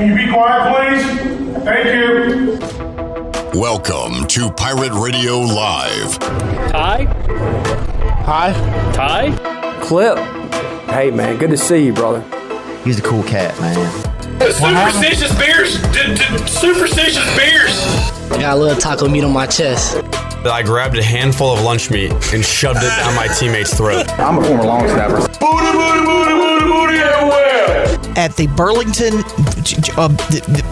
Can you be quiet, please? Thank you. Welcome to Pirate Radio Live. Ty? Hi. Ty? Clip. Hey, man, good to see you, brother. He's a cool cat, man. Superstitious beers! D- d- superstitious beers! I got a little taco meat on my chest. I grabbed a handful of lunch meat and shoved it down my teammate's throat. I'm a former long snapper. Booty, booty, booty, booty, booty everywhere. At the Burlington. Uh, th- th-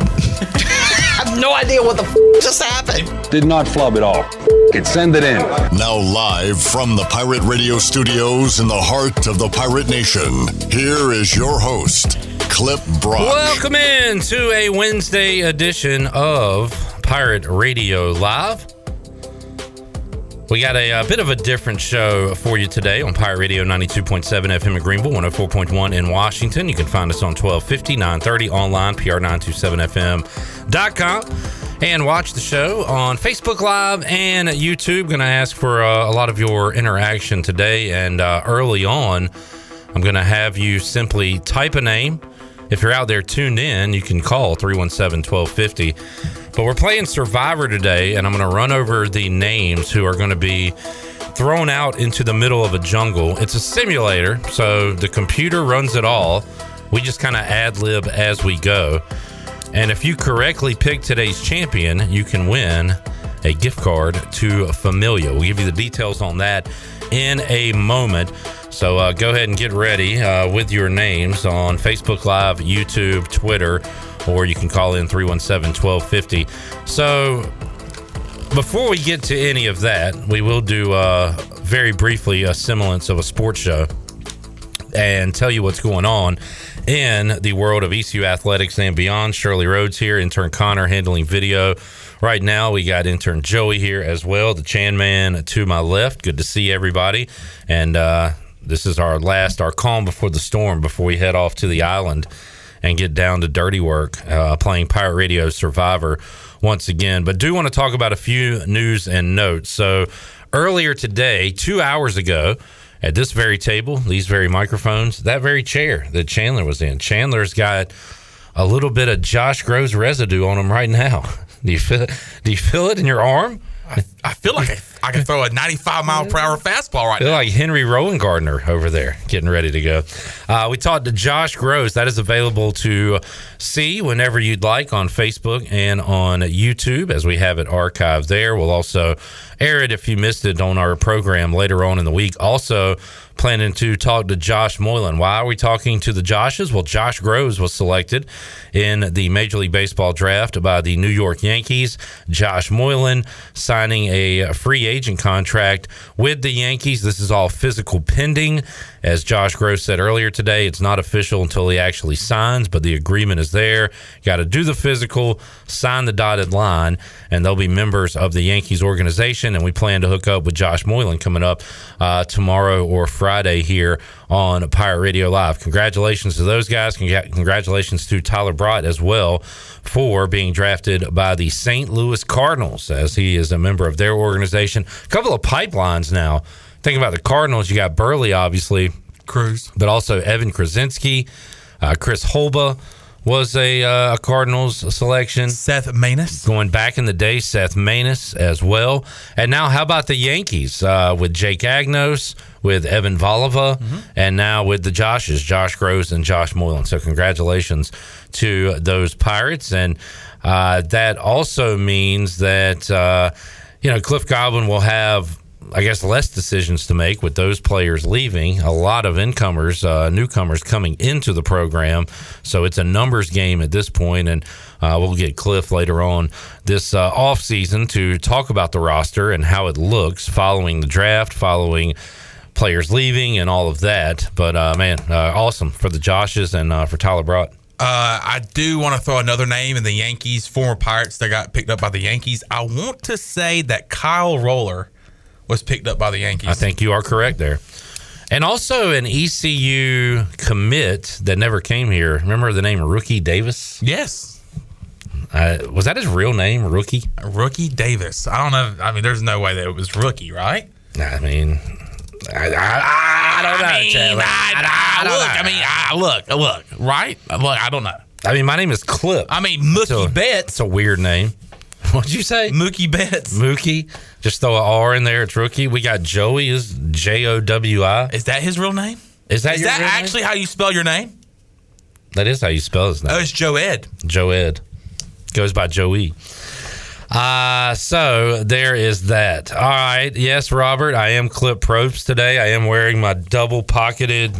I have no idea what the f- just happened. Did not flub at all. It send it in. Now live from the Pirate Radio studios in the heart of the Pirate Nation. Here is your host, Clip Brock. Welcome in to a Wednesday edition of Pirate Radio Live. We got a, a, bit of a different show for you today on Pirate Radio 92.7 FM in Greenville, 104.1 in Washington. You can find us on 1250, 930 online, pr927fm.com, and watch the show on Facebook Live and YouTube. Going to ask for uh, a lot of your interaction today. And uh, early on, I'm going to have you simply type a name. If you're out there tuned in, you can call 317 1250. But we're playing Survivor today, and I'm going to run over the names who are going to be thrown out into the middle of a jungle. It's a simulator, so the computer runs it all. We just kind of ad lib as we go. And if you correctly pick today's champion, you can win a gift card to Familia. We'll give you the details on that in a moment. So uh, go ahead and get ready uh, with your names on Facebook Live, YouTube, Twitter, or you can call in 317 1250. So before we get to any of that, we will do uh, very briefly a semblance of a sports show and tell you what's going on in the world of ECU athletics and beyond. Shirley Rhodes here, intern Connor handling video. Right now, we got intern Joey here as well, the Chan man to my left. Good to see everybody. And uh, this is our last, our calm before the storm before we head off to the island and get down to dirty work, uh, playing Pirate Radio Survivor once again. But do want to talk about a few news and notes. So earlier today, two hours ago, at this very table, these very microphones, that very chair that Chandler was in, Chandler's got a little bit of Josh Grosz residue on him right now. Do you feel? Do you feel it in your arm? I, I feel like I, I can throw a 95 mile per hour fastball right feel now. like Henry Rowengartner over there getting ready to go. Uh, we talked to Josh Grosz. That is available to see whenever you'd like on Facebook and on YouTube as we have it archived there. We'll also air it if you missed it on our program later on in the week. Also, planning to talk to Josh Moylan. Why are we talking to the Joshes? Well, Josh Grosz was selected in the Major League Baseball draft by the New York Yankees. Josh Moylan signing a free agent contract with the Yankees. This is all physical pending. As Josh Grosz said earlier today, it's not official until he actually signs, but the agreement is there. Got to do the physical, sign the dotted line, and they'll be members of the Yankees organization. And we plan to hook up with Josh Moylan coming up uh, tomorrow or Friday here on Pirate Radio Live. Congratulations to those guys. Congratulations to Tyler Brott as well for being drafted by the St. Louis Cardinals, as he is a member of their organization. A couple of pipelines now. Think about the Cardinals. You got Burley, obviously, Cruz, but also Evan Kruczynski, uh, Chris Holba was a, uh, a Cardinals selection. Seth Maness. Going back in the day, Seth Maness as well. And now, how about the Yankees uh, with Jake Agnos, with Evan Voliva, mm-hmm. and now with the Joshes, Josh Grosz and Josh Moylan. So, congratulations to those Pirates. And uh, that also means that, uh, you know, Cliff Godwin will have I guess less decisions to make with those players leaving. A lot of incomers, uh, newcomers coming into the program. So it's a numbers game at this point, and uh, we'll get Cliff later on this uh, off season to talk about the roster and how it looks following the draft, following players leaving, and all of that. But uh, man, uh, awesome for the Joshes and uh, for Tyler Brott. Uh, I do want to throw another name in the Yankees, former Pirates that got picked up by the Yankees. I want to say that Kyle Roller was picked up by the Yankees. I think you are correct there. And also an ECU commit that never came here. Remember the name Rookie Davis? Yes. Uh, was that his real name, Rookie? Rookie Davis. I don't know. I mean, there's no way that it was Rookie, right? I mean, I, I, I don't know. I mean, I, I, look, I mean, I, look, look, right? Look, I don't know. I mean, my name is Clip. I mean, Mookie So- Betts. It's a weird name. What'd you say? Mookie Betts. Mookie. Just throw an R in there. It's rookie. We got Joey is J O W I. Is that his real name? Is that Is that real name? actually how you spell your name? That is how you spell his name. Oh, it's Joe Ed. Joe Ed. Goes by Joey. Uh, so there is that. All right. Yes, Robert, I am Clip Probst today. I am wearing my double pocketed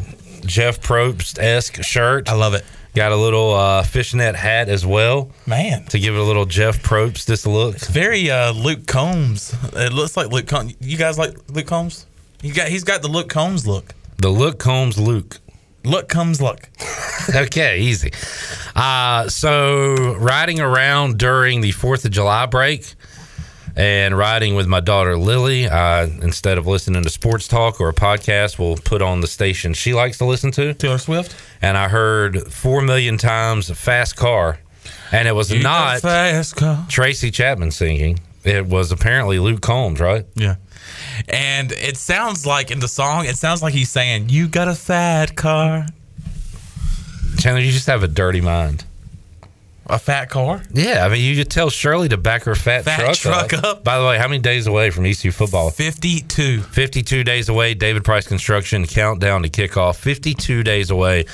Jeff Probst esque shirt. I love it. Got a little uh, fishnet hat as well Man. to give it a little Jeff Probst this look. Very uh, Luke Combs. It looks like Luke Combs. You guys like Luke Combs? He got he's got the Luke Combs look. The Luke Combs Luke. Look comes look. okay, easy. Uh, so riding around during the Fourth of July break and riding with my daughter Lily, uh, instead of listening to sports talk or a podcast, we'll put on the station she likes to listen to. Taylor Swift. And I heard four million times "Fast Car," and it was You not fast car. Tracy Chapman singing. It was apparently Luke Combs, right? Yeah. And it sounds like in the song, it sounds like he's saying, "You got a fat car, Chandler, you just have a dirty mind. A fat car." Yeah, I mean, you could tell Shirley to back her fat, Fat truck, truck up. By the way, how many days away from ECU football? Fifty-two. 52 days away. David Price Construction countdown to kickoff. 52 days away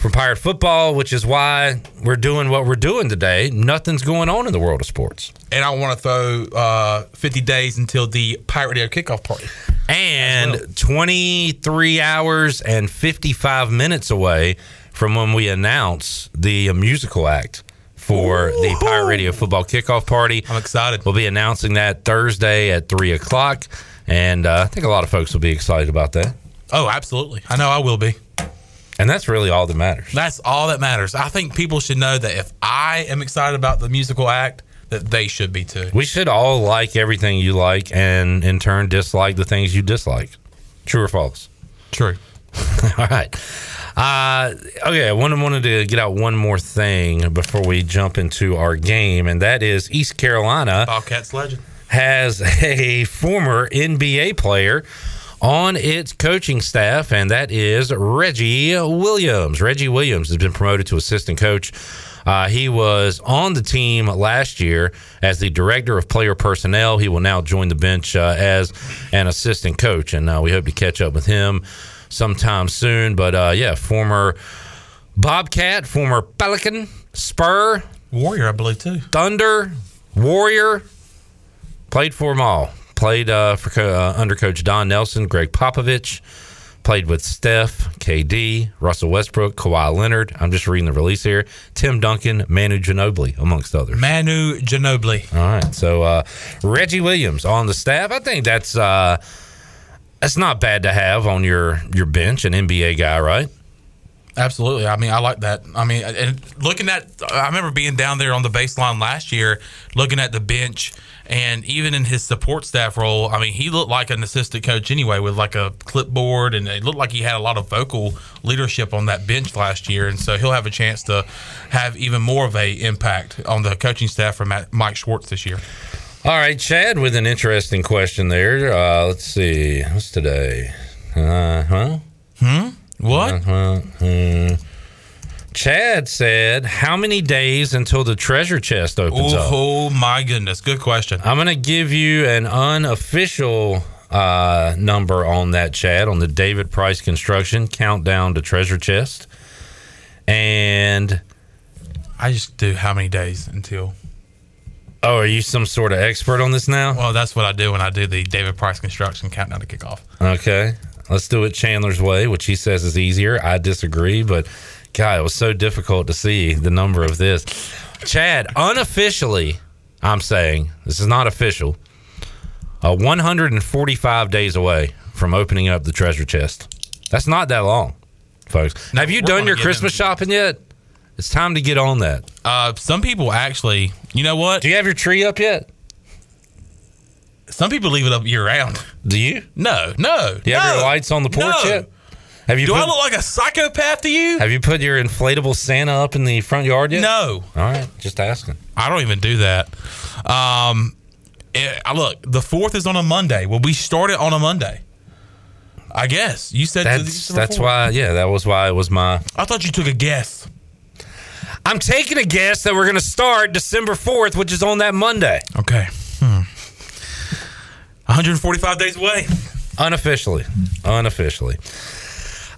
from Pirate football, which is why we're doing what we're doing today. Nothing's going on in the world of sports. And I want to throw uh, fifty days until the Pirate Radio kickoff party. And 23 hours and 55 minutes away from when we announce the musical act for the Pirate Radio football kickoff party. I'm excited. We'll be announcing that Thursday at 3 o'clock. And uh, I think a lot of folks will be excited about that. Oh, absolutely. I know I will be. And that's really all that matters. That's all that matters. I think people should know that if I am excited about the musical act, that they should be too. We should all like everything you like and in turn dislike the things you dislike. True or false? True. all right. Uh, okay, I wanted, wanted to get out one more thing before we jump into our game, and that is East Carolina Bobcats legend. has a former NBA player on its coaching staff, and that is Reggie Williams. Reggie Williams has been promoted to assistant coach. Uh, he was on the team last year as the director of player personnel. He will now join the bench uh, as an assistant coach, and uh, we hope to catch up with him sometime soon. But uh, yeah, former Bobcat, former Pelican, Spur, Warrior, I believe too. Thunder, Warrior, played for them all. Played uh, for uh, under coach Don Nelson, Gregg Popovich. Played with Steph, KD, Russell Westbrook, Kawhi Leonard. I'm just reading the release here. Tim Duncan, Manu Ginobili, amongst others. Manu Ginobili. All right, so uh, Reggie Williams on the staff. I think that's uh, that's not bad to have on your your bench, an NBA guy, right? Absolutely. I mean, I like that. I mean, and looking at, I remember being down there on the baseline last year, looking at the bench, and even in his support staff role, I mean, he looked like an assistant coach anyway, with like a clipboard, and it looked like he had a lot of vocal leadership on that bench last year, and so he'll have a chance to have even more of a impact on the coaching staff from Mike Schwartz this year. All right, Chad, with an interesting question there. Uh, let's see, what's today? Uh huh. Hmm. What? Uh-huh. Hmm. Chad said, "How many days until the treasure chest opens up?" Oh my goodness, good question. I'm going to give you an unofficial uh, number on that, Chad, on the David Price Construction countdown to treasure chest, and I just do how many days until. Oh, are you some sort of expert on this now? Well, that's what I do when I do the David Price Construction countdown to kickoff. Okay. Let's do it Chandler's way, which he says is easier. I disagree, but God, it was so difficult to see the number of this. Chad, unofficially, I'm saying, this is not official, uh, 145 days away from opening up the treasure chest. That's not that long, folks. Have you we're done your Christmas in- shopping yet? It's time to get on that. Uh, some people actually, you know what? Do you have your tree up yet? Some people leave it up year round. Do you? No, no. Do you have your lights on the porch no. yet? Have you Do put, I look like a psychopath to you? Have you put your inflatable Santa up in the front yard yet? No, All right, just asking. I don't even do that. Um, it, look, the fourth is on a Monday. Well, we started on a Monday. I guess you said That's that's why. Yeah, that was why it was my. I thought you took a guess. I'm taking a guess that we're going to start December 4th, which is on that Monday. Okay. Hmm. 145 days away. Unofficially. Unofficially.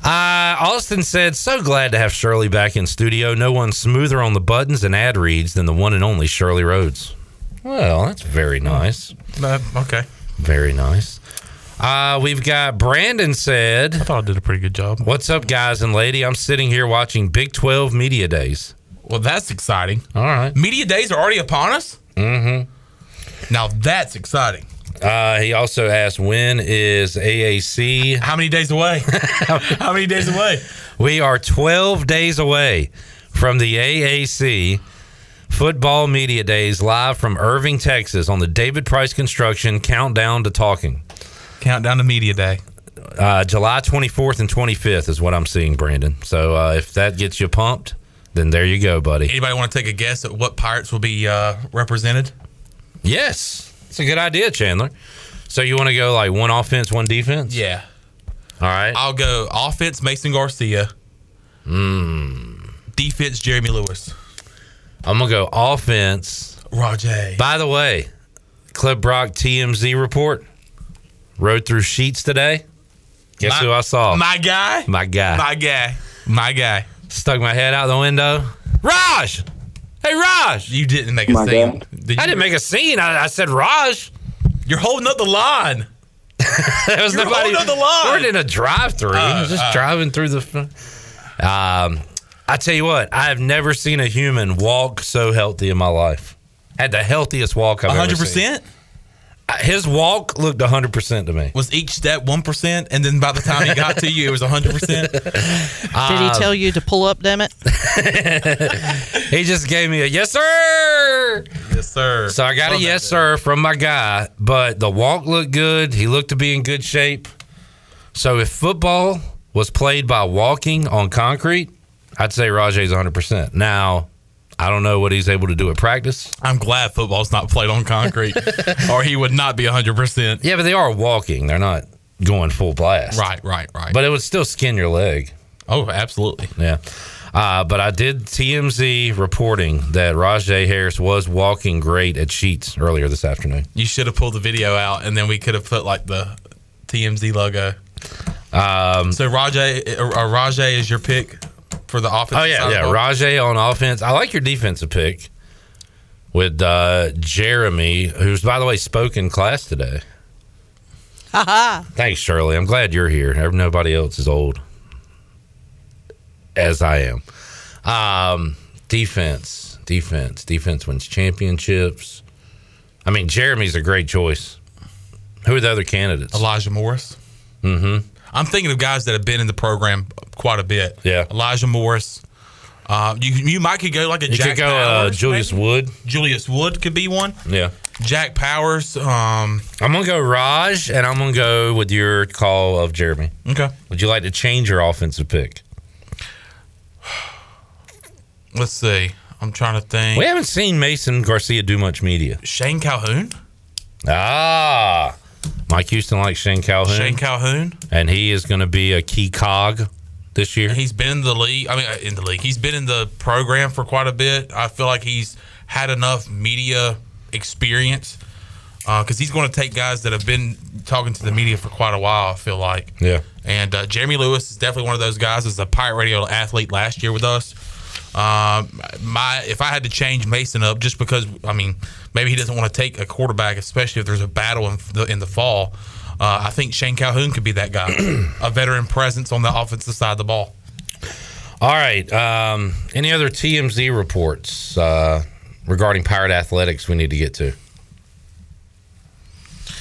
Uh, Austin said, so glad to have Shirley back in studio. No one smoother on the buttons and ad reads than the one and only Shirley Rhodes. Well, that's very nice. Uh, okay. Very nice. Uh, we've got Brandon said, I thought I did a pretty good job. What's up, guys and lady? I'm sitting here watching Big 12 Media Days. Well, that's exciting. All right. Media days are already upon us. Mm-hmm. Now that's exciting. Uh, he also asked, when is AAC? How many days away? How many days away? We are 12 days away from the AAC Football Media Days live from Irving, Texas on the David Price Construction Countdown to Talking. Countdown to Media Day. Uh, July 24th and 25th is what I'm seeing, Brandon. So uh, if that gets you pumped, then there you go, buddy. Anybody want to take a guess at what Pirates will be uh, represented? Yes. It's a good idea, Chandler. So you want to go like one offense, one defense? Yeah. All right. I'll go offense Mason Garcia. Mm. Defense Jeremy Lewis. I'm gonna go offense. Rajay. By the way, Clip Brock TMZ report rode through sheets today. Guess My- who I saw? My guy. My guy. My guy. My guy. Stuck my head out the window. Raj. Hey Raj. You didn't make a My scene. guy. Did I you? didn't make a scene. I, I said Raj. You're holding up the line. there was You're nobody. holding up the line. We're in a drive-through. Uh, just uh. driving through the. Um, I tell you what, I have never seen a human walk so healthy in my life. Had the healthiest walk I've ever hundred seen. percent. His walk looked hundred percent to me. Was each step one percent, and then by the time he got to you, it was hundred percent. Did he ah. tell you to pull up, damn it? He just gave me a yes, sir. Yes, sir. So I got a Love that yes, sir from my guy, but the walk looked good. He looked to be in good shape. So if football was played by walking on concrete, I'd say Rajay's 100%. Now, I don't know what he's able to do at practice. I'm glad football's not played on concrete, or he would not be hundred percent. Yeah, but they are walking. They're not going full blast. Right, right, right. But it would still skin your leg. oh, absolutely. Yeah. Uh, but I did TMZ reporting that Rajay Harris was walking great at Sheets earlier this afternoon. You should have pulled the video out, and then we could have put like the TMZ logo. Um, So Rajay, uh, Rajay is your pick for the offense. Oh yeah, yeah. Rajay on offense. I like your defensive pick with uh, Jeremy, who's by the way spoke in class today. Ha Thanks, Shirley. I'm glad you're here. Nobody else is old as I am. Um, defense, defense, defense wins championships. I mean, Jeremy's a great choice. Who are the other candidates? Elijah Morris. Mm-hmm. I'm thinking of guys that have been in the program quite a bit. Yeah. Elijah Morris. Uh, you you might could go like a You Jack could go uh, Julius maybe? Wood. Julius Wood could be one. Yeah. Jack Powers. Um, I'm gonna go Raj, and I'm gonna go with your call of Jeremy. Okay. Would you like to change your offensive pick? let's see. I'm trying to think. We haven't seen Mason Garcia do much media. Shane Calhoun. Ah, Mike Houston likes Shane Calhoun. Shane Calhoun. and he is going to be a key cog this year. He's been in the league. I mean, uh, in the league. He's been in the program for quite a bit. I feel like he's had enough media experience because he's going to take guys that have been talking to the media for quite a while. I feel like. Yeah. And uh, Jeremy Lewis is definitely one of those guys. As a Pirate Radio athlete last year with us. Um, my if I had to change Mason up just because I mean maybe he doesn't want to take a quarterback, especially if there's a battle in the in the fall. Uh, I think Shane Calhoun could be that guy, a veteran presence on the offensive side of the ball. All right. Um, any other TMZ reports uh, regarding Pirate Athletics we need to get to?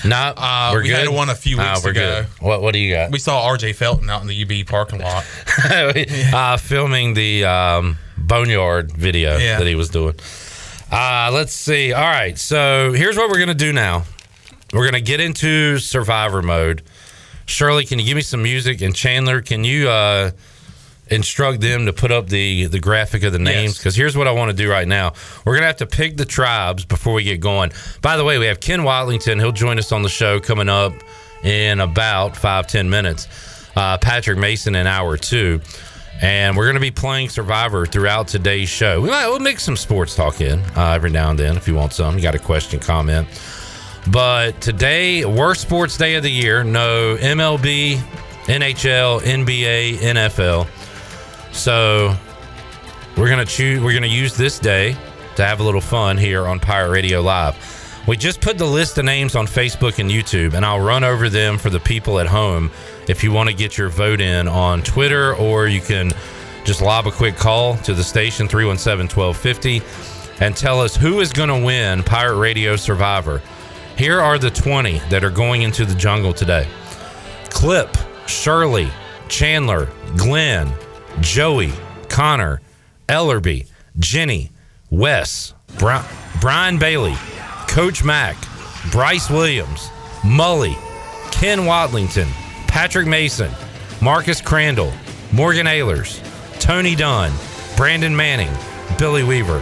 No, Uh, we good. had one a few Ah, weeks we're ago. good. What What do you got? We saw R.J. Felton out in the UB parking lot. uh, filming the um, boneyard video Yeah. that he was doing. Uh, let's see. All right, so here's what we're gonna do now. We're gonna get into survivor mode. Shirley, can you give me some music? And Chandler, can you uh, instruct them to put up the the graphic of the names? Because here's what I want to do right now. We're gonna have to pick the tribes before we get going. By the way, we have Ken Watlington. He'll join us on the show coming up in about five ten minutes. Uh, Patrick Mason in hour two. And we're going to be playing Survivor throughout today's show. We might we'll mix some sports talk in uh, every now and then if you want some. You got a question, comment. But today, worst sports day of the year. No MLB, NHL, NBA, NFL. So we're gonna choose. We're gonna use this day to have a little fun here on Pirate Radio Live. We just put the list of names on Facebook and YouTube, and I'll run over them for the people at home if you want to get your vote in on Twitter, or you can just lob a quick call to the station 317 1250 and tell us who is going to win Pirate Radio Survivor. Here are the 20 that are going into the jungle today Clip, Shirley, Chandler, Glenn, Joey, Connor, Ellerby, Jenny, Wes, Bri- Brian Bailey, Coach Mack, Bryce Williams, Mully, Ken Watlington, Patrick Mason, Marcus Crandall, Morgan Ehlers, Tony Dunn, Brandon Manning, Billy Weaver.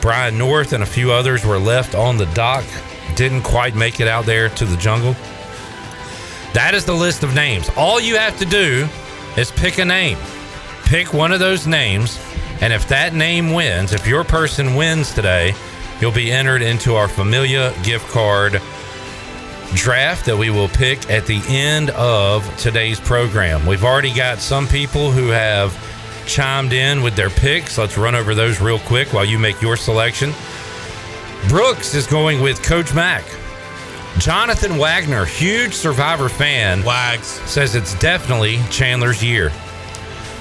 Brian North and a few others were left on the dock, didn't quite make it out there to the jungle. That is the list of names. All you have to do is pick a name. Pick one of those names, and if that name wins, if your person wins today, you'll be entered into our Familia gift card draft that we will pick at the end of today's program. We've already got some people who have chimed in with their picks. Let's run over those real quick while you make your selection. Brooks is going with Coach Mack. Jonathan Wagner, huge Survivor fan, Wags says it's definitely Chandler's year.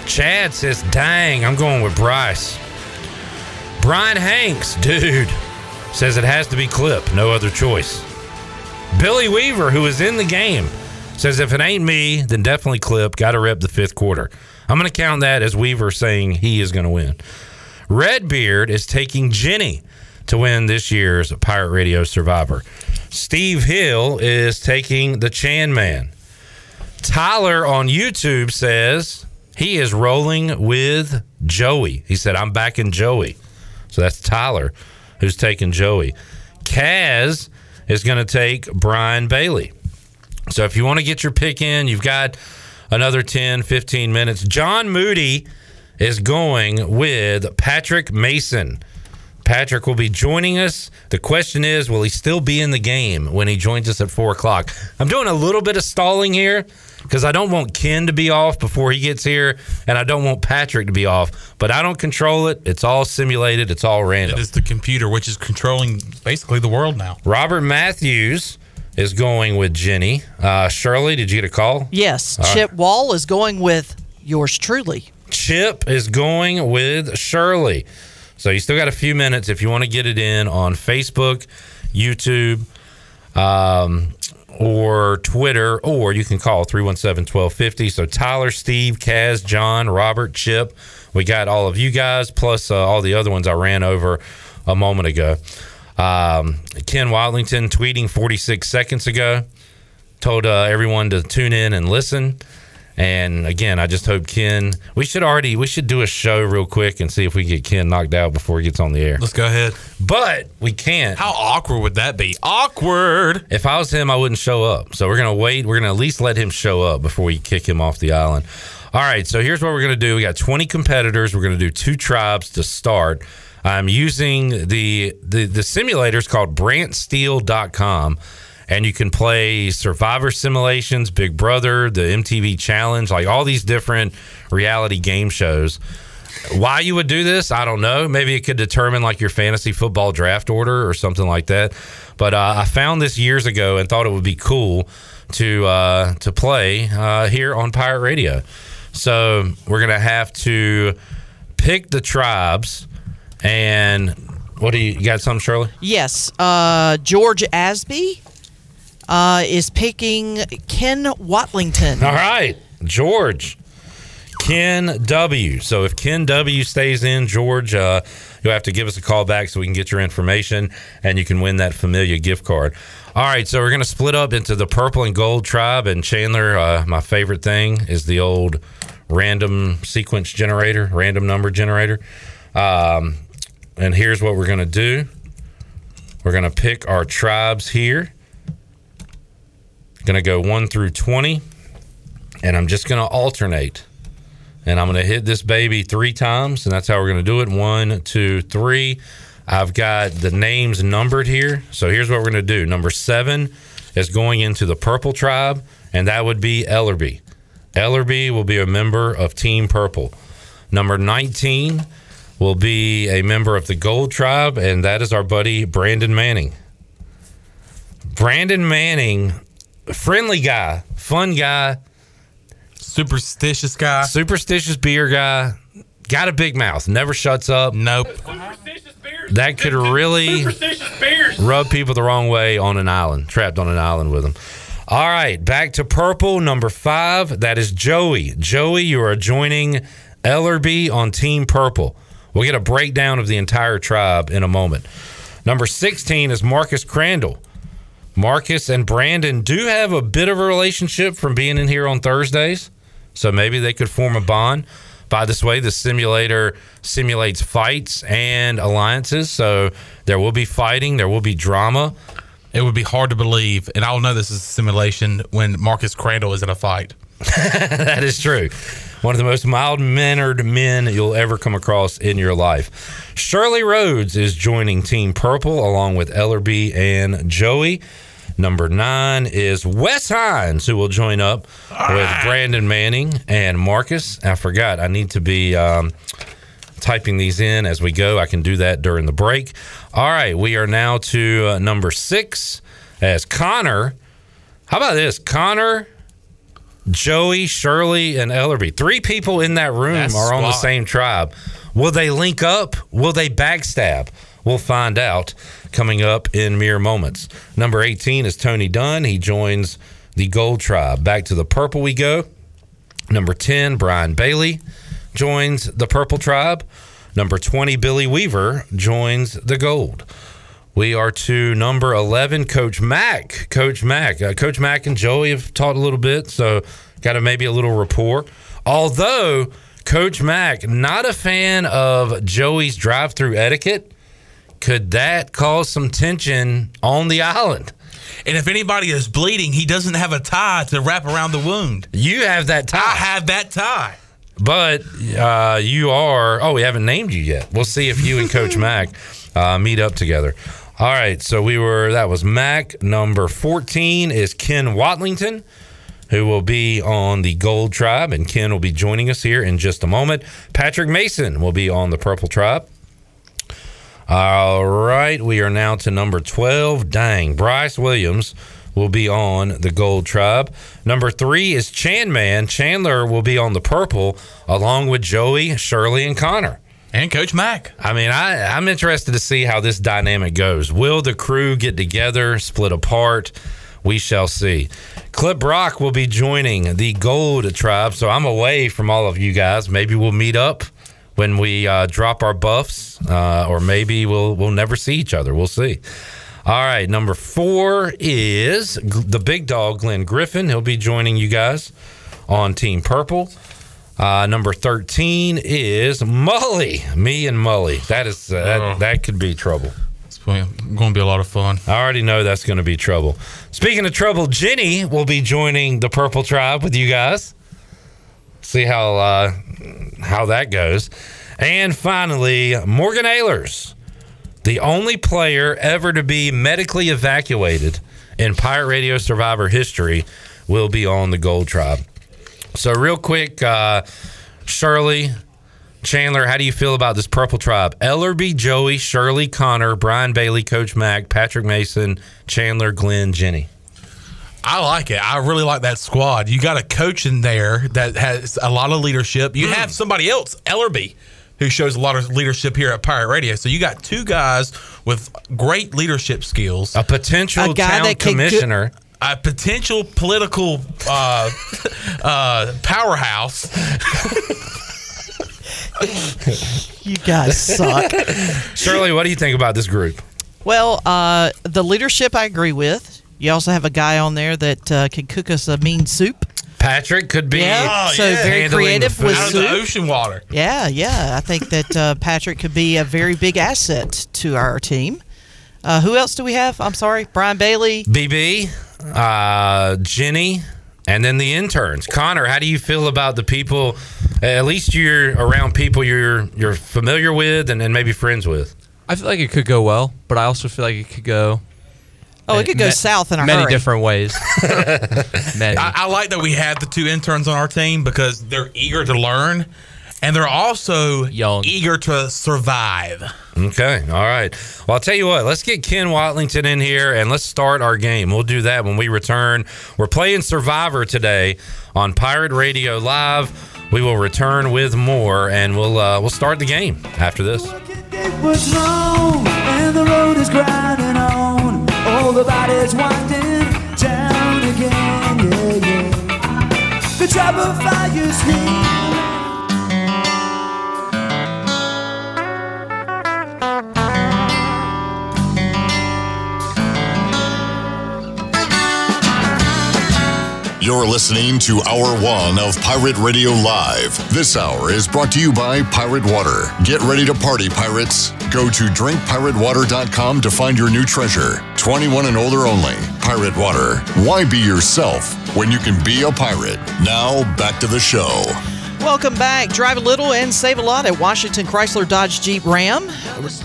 Chad says, "Dang, I'm going with Bryce." Brian Hanks, dude, says it has to be Clip, no other choice. Billy Weaver, who is in the game, says if it ain't me, then definitely Clip. Got to rep the fifth quarter. I'm going to count that as Weaver saying he is going to win. Redbeard is taking Jenny to win this year's Pirate Radio Survivor. Steve Hill is taking the Chan Man. Tyler on YouTube says he is rolling with Joey. He said, I'm backing Joey. So that's Tyler who's taking Joey. Kaz is going to take Brian Bailey. So if you want to get your pick in, you've got another 10, 15 minutes. John Moody is going with Patrick Mason. Patrick will be joining us. The question is, will he still be in the game when he joins us at four o'clock? I'm doing a little bit of stalling here because I don't want Ken to be off before he gets here, and I don't want Patrick to be off. But I don't control it. It's all simulated. It's all random. It is the computer which is controlling basically the world now. Robert Matthews is going with Jenny. Uh, Shirley, did you get a call? Yes. All right. Chip Wall is going with yours truly. Chip is going with Shirley. So you still got a few minutes if you want to get it in on Facebook, YouTube, um, or Twitter, or you can call 317 1250. So Tyler, Steve, Kaz, John, Robert, Chip, we got all of you guys, plus uh, all the other ones I ran over a moment ago. Um, Ken Watlington tweeting 46 seconds ago told uh, everyone to tune in and listen. And again, I just hope Ken. We should already we should do a show real quick and see if we can get Ken knocked out before he gets on the air. Let's go ahead. But we can't. How awkward would that be? Awkward. If I was him, I wouldn't show up. So we're gonna wait. We're gonna at least let him show up before we kick him off the island. All right. So here's what we're gonna do. We got 20 competitors. We're gonna do two tribes to start. I'm using the the the simulators called BrantSteele.com and you can play survivor simulations big brother the mtv challenge like all these different reality game shows. Why you would do this i don't know. Maybe it could determine like your fantasy football draft order or something like that. But uh, i found this years ago and thought it would be cool to uh, to play uh, here on pirate radio. So we're gonna have to pick the tribes and what do you, you got something shirley? Yes. Uh, George Asby uh, is picking Ken Watlington. All right, George. Ken W. So if Ken W stays in, George, uh, you'll have to give us a call back so we can get your information and you can win that Familia gift card. All right, so we're going to split up into the purple and gold tribe. And Chandler, uh, my favorite thing is the old random sequence generator, random number generator. Um, and here's what we're going to do we're going to pick our tribes here. Going to go 1 through 20. And I'm just going to alternate And I'm going to hit this baby three times, and that's how we're going to do it. One, two, three. I've got the names numbered here. So here's what we're going to do. Number seven is going into the purple tribe, and that would be Ellerby. Ellerby will be a member of Team Purple. Number 19 will be a member of the Gold Tribe, and that is our buddy Brandon Manning. Brandon Manning, friendly guy, fun guy, superstitious guy, superstitious beer guy, got a big mouth, never shuts up. Nope. That could really rub people the wrong way on an island, trapped on an island with them. All right, back to purple, number five. That is Joey. Joey, you are joining Ellerby on Team Purple. We'll get a breakdown of the entire tribe in a moment. Number 16 is Marcus Crandall. Marcus and Brandon do have a bit of a relationship from being in here on Thursdays, so maybe they could form a bond. By this way, the simulator simulates fights and alliances, so there will be fighting, there will be drama. It would be hard to believe, and I'll know this is a simulation when Marcus Crandall is in a fight. that is true. One of the most mild mannered men you'll ever come across in your life. Shirley Rhodes is joining Team Purple along with Ellerby and Joey. Number nine is Wes Hines, who will join up with Brandon Manning and Marcus. I forgot, I need to be um, typing these in as we go. I can do that during the break. All right, we are now to uh, number six as Connor. How about this? Connor, Joey, Shirley, and Ellerby. Three people in that room That's are on the same tribe. Will they link up? Will they backstab? We'll find out coming up in mere moments. Number 18 is Tony Dunn. He joins the Gold Tribe. Back to the purple we go. Number 10, Brian Bailey joins the Purple Tribe. Number 20, Billy Weaver joins the Gold. We are to number 11, Coach Mack. Coach Mack. Uh, Coach Mack and Joey have talked a little bit, so got a, maybe a little rapport. Although, Coach Mack, not a fan of Joey's drive through etiquette. Could that cause some tension on the island? And if anybody is bleeding, he doesn't have a tie to wrap around the wound. You have that tie. I have that tie. But uh, you are. Oh, we haven't named you yet. We'll see if you and Coach Mac uh, meet up together. All right. So we were. That was Mac. Number fourteen is Ken Watlington, who will be on the Gold Tribe, and Ken will be joining us here in just a moment. Patrick Mason will be on the Purple Tribe. All right. We are now to number twelve. Dang, Bryce Williams will be on the Gold Tribe. Number three is Chan Man. Chandler will be on the Purple, along with Joey, Shirley, and Connor. And Coach Mack. I mean, I, I'm interested to see how this dynamic goes. Will the crew get together, split apart? We shall see. Clip Brock will be joining the Gold Tribe, so I'm away from all of you guys. Maybe we'll meet up when we uh, drop our buffs, uh, or maybe we'll we'll never see each other. We'll see. All right, number four is the big dog, Glenn Griffin. He'll be joining you guys on Team Purple. Uh, number 13 is Mully. Me and Mully. That is uh, that, that could be trouble. It's going to be a lot of fun. I already know that's going to be trouble. Speaking of trouble, Jenny will be joining the Purple Tribe with you guys. See how uh, how that goes. And finally, Morgan Ehlers the only player ever to be medically evacuated in Pirate Radio Survivor history, will be on the Gold Tribe. So, real quick, uh, Shirley, Chandler, how do you feel about this Purple Tribe? Ellerby, Joey, Shirley, Connor, Brian Bailey, Coach Mack, Patrick Mason, Chandler, Glenn, Jenny. I like it. I really like that squad. You got a coach in there that has a lot of leadership. You have somebody else, Ellerby, who shows a lot of leadership here at Pirate Radio. So you got two guys with great leadership skills. A potential A guy town that can go- commissioner. a potential political uh, uh, powerhouse. You guys suck. Shirley, what do you think about this group? Well, uh, the leadership I agree with. You also have a guy on there that uh, can cook us a mean soup. Patrick could be Yeah, Oh, so yeah. very handling creative food. with out of the soup. ocean water. Yeah, yeah. I think that uh, Patrick could be a very big asset to our team. Uh, who else do we have? I'm sorry, Brian Bailey. BB, uh, Jenny, And then the interns. Connor, how do you feel about the people? At least you're around people you're you're familiar with and, and maybe friends with. I feel like it could go well, but I also feel like it could go. Oh, it could go south in a many hurry. different ways. many. I, I like that we have the two interns on our team because they're eager to learn and they're also eager to survive. Okay. All right. Well, I'll tell you what. Let's get Ken Watlington in here and let's start our game. We'll do that when we return. We're playing Survivor today on Pirate Radio Live. We will return with more, and we'll uh, we'll start the game after this. All the bodies winding down again. Yeah, yeah. The trouble fire's here. You're listening to Hour One of Pirate Radio Live. This hour is brought to you by Pirate Water. Get ready to party, pirates. Go to drinkpiratewater.com to find your new treasure. 21 and older only. Pirate Water. Why be yourself when you can be a pirate? Now, back to the show. Welcome back. Drive a little and save a lot at Washington Chrysler Dodge Jeep Ram.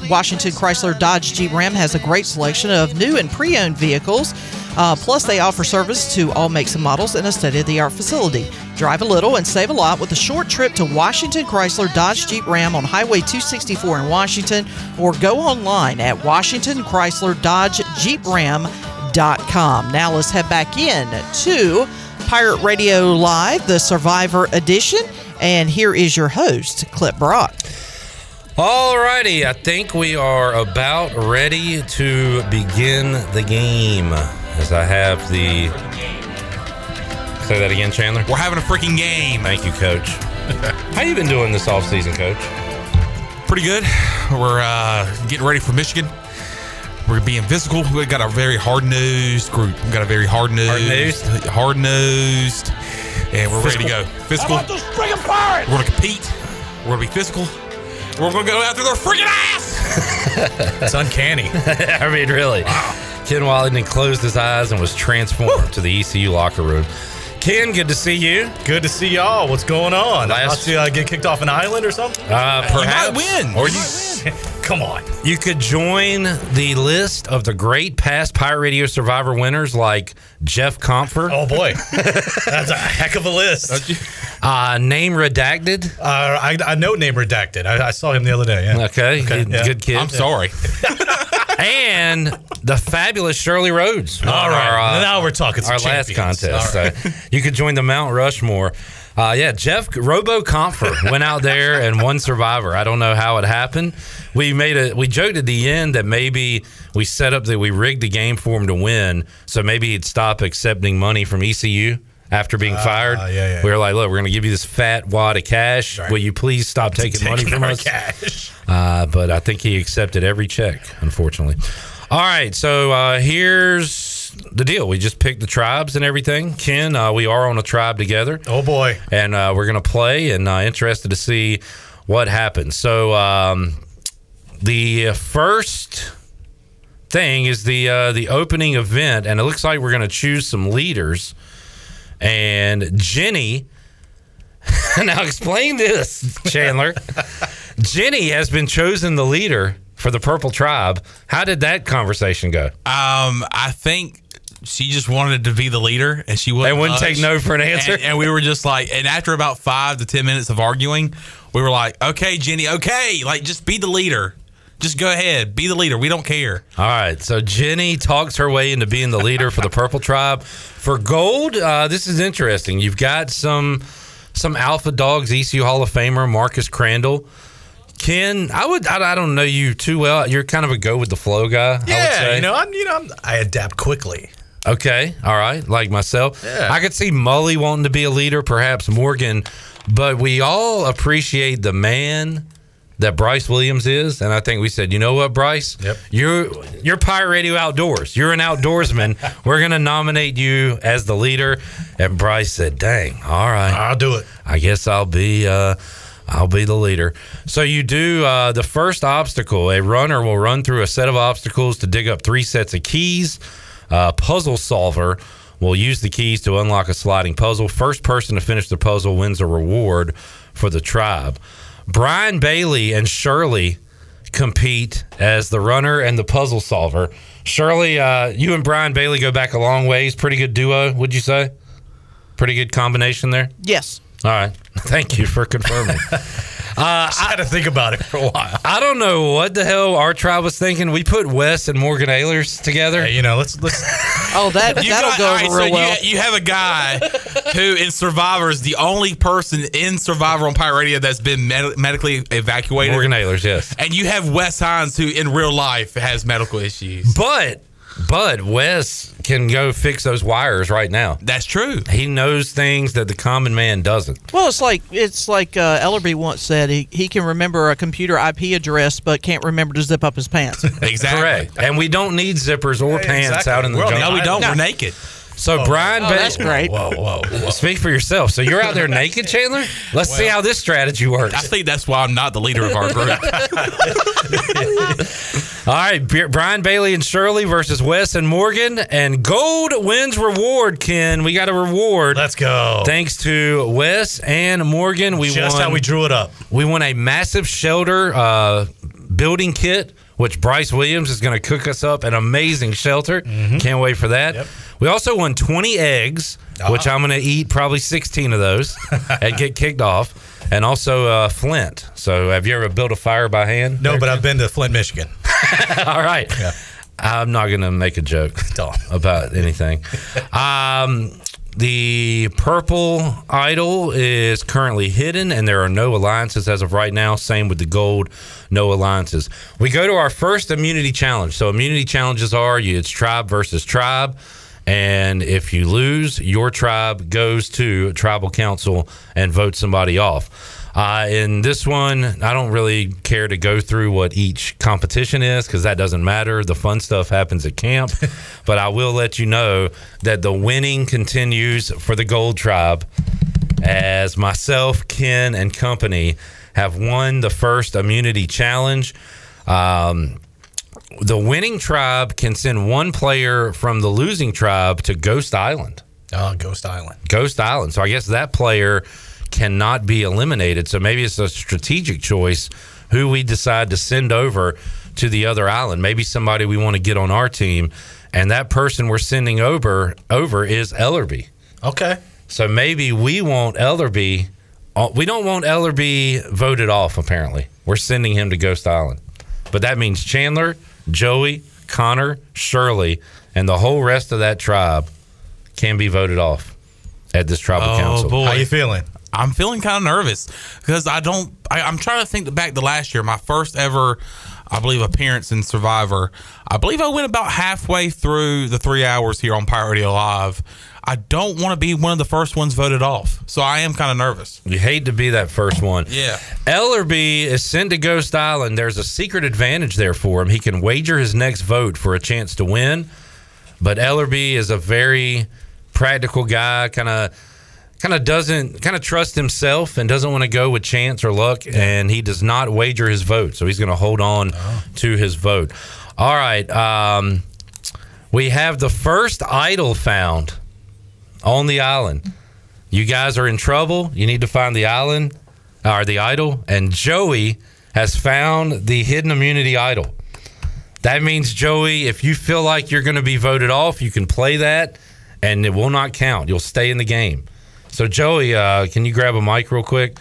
Washington Chrysler Dodge Jeep Ram has a great selection of new and pre owned vehicles. Uh, plus, they offer service to all makes and models in a state of the art facility. Drive a little and save a lot with a short trip to Washington Chrysler Dodge Jeep Ram on Highway 264 in Washington or go online at Washington Chrysler Dodge Jeep Ram.com. Now, let's head back in to Pirate Radio Live, the Survivor Edition. And here is your host, Clip Brock. Alrighty, I think we are about ready to begin the game. As I have the. Say that again, Chandler. We're having a freaking game. Thank you, Coach. How you been doing this off season, Coach? Pretty good. We're uh, getting ready for Michigan. We're being physical. We've got a very hard nosed group. We've got a very hard nosed, hard nosed, and we're ready to go. Physical. How about those pirates? We're gonna compete. We're gonna be physical. We're gonna go after their freaking ass. it's uncanny. I mean, really. Ken Watlington closed his eyes and was transformed to the ECU locker room. Ken, good to see you. Good to see y'all. What's going on? Last- Last you uh, get kicked off an island or something? Uh, perhaps. win. Or you, Come on. you could join the list of the great past Pirate Radio Survivor winners like Jeff Comfort. Oh boy, that's a heck of a list. Uh, name redacted. Uh, I, I know name redacted. I, I saw him the other day. Yeah. Okay, good, yeah. good kid. I'm sorry. and the fabulous Shirley Rhodes. won All right. our, uh, now we're talking. some our last contest. All right. So you could join the Mount Rushmore. Uh, yeah, Jeff Robo Comfort went out there and won Survivor. I don't know how it happened. We made a we joked at the end that maybe we set up that we rigged the game for him to win, so maybe he'd stop accepting money from ECU after being fired. yeah, yeah. We were like, look, we're going to give you this fat wad of cash. Will you please stop taking money from us? cash. Uh, but I think he accepted every check, unfortunately. All right, so uh, here's the deal. We just picked the tribes and everything. Ken, uh, we are on a tribe together. Oh boy. And uh, we're going to play and uh, interested to see what happens. So um, the first thing is the uh, the opening event, and it looks like we're going to choose some leaders. And Jenny, now explain this, Chandler. Jenny has been chosen the leader for the Purple Tribe. How did that conversation go? Um, I think she just wanted to be the leader, and she wouldn't. They wouldn't take no for an answer? And, and we were just like, and after about five to ten minutes of arguing, we were like, "Okay, Jenny, okay, like just be the leader. Just go ahead, be the leader. We don't care." All right, so Jenny talks her way into being the leader for the Purple Tribe. For gold, uh, this is interesting. You've got some some alpha dogs, ECU Hall of Famer Marcus Crandall. Ken, I would I, I don't know you too well. You're kind of a go with the flow guy. I would Yeah, say. you know, I'm, you know, I'm, I adapt quickly. Okay, all right, like myself. Yeah. I could see Mully wanting to be a leader, perhaps Morgan, but we all appreciate the man that Bryce Williams is, and I think we said, you know what, Bryce? Yep. You're you're Pirate Radio Outdoors. You're an outdoorsman. We're gonna nominate you as the leader. And Bryce said, "Dang, all right, I'll do it. I guess I'll be uh, I'll be the leader." So you do uh, the first obstacle. A runner will run through a set of obstacles to dig up three sets of keys. A puzzle solver will use the keys to unlock a sliding puzzle. First person to finish the puzzle wins a reward for the tribe. Brian Bailey and Shirley compete as the runner and the puzzle solver. Shirley, uh, you and Brian Bailey go back a long ways. Pretty good duo, would you say? Pretty good combination there. Yes. All right. Thank you for confirming. Uh, I had to think about it for a while. I don't know what the hell our tribe was thinking. We put Wes and Morgan Ehlers together. you know, let's let's. Oh, that You that'll got- go all over right, so real you- well. You, have a guy who in Survivor is the only person in Survivor on Pirate Radio that's been med- medically evacuated. Morgan Ehlers, yes. And you have Wes Hines who in real life has medical issues. But but Wes can go fix those wires right now. That's true. He knows things that the common man doesn't. Well, it's like it's like uh, Ellerby once said. He, he can remember a computer IP address, but can't remember to zip up his pants. Exactly. Correct. And we don't need zippers or pants exactly. out in the We're jungle. No, we don't. No. We're naked. So Brian, Oh, Ba- that's great. Whoa, whoa, whoa. Speak for yourself. So you're out there naked, Chandler? Let's see how this strategy works. I think that's why I'm not the leader of our group. All right, B- Brian Bailey and Shirley versus Wes and Morgan, and gold wins reward. Ken, we got a reward. Let's go. Thanks to Wes and Morgan, we Just won. how we drew it up. We won a massive shelter uh, building kit, which Bryce Williams is going to cook us up an amazing shelter. Can't wait for that. Yep. We also won 20 eggs, which I'm going to eat probably 16 of those and get kicked off. And also uh, Flint. So, have you ever built a fire by hand? No, but I've been to Flint, Michigan. All right. I'm not going to make a joke about anything. Um, the purple idol is currently hidden, and there are no alliances as of right now. Same with the gold, no alliances. We go to our first immunity challenge. So, immunity challenges are you, it's tribe versus tribe. And if you lose, your tribe goes to tribal council and votes somebody off. Uh, in this one, I don't really care to go through what each competition is because that doesn't matter. The fun stuff happens at camp. but I will let you know that the winning continues for the Gold Tribe as myself, Ken, and company have won the first immunity challenge. Um, the winning tribe can send one player from the losing tribe to Ghost Island. Oh, Ghost Island. Ghost Island. So I guess that player cannot be eliminated. So maybe it's a strategic choice who we decide to send over to the other island. Maybe somebody we want to get on our team, and that person we're sending over over is Ellerby. Okay. So maybe we want Ellerby. uh, We don't want Ellerby voted off. Apparently, we're sending him to Ghost Island, but that means Chandler, Joey, Connor, Shirley, and the whole rest of that tribe can be voted off at this tribal Oh, council. boy. How you feeling? I'm feeling kind of nervous because I don't. I, I'm trying to think back to last year, my first ever, I believe, appearance in Survivor. I believe I went about halfway through the three hours here on Pirate Radio Live. I don't want to be one of the first ones voted off, so I am kind of nervous. You hate to be that first one. Yeah. Ellerby is sent to Ghost Island. There's a secret advantage there for him. He can wager his next vote for a chance to win. But Ellerby is a very practical guy, kind of kind of doesn't kind of trust himself and doesn't want to go with chance or luck and he does not wager his vote. So he's going to hold on to his vote. All right, um, we have the first idol found on the island. You guys are in trouble. You need to find the island or the idol. And Joey has found the hidden immunity idol. That means, Joey, if you feel like you're going to be voted off, you can play that and it will not count. You'll stay in the game. So, Joey, uh, can you grab a mic real quick?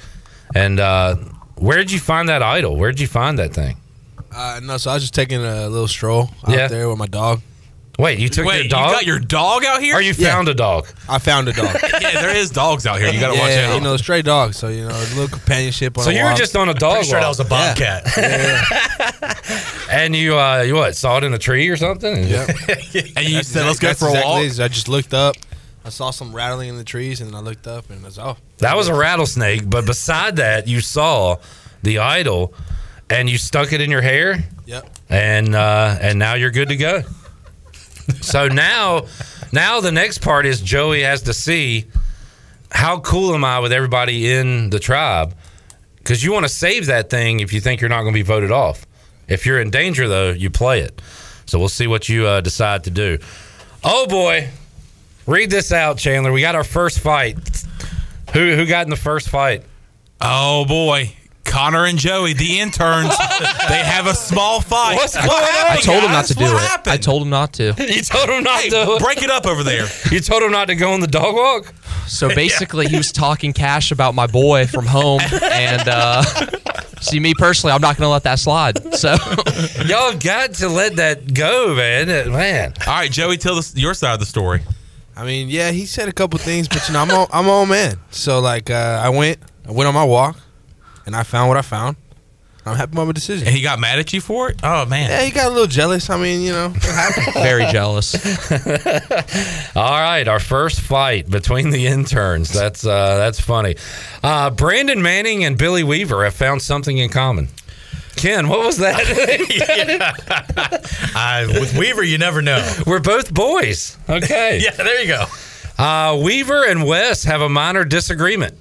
And uh, where did you find that idol? Where did you find that thing? Uh, no, so I was just taking a little stroll out Yeah. there with my dog. Wait, you took Wait, your you dog? got your dog out here? Or you Yeah. found a dog? I found a dog. yeah, there is dogs out here. You got to yeah, watch out. you know, stray dogs. So you know, a little companionship. On So a you were just on a dog Pretty sure that was a bobcat. and you, uh, you what, saw it in a tree or something? Yeah. and you said, "Let's go for a exactly walk." it. I just looked up. I saw some rattling in the trees, and then I looked up, and I was oh, That was a rattlesnake, but beside that, you saw the idol, and you stuck it in your hair, Yep. and uh, and now you're good to go. so now, now the next part is Joey has to see how cool am I with everybody in the tribe, because you want to save that thing if you think you're not going to be voted off. If you're in danger, though, you play it. So we'll see what you uh, decide to do. Oh boy, Read this out, Chandler. We got our first fight. Who who got in the first fight? Oh boy. Connor and Joey, the interns, they have a small fight. What's going What on? I told him not to do What it. happened? I told him not to. You told him not Hey, to. break it up over there. You told him not to go on the dog walk. So basically, he was talking cash about my boy from home, and uh, see me personally, I'm not going to let that slide. So Y'all got to let that go, man. Man, All right, Joey, tell us your side of the story. I mean, yeah, he said a couple things, but you know, I'm all, I'm all man. So like, uh, I went, I went on my walk, and I found what I found. I'm happy with my decision. And he got mad at you for it? Oh man. Yeah, he got a little jealous. I mean, you know, very jealous. All right, our first fight between the interns. That's uh, that's funny. Uh, Brandon Manning and Billy Weaver have found something in common. Ken, what was that? I, with Weaver, you never know. We're both boys. Okay. Yeah, there you go. Uh, Weaver and Wes have a minor disagreement.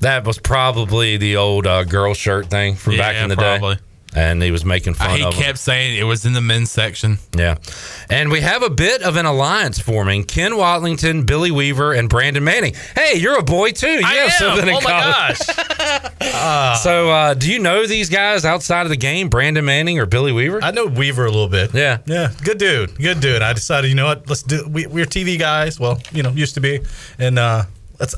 That was probably the old uh, girl shirt thing from back in the probably. day. And he was making fun Uh, he of him. kept saying it was in the men's section. Yeah. And we have a bit of an alliance forming Ken Watlington, Billy Weaver, and Brandon Manning. Hey, you're a boy too. You I have am. something in oh my common. gosh. So, uh, do you know these guys outside of the game, Brandon Manning or Billy Weaver? I know Weaver a little bit. Yeah. Yeah. Good dude. Good dude. I decided, you know what? Let's do. We, we're TV guys. Well, you know, used to be, and uh, let's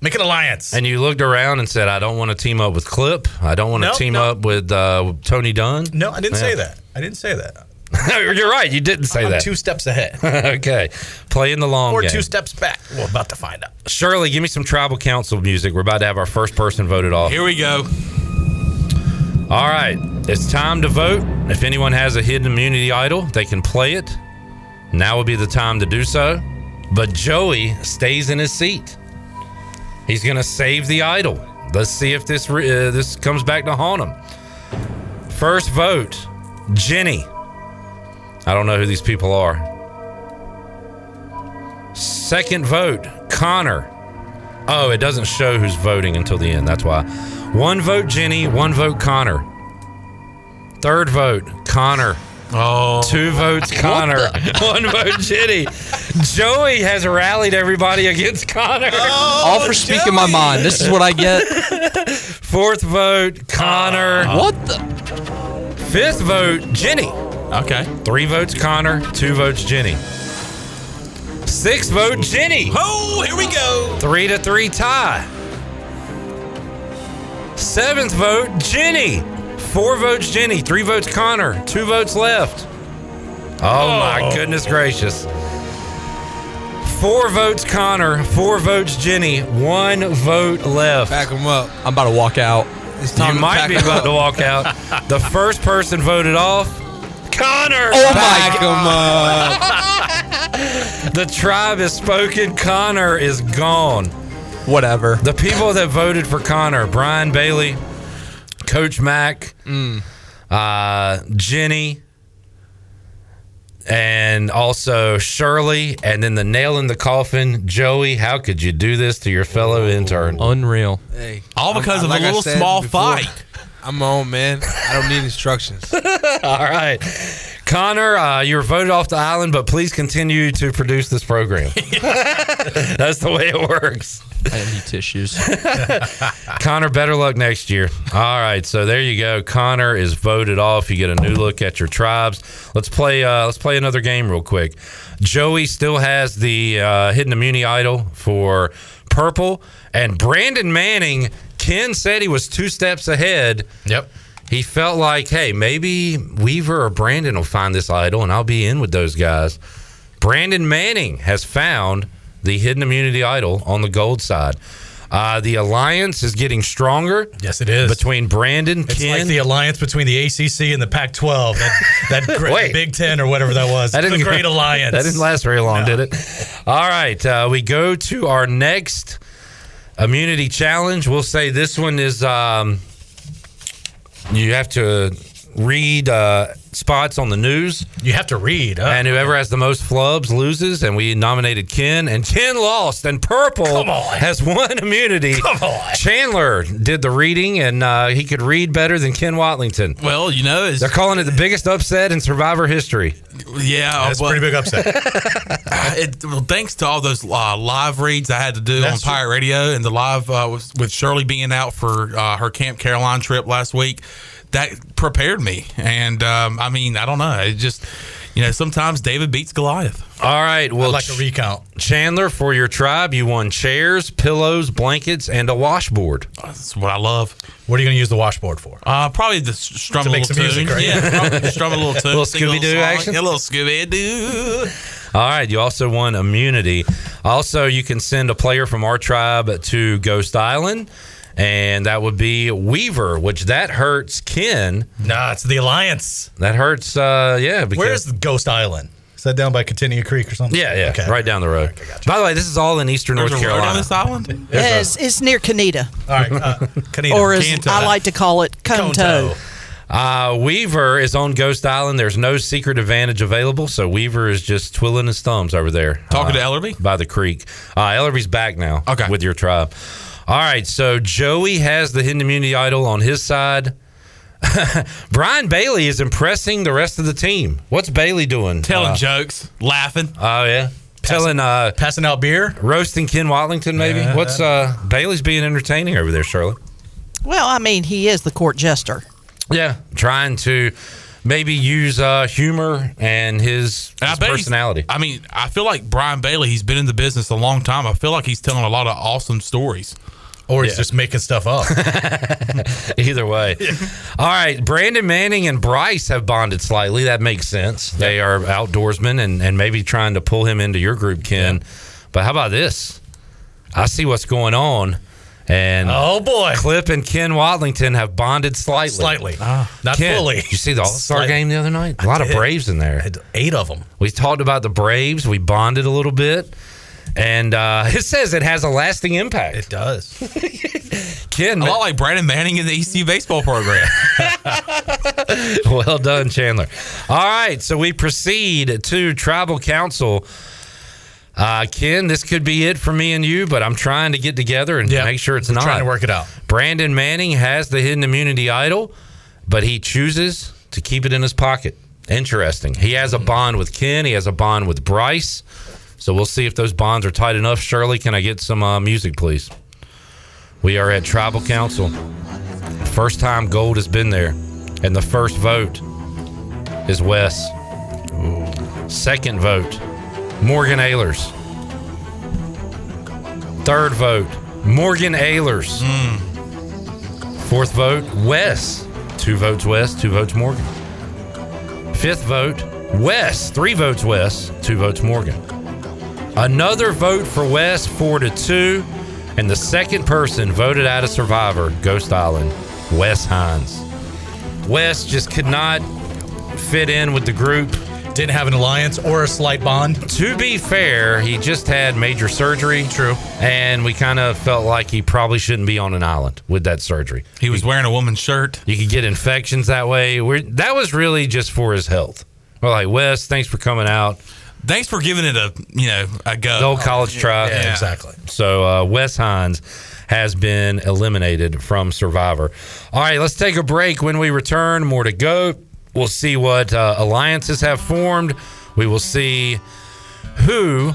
make an alliance. And you looked around and said, I don't want to team up with Clip. I don't want to No, team no. up with uh, Tony Dunn. no, I didn't Yeah. say that. I didn't say that. You're right. You didn't say I'm that. two steps ahead, okay. Playing the long or game. two steps back. We're about to find out. Shirley, give me some tribal council music. We're about to have our first person voted off. Here we go. All right. It's time to vote. If anyone has a hidden immunity idol, they can play it. Now would be the time to do so. But Joey stays in his seat. He's going to save the idol. Let's see if this uh, this comes back to haunt him. First vote, Jenny. I don't know who these people are. Second vote, Connor. Oh, it doesn't show who's voting until the end. That's why. One vote, Jenny. One vote, Connor. Third vote, Connor. Oh. Two votes, Connor. One vote, Jenny. Joey has rallied everybody against Connor. Oh, All for speaking my mind. This is what I get. Fourth vote, Connor. Uh, what the? Fifth vote, Jenny. Okay. Three votes, Connor. Two votes, Jenny. Sixth vote, Jenny. Oh, here we go. Three to three tie. Seventh vote, Jenny. Four votes, Jenny. Three votes, Connor. Two votes left. Oh, my oh. goodness gracious. Four votes, Connor. Four votes, Jenny. One vote left. Back them up. I'm about to walk out. It's time You to might be about up. to walk out. The first person voted off, Connor. Oh my him up. The tribe has spoken. Connor is gone. Whatever. The people that voted for Connor, Brian Bailey, Coach Mack, uh, Jenny, and also Shirley, and then the nail in the coffin, Joey. How could you do this to your fellow intern? Unreal. Hey, All I'm- because of like a I little small before, fight. I'm my own man. I don't need instructions. All right. Connor, uh, you were voted off the island, but please continue to produce this program. That's the way it works. Need tissues. Connor, better luck next year. All right, so there you go. Connor is voted off. You get a new look at your tribes. Let's play. Uh, let's play another game real quick. Joey still has the uh, hidden immunity idol for purple, and Brandon Manning. Ken said he was two steps ahead. Yep. He felt like, hey, maybe Weaver or Brandon will find this idol, and I'll be in with those guys. Brandon Manning has found the hidden immunity idol on the gold side. Uh, the alliance is getting stronger. Yes, it is. Between Brandon, It's Ken. like the alliance between the ACC and the Pac-12. That, that great. Big Ten or whatever that was. that the great alliance. That didn't last very long, No. did it? All right, uh, we go to our next immunity challenge. We'll say this one is um, you have to read uh, spots on the news. You have to read. and whoever has the most flubs loses. And we nominated Ken, and Ken lost. And Purple Come on. has won immunity. Come on. Chandler did the reading, and uh, he could read better than Ken Watlington. Well, you know, it's, They're calling it the biggest upset in Survivor history. yeah, That's a well, pretty big upset. it, well, thanks to all those uh, live reads I had to do That's on Pirate Radio and the live uh, with, with Shirley being out for uh, her Camp Caroline trip last week, that prepared me. And um, I mean, I don't know. It just, you know, sometimes David beats Goliath. All right. Well, I'd like a recount. Chandler, for your tribe, you won chairs, pillows, blankets, and a washboard. That's what I love. What are you going to use the washboard for? Uh, probably the strum To a make little some music, right? Yeah, strum a little tune. Little Scooby-Doo song. action? Yeah, a little Scooby Doo. All right. You also won immunity. Also, you can send a player from our tribe to Ghost Island, and that would be Weaver, which that hurts Ken. Nah, it's the Alliance. That hurts, uh, yeah. Because, Where's Ghost Island? Is that down by Contentnea Creek or something? Yeah, yeah, Okay. right down the road. By the way, this is all in eastern There's North a road Carolina. on this island. Yeah, it's, it's near Canita, All right. Uh, Canita. or as Canto. I like to call it, Conto. Uh, Weaver is on Ghost Island. There's no secret advantage available, so Weaver is just twiddling his thumbs over there. Talking uh, to Ellerby? by the creek. Uh, Ellerby's back now. Okay. with your tribe. All right, so Joey has the hidden immunity idol on his side. Brian Bailey is impressing the rest of the team. What's Bailey doing? Telling Uh, jokes, laughing. Oh yeah, telling uh, Passing out beer. roasting Ken Watlington. Maybe. Yeah. What's uh, Bailey's being entertaining over there, Shirley? Well, I mean, he is the court jester. Yeah, trying to maybe use uh, humor and his, And I his bet he's- personality. I mean, I feel like Brian Bailey. He's been in the business a long time. I feel like he's telling a lot of awesome stories. Or he's just making stuff up. Either way. All right. Brandon Manning and Bryce have bonded slightly. That makes sense. They are outdoorsmen and, and maybe trying to pull him into your group, Ken. But how about this? I see what's going on. And oh boy, Clip and Ken Watlington have bonded slightly. Slightly. Ah, not Ken, fully. You see the All Star game the other night? A lot of. Braves in there. Eight of them. We talked about the Braves. We bonded a little bit. And uh, it says it has a lasting impact. It does. Ken, A lot like Brandon Manning in the EC baseball program. well done, Chandler. All right, so we proceed to tribal council. Uh, Ken, this could be it for me and you, but I'm trying to get together and Yeah, make sure it's we're not. trying to work it out. Brandon Manning has the hidden immunity idol, but he chooses to keep it in his pocket. Interesting. He has a bond with Ken. He has a bond with Bryce. So we'll see if those bonds are tight enough. Shirley, can I get some uh, music, please? We are at Tribal Council. First time Gold has been there. And the first vote is Wes. Second vote, Morgan Ehlers. Third vote, Morgan Ehlers. Fourth vote, Wes. Two votes Wes, two votes Morgan. Fifth vote, Wes. Three votes Wes, two votes Morgan. Another vote for Wes, four to two. And the second person voted out of Survivor, Ghost Island, Wes Hines. Wes just could not fit in with the group. Didn't have an alliance or a slight bond. To be fair, he just had major surgery. True. And we kind of felt like he probably shouldn't be on an island with that surgery. He was wearing a woman's shirt. You could get infections that way. We're, that was really just for his health. We're like, Wes, thanks for coming out. Thanks for giving it a you know a go. The old college try. Yeah, exactly. So uh, Wes Hines has been eliminated from Survivor. All right, let's take a break. When we return, more to go. We'll see what uh, alliances have formed. We will see who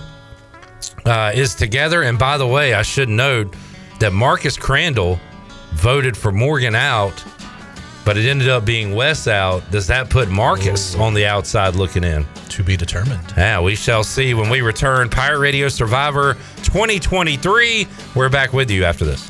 uh, is together. And by the way, I should note that Marcus Crandall voted for Morgan out, but it ended up being Wes out. Does that put Marcus on the outside looking in? To be determined. Yeah, we shall see when we return. Pirate Radio Survivor 2023. We're back with you after this.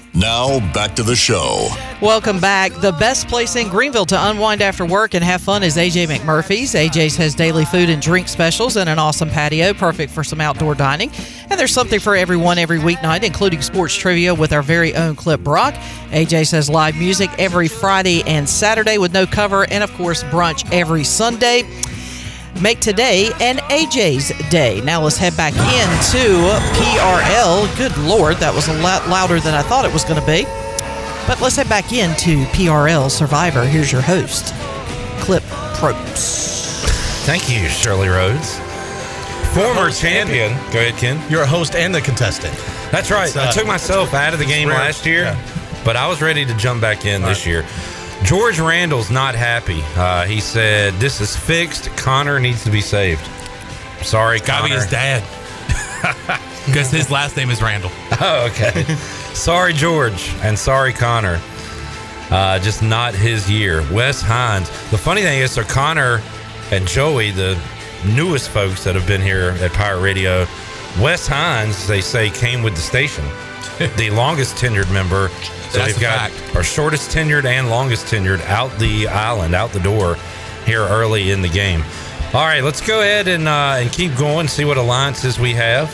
Now, back to the show. Welcome back. The best place in Greenville to unwind after work and have fun is AJ McMurphy's. AJ's has daily food and drink specials and an awesome patio, perfect for some outdoor dining. And there's something for everyone every weeknight, including sports trivia with our very own Clip Brock. AJ's has live music every Friday and Saturday with no cover, and of course, brunch every Sunday. Make today an AJ's day. Now let's head back into PRL. Good Lord, that was a lot louder than I thought it was going to be. But let's head back into PRL Survivor. Here's your host, Clip Probst. Thank you, Shirley Rhodes. Former champion. Go ahead, Ken. You're a host and a contestant. That's right. Uh, I took myself out of the game rare. last year, Yeah. but I was ready to jump back in this year. George Randall's not happy. Uh, he said, This is fixed. Connor needs to be saved. Sorry, Gotta be Connor. his dad. Because his last name is Randall. Oh, okay. sorry, George, and sorry, Connor. Uh, just not his year. Wes Hines. The funny thing is, so Connor and Joey, the newest folks that have been here at Pirate Radio, Wes Hines, they say, came with the station. the longest tenured member. So That's we've a got fact. our shortest tenured and longest tenured out the island, out the door here early in the game. All right, let's go ahead and uh, and keep going. See what alliances we have.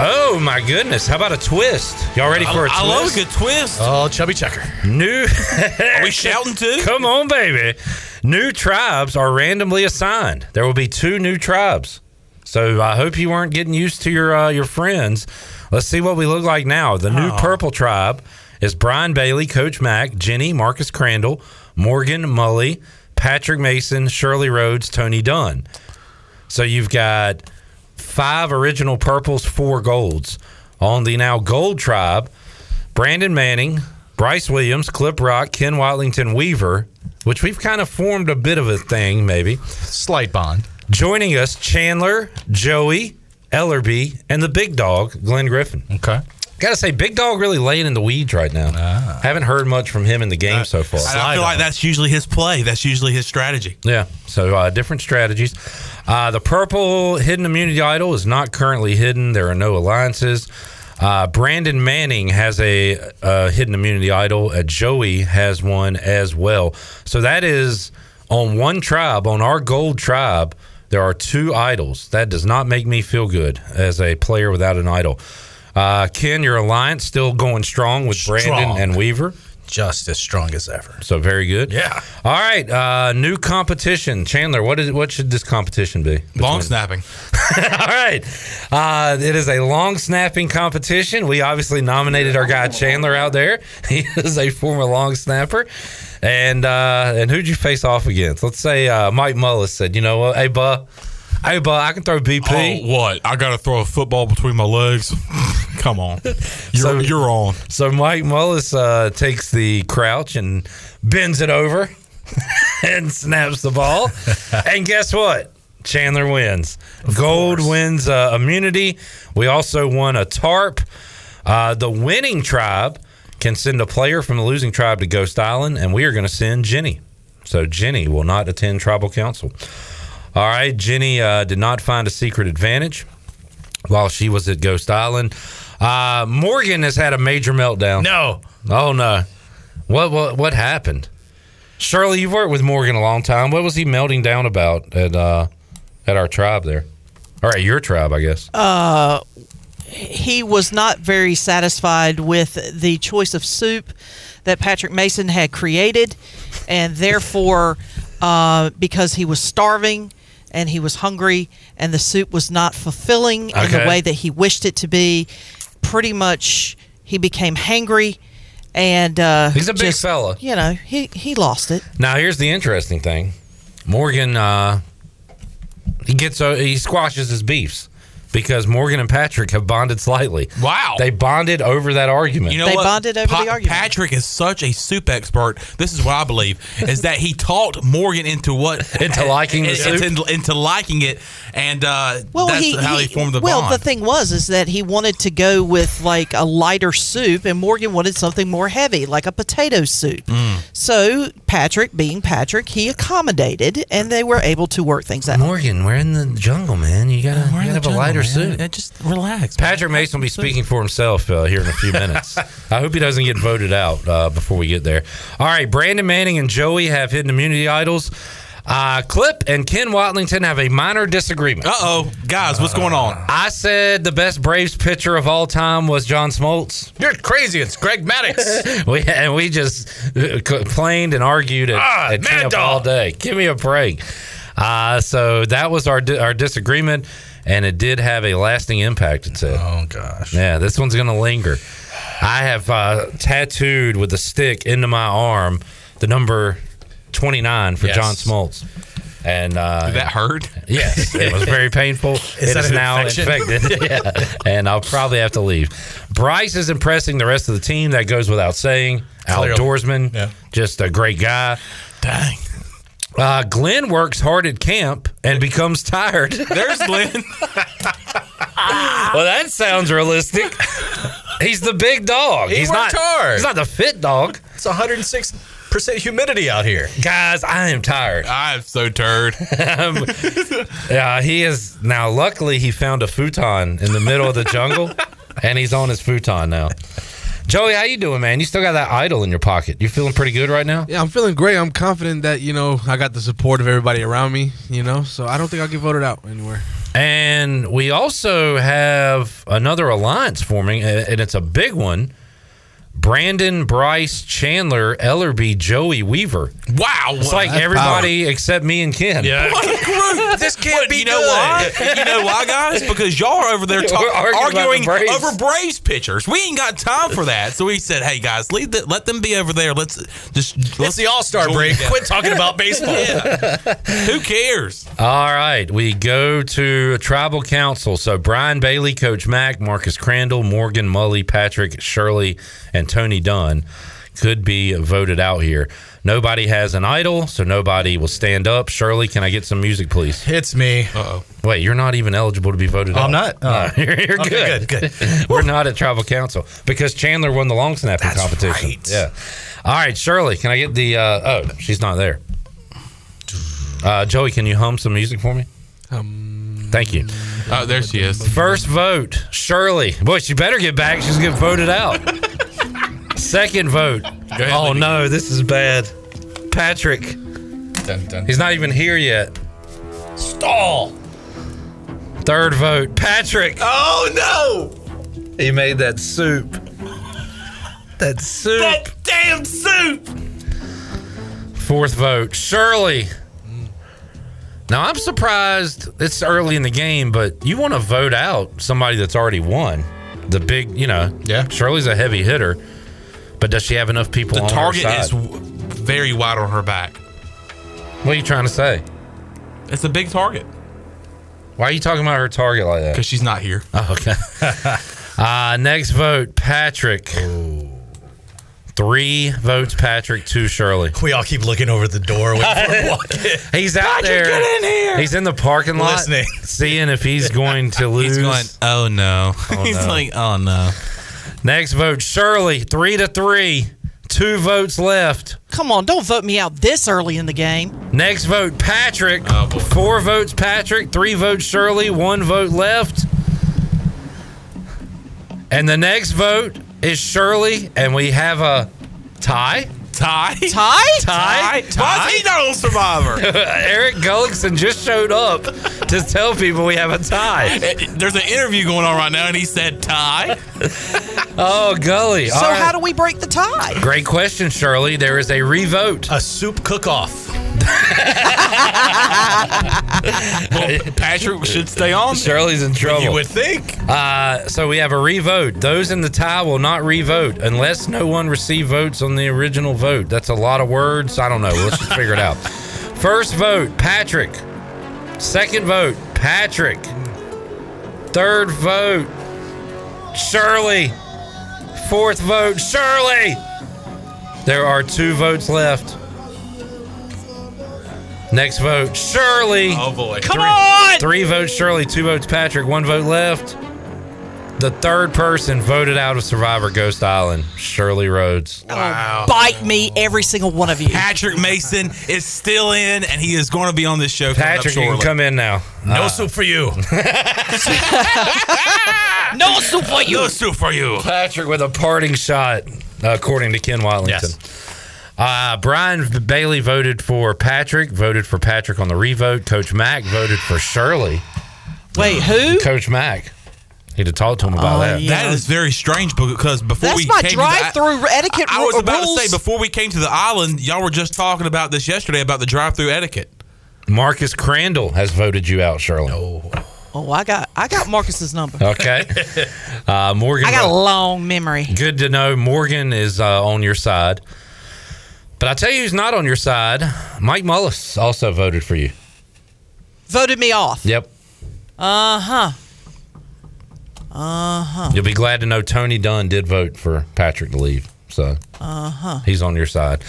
Oh my goodness! How about a twist? Y'all ready for a I twist? I love a good twist. Oh, chubby checker. New. Are we shouting too? Come on, baby. New tribes are randomly assigned. There will be two new tribes. So I hope you weren't getting used to your uh, your friends. Let's see what we look like now. The new purple tribe is Brian Bailey, Coach Mack, Jenny, Marcus Crandall, Morgan Mully, Patrick Mason, Shirley Rhodes, Tony Dunn. So you've got five original purples, four golds. On the now gold tribe, Brandon Manning, Bryce Williams, Clip Rock, Ken Watlington Weaver, which we've kind of formed a bit of a thing, maybe. Slight bond. Joining us, Chandler, Joey, Ellerby, and the big dog, Glenn Griffin. Okay. Gotta say, Big Dog really laying in the weeds right now. Haven't heard much from him in the game so far. I feel like that's usually his play. That's usually his strategy. Yeah. So uh, different strategies. Uh, the purple hidden immunity idol is not currently hidden. There are no alliances. Uh, Brandon Manning has a, uh hidden immunity idol. Uh, Joey has one as well. So that is on one tribe, on our gold tribe, there are two idols. That does not make me feel good as a player without an idol. Uh, Ken, your alliance still going strong with Brandon and Weaver. Just as strong as ever. So very good. Yeah. All right. Uh, new competition. Chandler, what is what should this competition be? Long snapping. All right. Uh, it is a long snapping competition. We obviously nominated our guy Chandler out there. He is a former long snapper. And uh, and who'd you face off against? Let's say uh, Mike Mullis said, you know what, hey, buh, hey, buh, I can throw BP. Oh, what? I got to throw a football between my legs. Come on. You're, So- you're on. So Mike Mullis uh, takes the crouch and bends it over and snaps the ball. and guess what? Chandler wins. Gold wins uh, immunity. We also won a tarp. Uh, the winning tribe can send a player from the losing tribe to Ghost Island, and we are going to send Jenny. So Jenny will not attend tribal council. All right, Jenny uh, did not find a secret advantage while she was at Ghost Island. Uh, Morgan has had a major meltdown. No. Oh no. What what what happened? Shirley, you've worked with Morgan a long time. What was he melting down about at uh at our tribe there? All right, your tribe, I guess. Uh, he was not very satisfied with the choice of soup that Patrick Mason had created, and therefore, uh, because he was starving and he was hungry, and the soup was not fulfilling in the way that he wished it to be, pretty much he became hangry. And uh, He's a big just, fella. You know, he, he lost it. Now here's the interesting thing. Morgan uh he gets uh, he squashes his beefs. Because Morgan and Patrick have bonded slightly. Wow. They bonded over that argument. You know they what? Bonded over pa- the argument. Patrick is such a soup expert. This is what I believe is that he talked Morgan into what Into liking the soup? into, into liking it, and uh, Well, that's he, how he, formed the well, bond. Well, the thing was is that he wanted to go with like a lighter soup, and Morgan wanted something more heavy, like a potato soup. Mm. So Patrick, being Patrick, he accommodated, and they were able to work things out. Morgan, we're in the jungle, man. You gotta, you in have a jungle, lighter man. suit. Uh, Just relax. Patrick Mason will be speaking for himself uh, here in a few minutes. I hope he doesn't get voted out uh, before we get there. All right, Brandon Manning and Joey have hidden immunity idols. Uh, Clip and Ken Watlington have a minor disagreement. Uh oh, guys, what's going on? I said the best Braves pitcher of all time was John Smoltz. You're crazy. It's Greg Maddux. we and we just uh, complained and argued at, Ah, at camp Dog. all day. Give me a break. Uh, so that was our di- our disagreement, and it did have a lasting impact. It said. Oh gosh. Yeah, this one's gonna linger. I have uh, tattooed with a stick into my arm the number twenty nine for Yes. John Smoltz. And uh, Did that hurt? Yes, it was very painful. it that is now infection? infected. yeah. And I'll probably have to leave. Bryce is impressing the rest of the team. That goes without saying. Outdoorsman, Yeah. just a great guy. Dang. Uh, Glenn works hard at camp and becomes tired. There's Glenn. well, that sounds realistic. He's the big dog. He he's not. hard. He's not the fit dog. It's 106 percent humidity out here. Guys, I am tired. I'm so tired. Um, yeah, he is now. Luckily, he found a futon in the middle of the jungle, and he's on his futon now. Joey, how you doing, man? You still got that idol in your pocket. You feeling pretty good right now? Yeah, I'm feeling great. I'm confident that you know I got the support of everybody around me. You know, so I don't think I'll get voted out anywhere. And we also have another alliance forming, and it's a big one. Brandon, Bryce, Chandler, Ellerby, Joey, Weaver. Wow. It's like That's everybody except me and Ken. Yeah. this can't be you know why? You know why, guys? Because y'all are over there talk, arguing arguing the Braves. over Braves pitchers. We ain't got time for that. So we said, "Hey guys, leave the, let them be over there. Let's just let's the All Star break. together." Quit talking about baseball. Who cares? All right, we go to a tribal council. So Brian Bailey, Coach Mack, Marcus Crandall, Morgan Mully, Patrick Shirley, and Tony Dunn could be voted out here. Nobody has an idol, so nobody will stand up. Shirley, can I get some music, please? It's me. Uh oh. Wait, you're not even eligible to be voted Oh, out. I'm not? No, Oh. you're, you're Okay, good. good, We're not at tribal council because Chandler won the long snapping That's competition. right. Yeah. All right, Shirley, can I get the? Uh, oh, she's not there. Uh, Joey, can you hum some music for me? Um, Thank you. Oh, there she is. First vote, Shirley. Boy, she better get back. She's gonna get voted out. Second vote. ahead, oh lady. no, this is bad. Patrick. Dun, dun. He's not even here yet. Stall. Third vote, Patrick. Oh no! He made that soup. That soup. That damn soup. Fourth vote, Shirley. Mm. Now I'm surprised it's early in the game, but you want to vote out somebody that's already won. The big, you know, Yeah. Shirley's a heavy hitter, but does she have enough people The on target her side? is very wide on her back. what are you trying to say? It's a big target Why are you talking about her target like that? because she's not here. Oh, okay. uh, next vote, Patrick. Three votes, Patrick. Two, Shirley. We all keep looking over the door waiting for walk in. He's out Patrick, there. get in here. He's in the parking lot, Listening. seeing if he's going to lose. He's going. Oh no. He's no. like, oh no. Next vote, Shirley. Three to three. Two votes left. Come on, don't vote me out this early in the game. Next vote, Patrick. Oh, boy. Four votes, Patrick. Three votes, Shirley. One vote left. And the next vote is Shirley, and we have a tie. Ty. Ty? Tie? Why is he not on Survivor? Eric Gullickson just showed up to tell people we have a tie. There's an interview going on right now, and he said tie. Oh, Gully. So All right. how do we break the tie? Great question, Shirley. There is a revote. A soup cook-off. Well, Patrick should stay on. Shirley's in trouble. You would think. Uh, so we have a revote. Those in the tie will not revote unless no one received votes on the original vote. That's a lot of words. I don't know. Let's just figure it out. First vote, Patrick. Second vote, Patrick. Third vote, Shirley. Fourth vote, Shirley. There are two votes left. Next vote, Shirley. Oh boy. Come on! Three votes, Shirley. Two votes, Patrick. One vote left. The third person voted out of Survivor Ghost Island, Shirley Rhodes. Wow. Bite me, every single one of you. Patrick Mason is still in, and he is going to be on this show. coming up Patrick, you can come in now. No Uh, soup for you. no soup for you. No soup for you. Patrick with a parting shot, according to Ken Watlington. Uh, Brian Bailey voted for Patrick, voted for Patrick on the revote. Coach Mack voted for Shirley. Wait, who? Coach Mack. Need to talk to him about Oh, that. yeah. That is very strange because before That's we my came drive-through to the, etiquette I, I was ru- about rules. to say before we came to the island, y'all were just talking about this yesterday about the drive-through etiquette. Marcus Crandall has voted you out, Shirley. Oh, Oh, I got I got Marcus's number. Okay. Uh, Morgan. I got a long memory. Good to know Morgan is uh, on your side. But I tell you who's not on your side. Mike Mullis also voted for you. Voted me off. Yep. Uh huh. Uh huh. You'll be glad to know Tony Dunn did vote for Patrick to leave. So Uh huh. he's on your side.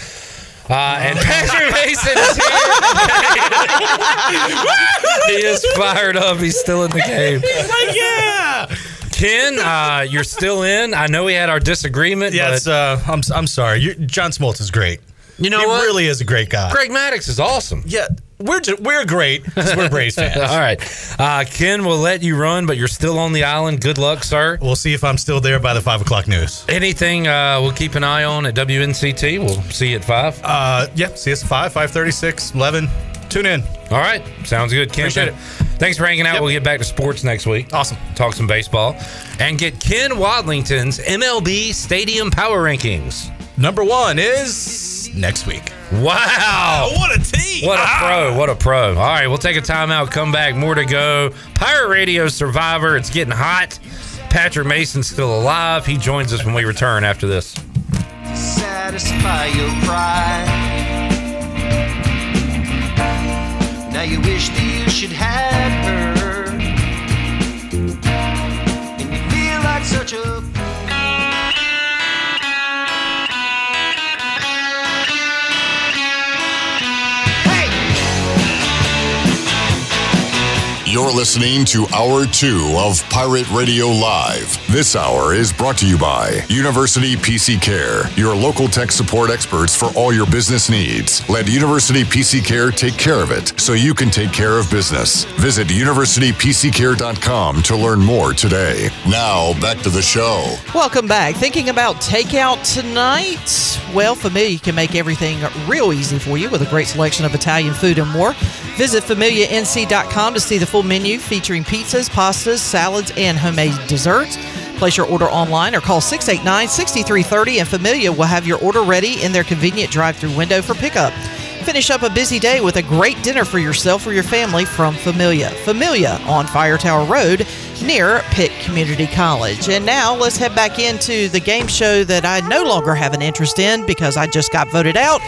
Uh, and Patrick Mason is here. he is fired up. He's still in the game. He's like, yeah. Ken, uh, you're still in. I know we had our disagreement. Yeah, but uh, I'm, I'm sorry. You, John Smoltz is great. You know he what? really is a great guy. Greg Maddux is awesome. Yeah, we're ju- we're great 'cause we're Braves fans. All right. Uh, Ken will let you run, but you're still on the island. Good luck, sir. We'll see if I'm still there by the five o'clock news. Anything uh, we'll keep an eye on at WNCT. We'll see you at five. Uh, yeah, see us at five, five thirty, six, eleven. Tune in. All right. Sounds good, Ken. Appreciate it. Thanks for hanging out. We'll get back to sports next week. Awesome. Talk some baseball and get Ken Watlington's MLB Stadium Power Rankings. Number one is next week. Wow. Oh, what a team. What a ah. pro. What a pro. All right, we'll take a timeout, come back, more to go. Pirate Radio Survivor, it's getting hot. Patrick Mason's still alive. He joins us when we return after this. satisfy your pride. Now you wish that you should have her, and you feel like such a You're listening to Hour 2 of Pirate Radio Live. This hour is brought to you by University PC Care, your local tech support experts for all your business needs. Let University PC Care take care of it so you can take care of business. Visit universitypccare.com to learn more today. Now, back to the show. Welcome back. Thinking about takeout tonight? Well, Familia can make everything real easy for you with a great selection of Italian food and more. Visit familianc.com to see the full menu featuring pizzas, pastas, salads, and homemade desserts. Place your order online or call 689 6330 and Familia will have your order ready in their convenient drive through window for pickup. Finish up a busy day with a great dinner for yourself or your family from Familia. Familia on Fire Tower Road near Pitt Community College. And now let's head back into the game show that I no longer have an interest in because I just got voted out.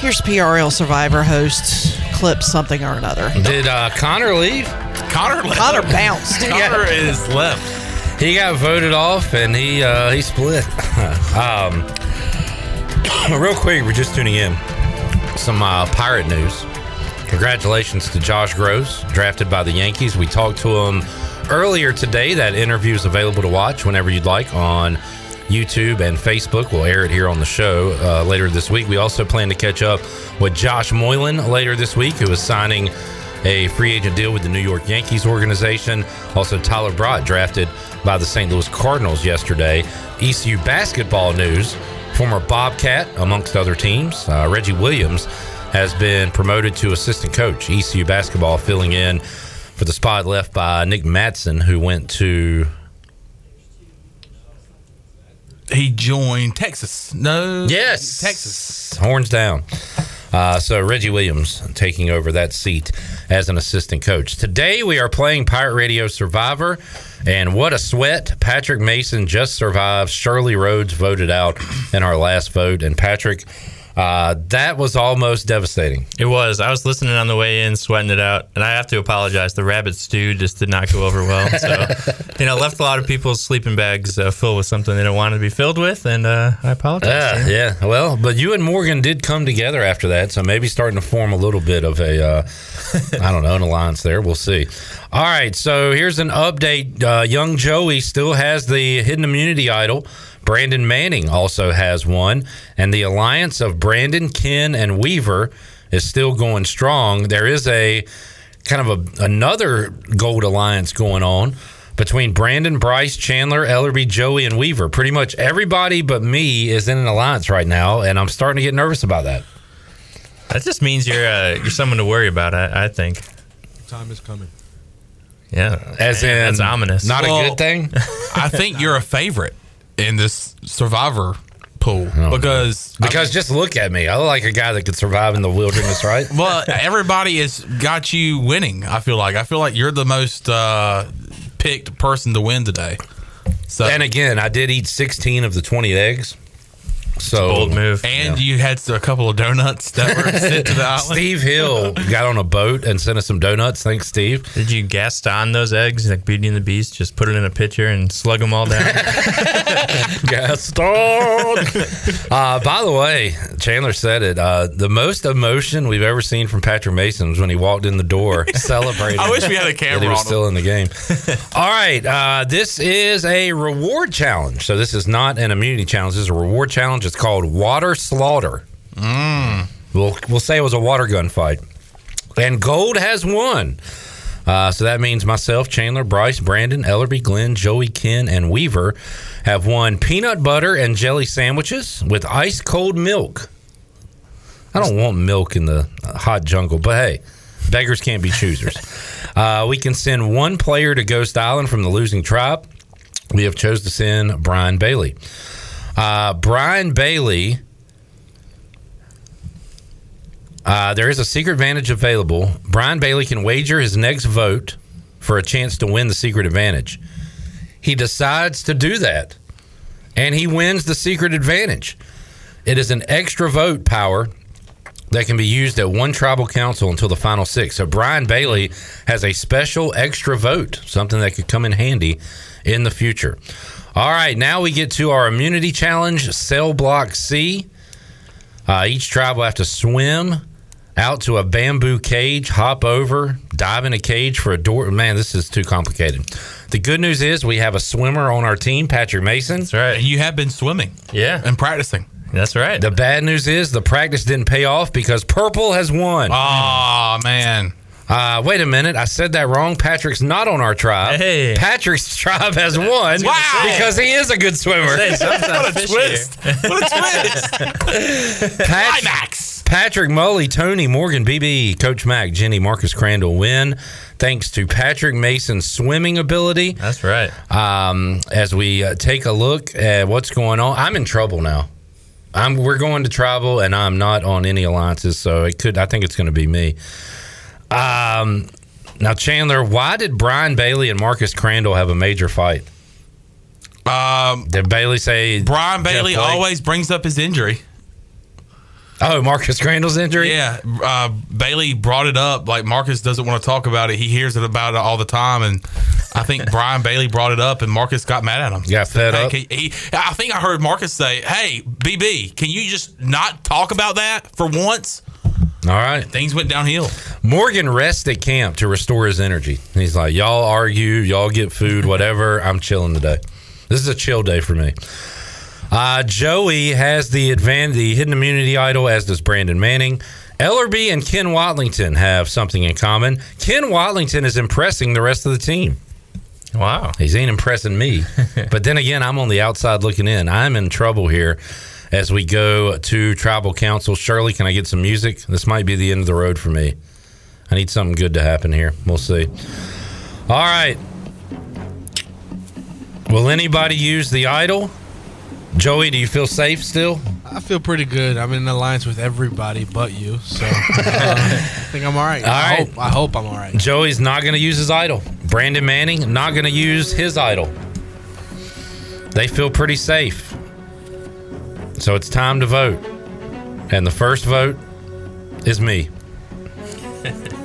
Here's PRL Survivor host clip something or another. Did uh, Connor leave? Connor left. Connor bounced. Connor is left. He got voted off and he uh, he split. um, real quick, we're just tuning in. Some uh, pirate news. Congratulations to Josh Grosz, drafted by the Yankees. We talked to him earlier today. That interview is available to watch whenever you'd like on YouTube and Facebook. We'll air it here on the show uh, later this week. We also plan to catch up with Josh Moylan later this week, who is signing a free agent deal with the New York Yankees organization. Also, Tyler Brott drafted by the St. Louis Cardinals yesterday. ECU basketball news former Bobcat, amongst other teams. Uh, Reggie Williams has been promoted to assistant coach, ECU basketball, filling in for the spot left by Nick Matson, who went to. He joined Texas. No. Yes. Texas. Horns down. Uh, so Reggie Williams taking over that seat as an assistant coach. Today we are playing Pirate Radio Survivor, and what a sweat! Patrick Mason just survived. Shirley Rhodes voted out in our last vote, and Patrick, Uh, that was almost devastating. It was. I was listening on the way in, sweating it out, and I have to apologize. The rabbit stew just did not go over well. So, you know, left a lot of people's sleeping bags uh, full with something they didn't want to be filled with, and uh, I apologize. Yeah, yeah. Well, but you and Morgan did come together after that, so maybe starting to form a little bit of a, uh, I don't know, an alliance there. We'll see. All right, so here's an update. Uh, young Joey still has the hidden immunity idol. Brandon Manning also has one, and the alliance of Brandon, Ken, and Weaver is still going strong. There is a kind of a, another gold alliance going on between Brandon, Bryce, Chandler, Ellerby, Joey, and Weaver. Pretty much everybody but me is in an alliance right now, and I'm starting to get nervous about that. That just means you're uh, you're someone to worry about. I, I think. Time is coming. Yeah, As Man, in, that's ominous. not a good thing. I think you're a favorite in this survivor pool because Because just look at me. I look like a guy that could survive in the wilderness, right? well, everybody has got you winning. I feel like I feel like you're the most uh, picked person to win today. So and again, I did eat 16 of the 20 eggs. So bold move. and you had a couple of donuts that were sent to the island. Steve Hill got on a boat and sent us some donuts. Thanks, Steve. Did you Gaston those eggs like Beauty and the Beast? Just put it in a pitcher and slug them all down. Gaston. uh, by the way, Chandler said it. Uh, the most emotion we've ever seen from Patrick Mason was when he walked in the door celebrating. I wish we had a camera he was on him. still in the game. All right, uh, this is a reward challenge. So this is not an immunity challenge. This is a reward challenge. It's called Water Slaughter. Mm. We'll we'll say it was a water gun fight, and Gold has won. Uh, so that means myself, Chandler, Bryce, Brandon, Ellerby, Glenn, Joey, Ken, and Weaver have won peanut butter and jelly sandwiches with ice cold milk. I don't want milk in the hot jungle, but hey, beggars can't be choosers. uh, we can send one player to Ghost Island from the losing tribe. We have chose to send Brian Bailey. Uh, Brian Bailey. Uh, there is a secret advantage available. Brian Bailey can wager his next vote for a chance to win the secret advantage. He decides to do that, and he wins the secret advantage. It is an extra vote power that can be used at one tribal council until the final six. So Brian Bailey has a special extra vote, something that could come in handy in the future. All right, now we get to our immunity challenge, cell block C. Uh, each tribe will have to swim out to a bamboo cage, hop over, dive in a cage for a door. Man, this is too complicated. The good news is we have a swimmer on our team, Patrick Mason. That's right. You have been swimming. Yeah. And practicing. That's right. The bad news is the practice didn't pay off because Purple has won. Oh, man. Uh, wait a minute. I said that wrong. Patrick's not on our tribe. Hey. Patrick's tribe has won Wow. because he is a good swimmer. Say, something's not What a twist. What a twist. Pat- Climax. Patrick Mully, Tony Morgan, BB, Coach Mac, Jenny, Marcus Crandall win thanks to Patrick Mason's swimming ability. That's right. Um, as we uh, take a look at what's going on, I'm in trouble now. I'm we're going to tribal, and I'm not on any alliances, so it could. I think it's going to be me. Um, now Chandler, why did Brian Bailey and Marcus Crandall have a major fight? Um, Did Bailey say Brian Bailey always brings up his injury. Oh, Marcus Crandall's injury. Yeah, uh, Bailey brought it up. Like Marcus doesn't want to talk about it. He hears it about it all the time, and I think Brian Bailey brought it up, and Marcus got mad at him. Got fed Hey, up. he, I think I heard Marcus say, "Hey, BB, can you just not talk about that for once?" All right. Things went downhill. Morgan rests at camp to restore his energy. He's like, y'all argue, y'all get food, whatever. I'm chilling today. This is a chill day for me. Uh, Joey has the advan- the hidden immunity idol, as does Brandon Manning. Ellerby and Ken Watlington have something in common. Ken Watlington is impressing the rest of the team. Wow. He's ain't impressing me. but then again, I'm on the outside looking in. I'm in trouble here as we go to tribal council. Shirley, can I get some music? This might be the end of the road for me. I need something good to happen here. We'll see. All right. Will anybody use the idol? Joey, do you feel safe still? I feel pretty good. I'm in alliance with everybody but you, so uh, I think I'm all right. All I, right. Hope, I hope I'm all right. Joey's not going to use his idol. Brandon Manning not going to use his idol. They feel pretty safe. So it's time to vote. And the first vote is me.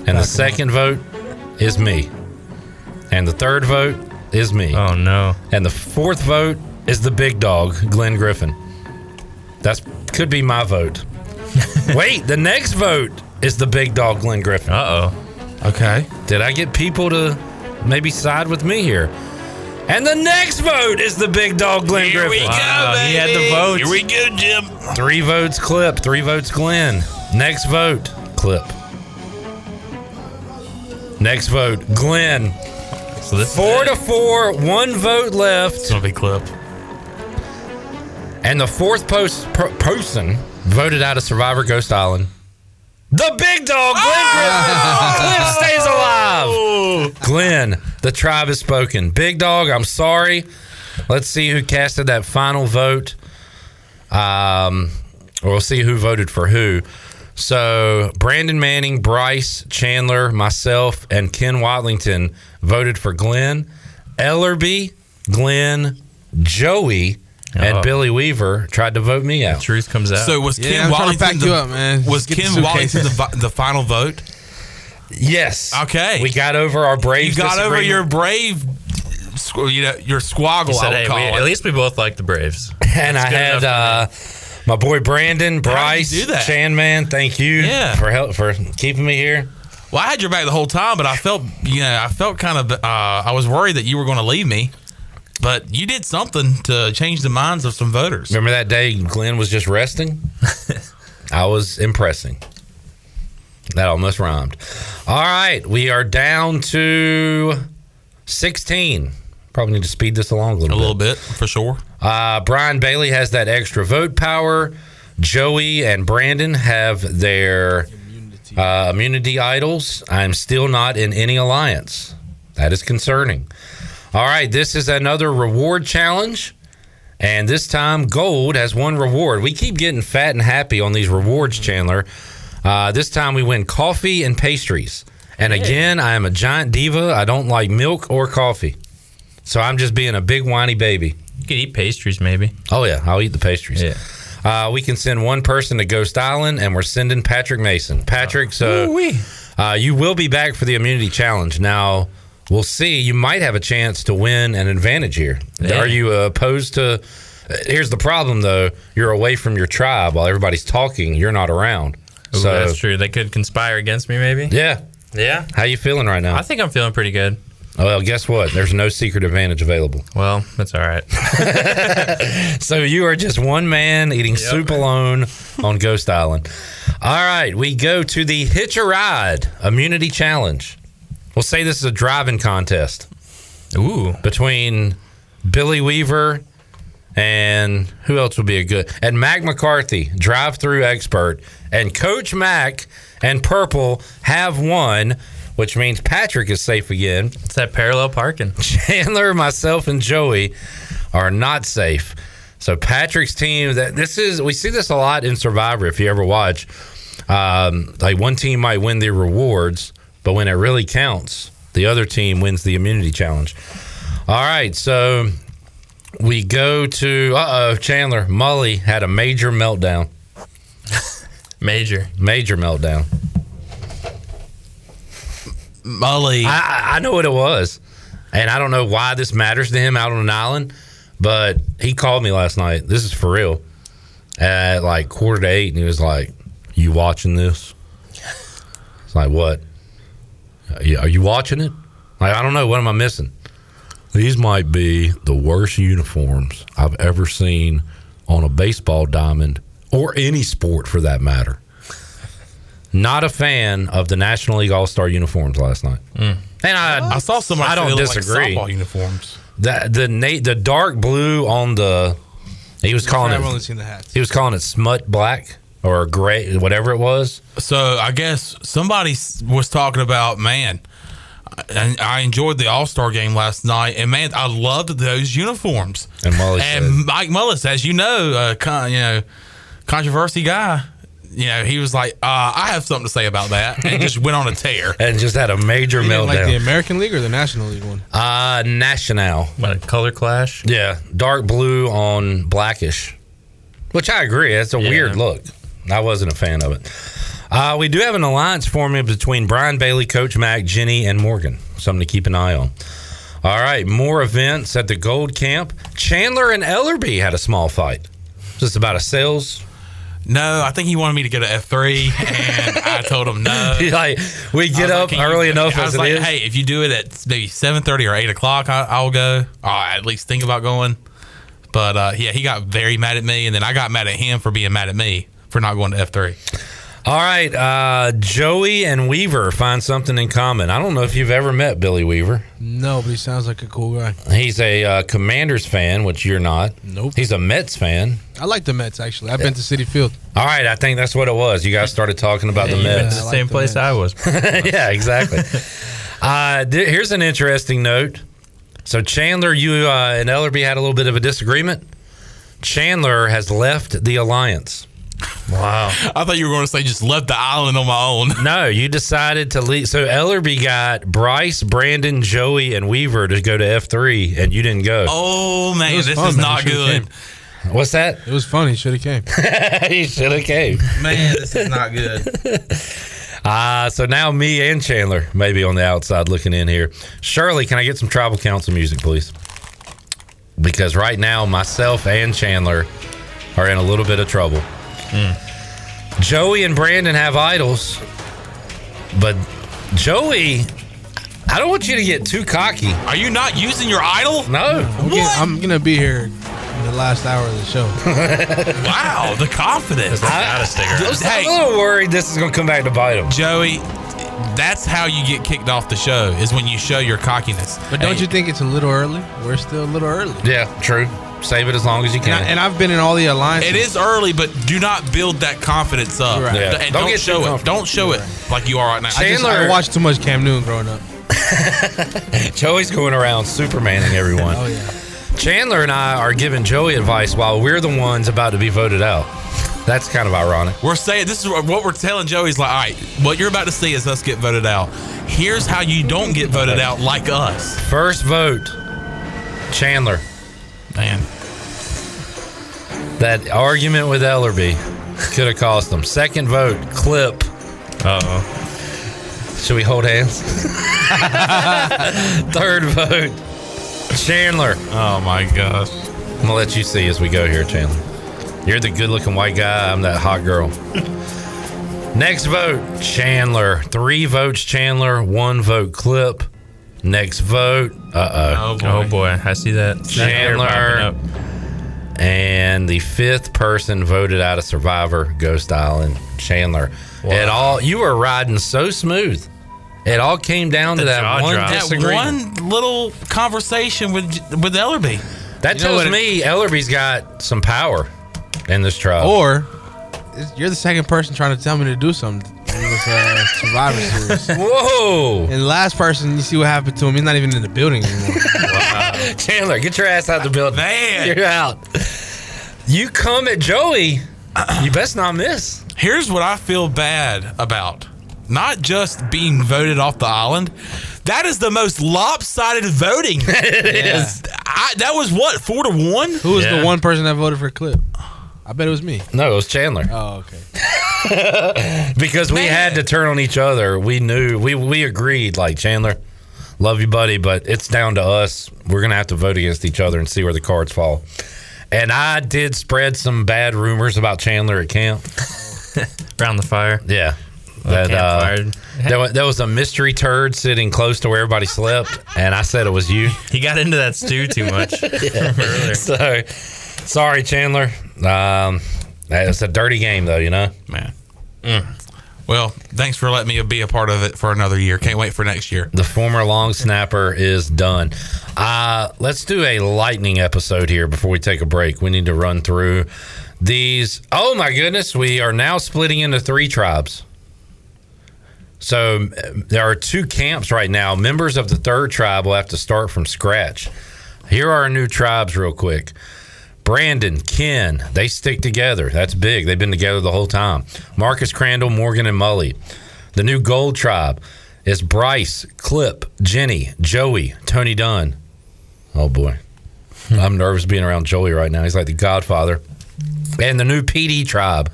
And the second vote is me. And the third vote is me. Oh no. And the fourth vote is the big dog, Glenn Griffin. That's could be my vote. Wait, the next vote is the big dog, Glenn Griffin. Uh oh. Okay. Did I get people to maybe side with me here? And the next vote is the big dog, Glenn Griffin. Here we Griffin. go, Wow, he had the baby. votes. Here we go, Jim. Three votes, clip. Three votes, Glenn. Next vote, clip. Next vote, Glenn. So this four to four, one vote left. It's gonna be clip. And the fourth post per- person voted out of Survivor Ghost Island. The big dog, Glenn Griffin. Oh! Glenn stays alive. Oh! Glenn, the tribe has spoken. Big dog, I'm sorry. Let's see who casted that final vote. Um, we'll see who voted for who. So Brandon Manning, Bryce Chandler, myself, and Ken Watlington voted for Glenn. Ellerby, Glenn, Joey, and Oh. Billy Weaver tried to vote me out. truth comes out. So was Ken Watlington the, Was Ken Watlington the, the final vote? Yes. Okay. We got over our brave. You got over your brave, you know, your squaggle. He said, I would hey, call we- it. at least we both like the Braves. and I That's good had uh, my boy Brandon, Bryce, do that? Chan man. Thank you Yeah. for help for keeping me here. Well, I had your back the whole time, but I felt, you know, I felt kind of, uh, I was worried that you were going to leave me. But you did something to change the minds of some voters. Remember that day Glenn was just resting? I was impressing. That almost rhymed. All right, we are down to 16. Probably need to speed this along a little A bit. A little bit, for sure. Uh, Brian Bailey has that extra vote power. Joey and Brandon have their uh, immunity idols. I'm still not in any alliance. That is concerning. All right, this is another reward challenge. And this time, gold has one reward. We keep getting fat and happy on these rewards, Chandler. Uh, this time, we win coffee and pastries. And again, I am a giant diva. I don't like milk or coffee. So I'm just being a big whiny baby. You could eat pastries, maybe. Oh yeah, I'll eat the pastries. Yeah. Uh, we can send one person to Ghost Island, and we're sending Patrick Mason. Patrick, so uh, you will be back for the immunity challenge. Now we'll see. You might have a chance to win an advantage here. Yeah. Are you uh, opposed to? uh, Here's the problem, though. You're away from your tribe while everybody's talking. You're not around. Ooh, so that's true. They could conspire against me, maybe. yeah. Yeah. How you feeling right now? I think I'm feeling pretty good. Oh, well, guess what? There's no secret advantage available. Well, that's all right. so you are just one man eating soup alone on Ghost Island. All right, we go to the Hitch a Ride Immunity Challenge. We'll say this is a driving contest. Ooh. Between Billy Weaver and who else would be a good and Mac McCarthy, drive through expert, and Coach Mac and Purple have won, which means Patrick is safe again. It's that parallel parking. Chandler, myself, and Joey are not safe. So Patrick's team that this is we see this a lot in Survivor if you ever watch. Um, like one team might win the rewards, but when it really counts, the other team wins the immunity challenge. All right, so we go to uh oh, Chandler Mully had a major meltdown. major, major meltdown. Mully, I, I- I know what it was, and I don't know why this matters to him out on an island, but he called me last night. This is for real. At like quarter to eight, and he was like, "You watching this?" It's like, "What? Are you watching it?" Like, I don't know. What am I missing? These might be the worst uniforms I've ever seen on a baseball diamond or any sport for that matter. Not a fan of the National League All Star uniforms last night. Mm. And I, I saw somebody I don't say they look like disagree. softball uniforms. The the na- the dark blue on the he was calling I've it only seen the hats. he was calling it smut black or gray whatever it was. So I guess somebody was talking about man. I, I enjoyed the All Star game last night, and man, I loved those uniforms. And Mully and Mike Mullis, as you know, uh, con, you know, controversy guy. You know, he was like, uh, "I have something to say about that," and just went on a tear. and just had a major You didn't like the. American League or the National League one? Uh National. What a color clash. Yeah, dark blue on blackish. Which I agree, it's a weird look. I wasn't a fan of it. Uh, we do have an alliance forming between Brian Bailey, Coach Mac, Jenny, and Morgan. Something to keep an eye on. All right, more events at the Gold Camp. Chandler and Ellerby had a small fight. Just about a sales. No, I think he wanted me to go to F three, and I told him no. like we get up "Can you-" early enough I was like, is. hey, if you do it at maybe seven thirty or eight o'clock, I, I'll go. Or I at least think about going. But uh, yeah, he got very mad at me, and then I got mad at him for being mad at me for not going to F three. All right, uh, Joey and Weaver find something in common. I don't know if you've ever met Billy Weaver. No, but he sounds like a cool guy. He's a uh, Commanders fan, which you're not. Nope. He's a Mets fan. I like the Mets actually. I've been to Citi Field. All right, I think that's what it was. You guys started talking about the you been Mets. to the same place I was. yeah, exactly. uh, th- here's an interesting note. So Chandler, you uh, and Ellerby had a little bit of a disagreement. Chandler has left the alliance. Wow. I thought you were going to say just left the island on my own. No, you decided to leave. So Ellerby got Bryce, Brandon, Joey, and Weaver to go to F three, and you didn't go. Oh man, this fun, is man. not You should've good. What's that? It was funny. Should have came. he should have came. Man, this is not good. Uh, so now me and Chandler maybe on the outside looking in here. Shirley, can I get some tribal council music, please? Because right now myself and Chandler are in a little bit of trouble. Joey and Brandon have idols, but Joey, I don't want you to get too cocky. Are you not using your idol? No. I'm, getting, I'm gonna be here in the last hour of the show. Wow, the confidence. I, I'm a little worried this is going to come back to bite him. Joey, that's how you get kicked off the show is when you show your cockiness. But don't you think it's a little early? We're still a little early. Yeah, true. Save it as long as you And, can. I, and I've been in all the alliances. It is early, but do not build that confidence up. Right. Yeah. And Don't don't, get show it. Don't show it like you are right now. I, just, I watched too much Cam Newton growing up. Joey's going around Supermaning everyone. Oh yeah. Chandler and I are giving Joey advice while we're the ones about to be voted out. That's kind of ironic. We're saying this is what we're telling Joey's like, all right, what you're about to see is us get voted out. Here's how you don't get voted out like us. First vote, Chandler. Man. That argument with Ellerby could have cost him. Second vote, Clip. Uh oh. Should we hold hands? Third vote, Chandler. Oh my gosh. I'm gonna let you see as we go here, Chandler. You're the good-looking white guy. I'm that hot girl. Next vote, Chandler. Three votes, Chandler. One vote, Clip. Next vote, uh Oh, oh, boy. Oh boy, I see that. That hair popping Chandler. And the fifth person voted out of Survivor, Ghost Island, Chandler. It all you were riding so smooth. It all came down to that one drop. That disagreement. one little conversation with with Ellerby. That You tells what it- me Ellerby's got some power in this trial. Or it's- you're the second person trying to tell me to do something in this uh, Survivor Series. Whoa! And the last person, you see what happened to him. He's not even in the building anymore. Chandler, get your ass out of the building. Man. You're out. You come at Joey, you best not miss. Here's what I feel bad about. Not just being voted off the island. That is the most lopsided voting. it is. I, that was what, four to one? Who was Yeah. the one person that voted for Clip? I bet it was me. No, it was Chandler. Oh, okay. because we had to turn on each other. We knew we we agreed like Chandler, love you, buddy, but it's down to us. We're gonna have to vote against each other and see where the cards fall. And I did spread some bad rumors about Chandler at camp. Around the fire. Yeah. That uh, campfire. there, was, there was a mystery turd sitting close to where everybody slept, and I said it was you. He got into that stew too much. earlier. So sorry, Chandler. Um, it's a dirty game, though. You know. Man. Well, thanks for letting me be a part of it for another year. Can't wait for next year. The former long snapper is done. Uh, let's do a lightning episode here before we take a break. We need to run through these. Oh my goodness, we are now splitting into three tribes. So uh, there are two camps right now. Members of the third tribe will have to start from scratch. Here are our new tribes, real quick. Brandon, Ken, they stick together. That's big. They've been together the whole time. Marcus Crandall, Morgan, and Mully. The new Gold Tribe is Bryce, Clip, Jenny, Joey, Tony Dunn. Oh boy. Hmm. I'm nervous being around Joey right now. He's like the godfather. And the new PD tribe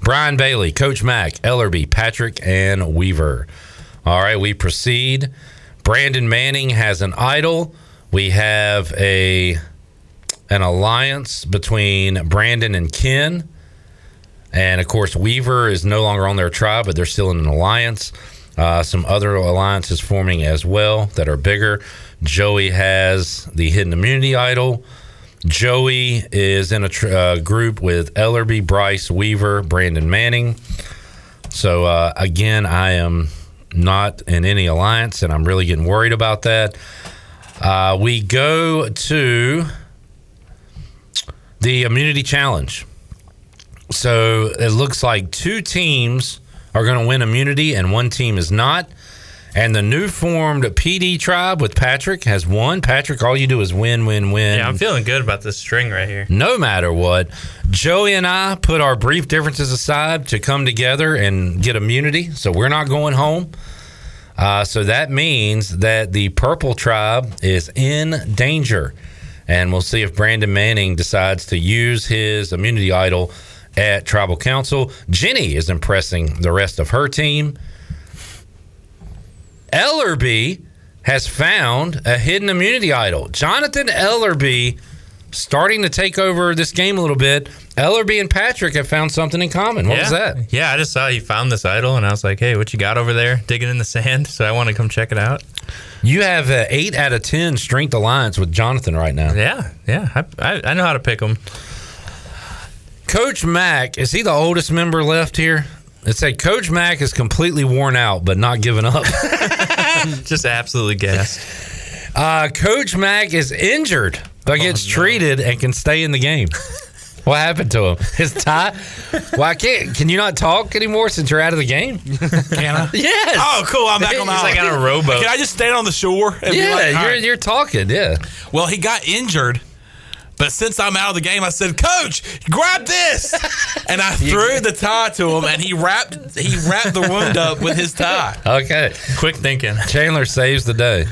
Brian Bailey, Coach Mack, Ellerby, Patrick, and Weaver. All right, we proceed. Brandon Manning has an idol. We have a an alliance between Brandon and Ken. And of course, Weaver is no longer on their tribe, but they're still in an alliance. Uh, some other alliances forming as well that are bigger. Joey has the Hidden Immunity Idol. Joey is in a tr- uh, group with Ellerby, Bryce, Weaver, Brandon Manning. So uh, again, I am not in any alliance, and I'm really getting worried about that. Uh, we go to the immunity challenge. So it looks like two teams are going to win immunity, and one team is not. And the new formed PD tribe with Patrick has won. Patrick, all you do is win, win, win. Yeah, I'm feeling good about this string right here. no matter what. Joey and I put our brief differences aside to come together and get immunity. So we're not going home. Uh, so that means that the purple tribe is in danger. And we'll see if Brandon Manning decides to use his immunity idol at tribal council. Jenny is impressing the rest of her team. Ellerby has found a hidden immunity idol. Jonathan Ellerby starting to take over this game a little bit. Ellerby and Patrick have found something in common. What yeah. was that? Yeah, I just saw you found this idol, and I was like, "Hey, what you got over there? Digging in the sand?" So I want to come check it out. You have an eight out of ten strength alliance with Jonathan right now. Yeah, yeah, I, I, I know how to pick them. Coach Mack is he the oldest member left here? It said Coach Mack is completely worn out, but not giving up. just absolutely gassed. Uh, Coach Mack is injured, but gets treated and can stay in the game. What happened to him? His tie? Well, I can't. Can you not talk anymore since you're out of the game? Can I? Yes. Oh, cool. I'm back on the He's like island. on a rowboat. Can I just stand on the shore? And be Yeah, like, you're right. you're talking. Yeah. Well, he got injured. But since I'm out of the game, I said, "Coach, grab this!" And I threw the tie to him, and he wrapped he wrapped the wound up with his tie. Okay. Quick thinking. Chandler saves the day.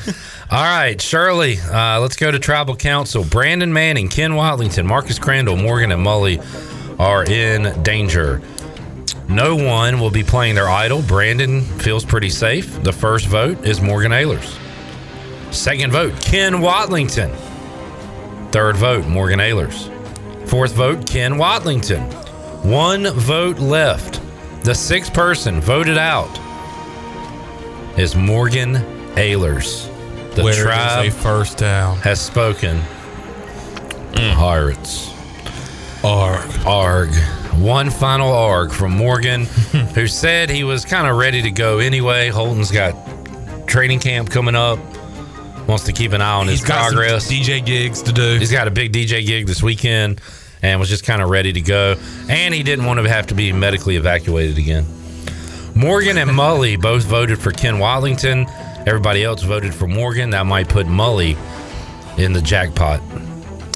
All right, Shirley, uh, let's go to tribal council. Brandon Manning, Ken Watlington, Marcus Crandall, Morgan, and Mully are in danger. No one will be playing their idol. Brandon feels pretty safe. The first vote is Morgan Ehlers. Second vote, Ken Watlington. Third vote, Morgan Ehlers. Fourth vote, Ken Watlington. One vote left. The sixth person voted out is Morgan Ehlers. The Where tribe a first down? has spoken. Mm. Pirates. Arg. Arg. One final arg from Morgan, who said he was kind of ready to go anyway. Holton's got training camp coming up. Wants to keep an eye on He's his got some progress. DJ gigs to do. He's got a big DJ gig this weekend and was just kind of ready to go. And he didn't want to have to be medically evacuated again. Morgan and Mully both voted for Ken Watlington. Everybody else voted for Morgan. That might put Mully in the jackpot.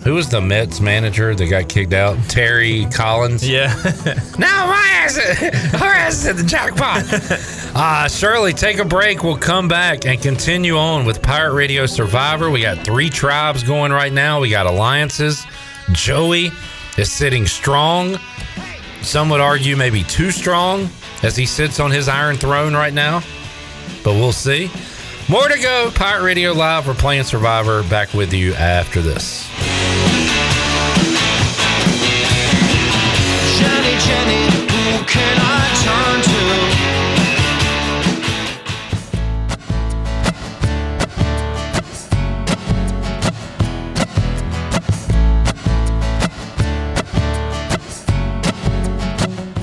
Who was the Mets manager that got kicked out? Terry Collins. Yeah. Now my ass, our ass is at the jackpot. Uh, Shirley, take a break. We'll come back and continue on with Pirate Radio Survivor. We got three tribes going right now. We got alliances. Joey is sitting strong. Some would argue maybe too strong as he sits on his iron throne right now. But we'll see. More to go. Pirate Radio Live. We're playing Survivor. Back with you after this.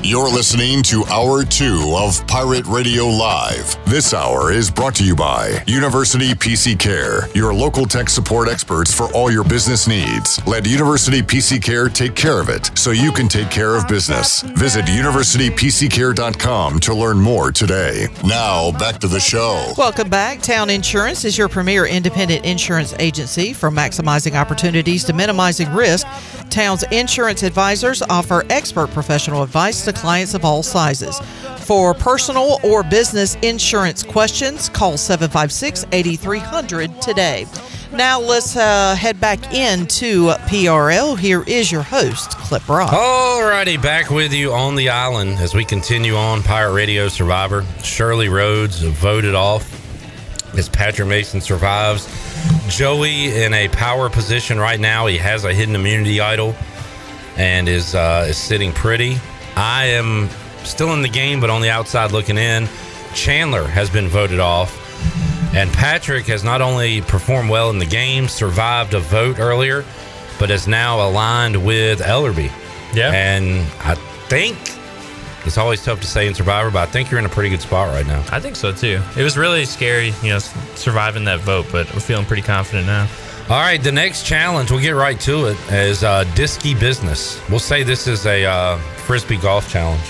You're listening to Hour 2 of Pirate Radio Live. This hour is brought to you by University PC Care, your local tech support experts for all your business needs. Let University PC Care take care of it so you can take care of business. Visit universitypccare.com to learn more today. Now, back to the show. Welcome back. Town Insurance is your premier independent insurance agency. From maximizing opportunities to minimizing risk, Town's insurance advisors offer expert professional advice to clients of all sizes. For personal or business insurance questions, call 756 8300 today. Now let's uh, head back into PRL. Here is your host, Clip Rock. Alrighty, back with you on the island as we continue on Pirate Radio Survivor. Shirley Rhodes voted off as Patrick Mason survives. Joey in a power position right now. He has a hidden immunity idol and is uh, is sitting pretty. I am still in the game, but on the outside looking in. Chandler has been voted off. And Patrick has not only performed well in the game, survived a vote earlier, but is now aligned with Ellerby. Yeah. And I think it's always tough to say in Survivor, but I think you're in a pretty good spot right now. I think so too. It was really scary, you know, surviving that vote, but we're feeling pretty confident now. All right, the next challenge, we'll get right to it, is uh, Disky Business. We'll say this is a uh, Frisbee golf challenge.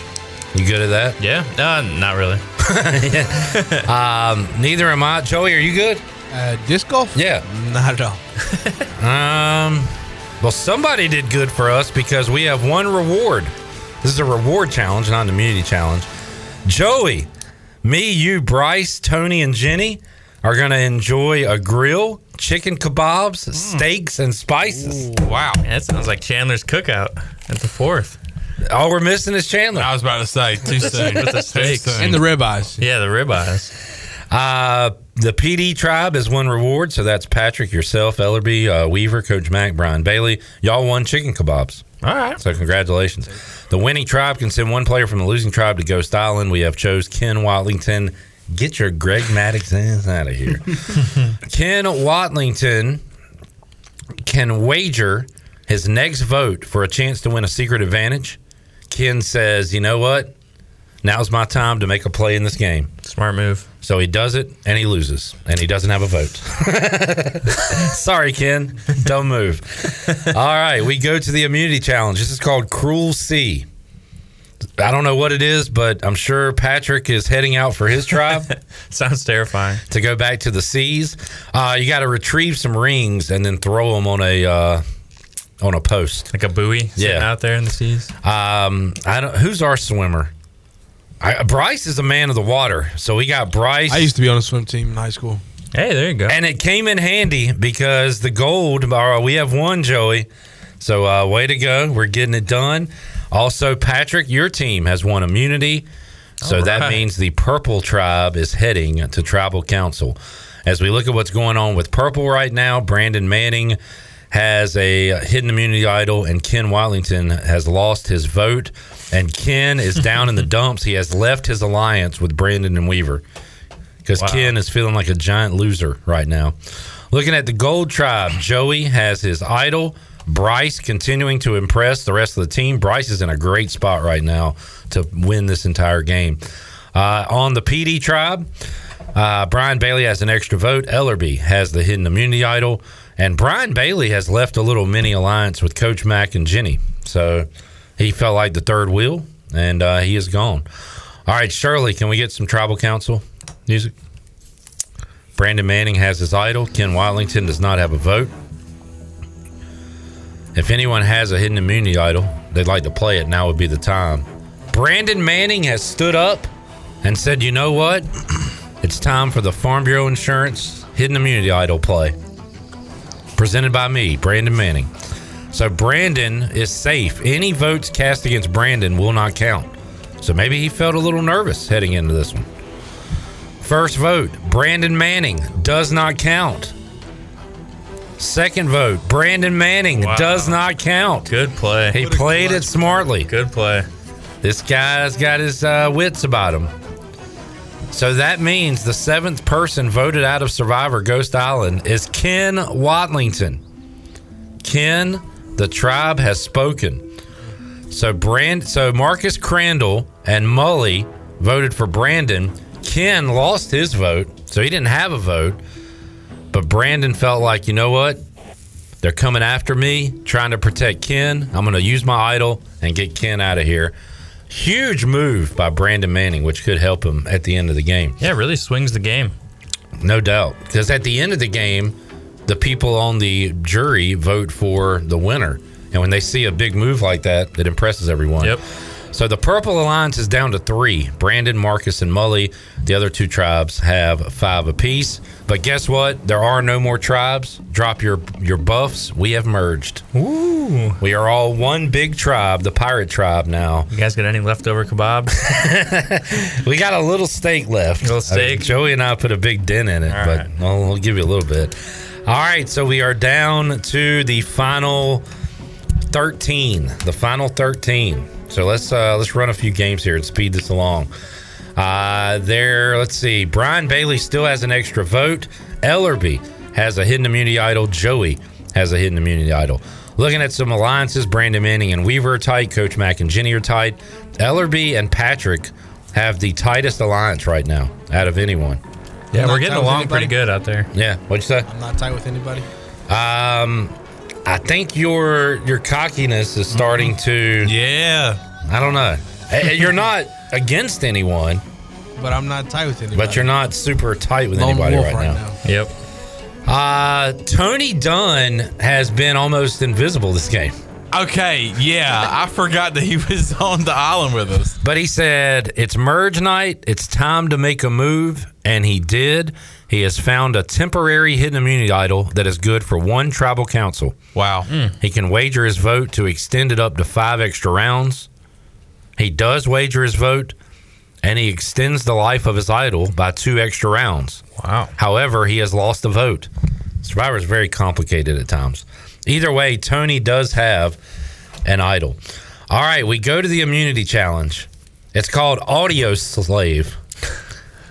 You good at that? Yeah, uh, not really. um, neither am I. Joey, are you good? Uh, disc golf? Yeah. Not at all. Um, well, somebody did good for us because we have one reward. This is a reward challenge, not an immunity challenge. Joey, me, you, Bryce, Tony, and Jenny are going to enjoy a grill, chicken kebabs, steaks, and spices. wow. that sounds like Chandler's cookout at the fourth. All we're missing is Chandler. I was about to say too soon. With the Too steaks. soon. And the ribeyes. Yeah, the ribeyes. Uh, the PD tribe has won reward, so that's Patrick, yourself, Ellerby, uh, Weaver, Coach Mac, Brian Bailey. Y'all won chicken kebabs. All right. So congratulations. The winning tribe can send one player from the losing tribe to Ghost Island. We have chose Ken Watlington. Get your Greg Maddux ass out of here. Ken Watlington can wager his next vote for a chance to win a secret advantage. Ken says, you know what? Now's my time to make a play in this game. Smart move. So he does it and he loses and he doesn't have a vote. Sorry, Ken. Don't move. All right, we go to the immunity challenge. This is called Cruel Sea. I don't know what it is, but I'm sure Patrick is heading out for his tribe. Sounds terrifying. To go back to the seas. Uh, you got to retrieve some rings and then throw them on a uh, on a post, like a buoy. sitting Yeah, out there in the seas. Um, I don't. Who's our swimmer? I, Bryce is a man of the water, so we got Bryce. I used to be on a swim team in high school. Hey, there you go. And it came in handy because the gold, uh, we have one, Joey. So, uh, way to go. We're getting it done. Also, Patrick, your team has won immunity. So, All that means the Purple Tribe is heading to Tribal Council. As we look at what's going on with Purple right now, Brandon Manning has a hidden immunity idol, and Ken Watlington has lost his vote. And Ken is down in the dumps. He has left his alliance with Brandon and Weaver because Wow. Ken is feeling like a giant loser right now. Looking at the Gold Tribe, Joey has his idol. Bryce continuing to impress the rest of the team. Bryce is in a great spot right now to win this entire game. Uh, on the PD Tribe, uh, Brian Bailey has an extra vote. Ellerby has the hidden immunity idol. And Brian Bailey has left a little mini alliance with Coach Mack and Jenny. So he felt like the third wheel, and uh, he is gone. All right, Shirley, can we get some tribal council music? Brandon Manning has his idol. Ken Watlington does not have a vote. If anyone has a hidden immunity idol, they'd like to play it, now would be the time. Brandon Manning has stood up and said, you know what? It's time for the Farm Bureau Insurance Hidden Immunity Idol play. Presented by me, Brandon Manning. So Brandon is safe. Any votes cast against Brandon will not count. So maybe he felt a little nervous heading into this one. First vote, Brandon Manning does not count. Second vote, Brandon Manning Wow. does not count. Good play. He played it smartly. Good play. This guy's got his uh, wits about him. So that means the seventh person voted out of Survivor Ghost Island is Ken Watlington. Ken, the tribe has spoken. So Brand, so Marcus Crandall and Mully voted for Brandon. Ken lost his vote, so he didn't have a vote. But Brandon felt like, you know what? They're coming after me, trying to protect Ken. I'm going to use my idol and get Ken out of here. Huge move by Brandon Manning, which could help him at the end of the game. Yeah, really swings the game. No doubt. Because at the end of the game, the people on the jury vote for the winner. And when they see a big move like that, it impresses everyone. Yep. So the Purple Alliance is down to three Brandon, Marcus, and Mully. The other two tribes have five apiece. But guess what? There are no more tribes. Drop your, your buffs. We have merged. Ooh. We are all one big tribe, the pirate tribe now. You guys got any leftover kebabs? we got a little steak left. Little uh, steak? Joey and I put a big dent in it, All but I'll, I'll give you a little bit. All right, so we are down to the final 13. The final 13. So let's uh, let's run a few games here and speed this along. Uh, there, let's see. Brian Bailey still has an extra vote. Ellerby has a hidden immunity idol. Joey has a hidden immunity idol. Looking at some alliances, Brandon Manning and Weaver are tight. Coach Mack and Jenny are tight. Ellerby and Patrick have the tightest alliance right now out of anyone. Yeah, we're getting along pretty good out there. Yeah, what'd you say? I'm not tight with anybody. Um, I think your your cockiness is starting to. Yeah, I don't know. You're not against anyone, But I'm not tight with anybody. but you're not super tight with Lone anybody right, right now. now. Yep. Uh, Tony Dunn has been almost invisible this game. Okay, yeah, I forgot that he was on the island with us. But he said it's merge night. It's time to make a move, and he did. He has found a temporary hidden immunity idol that is good for one tribal council. Wow. Hmm. He can wager his vote to extend it up to five extra rounds. He does wager his vote, and he extends the life of his idol by two extra rounds. Wow. However, he has lost a vote. Survivor is very complicated at times. Either way, Tony does have an idol. All right, we go to the immunity challenge. It's called Audioslave.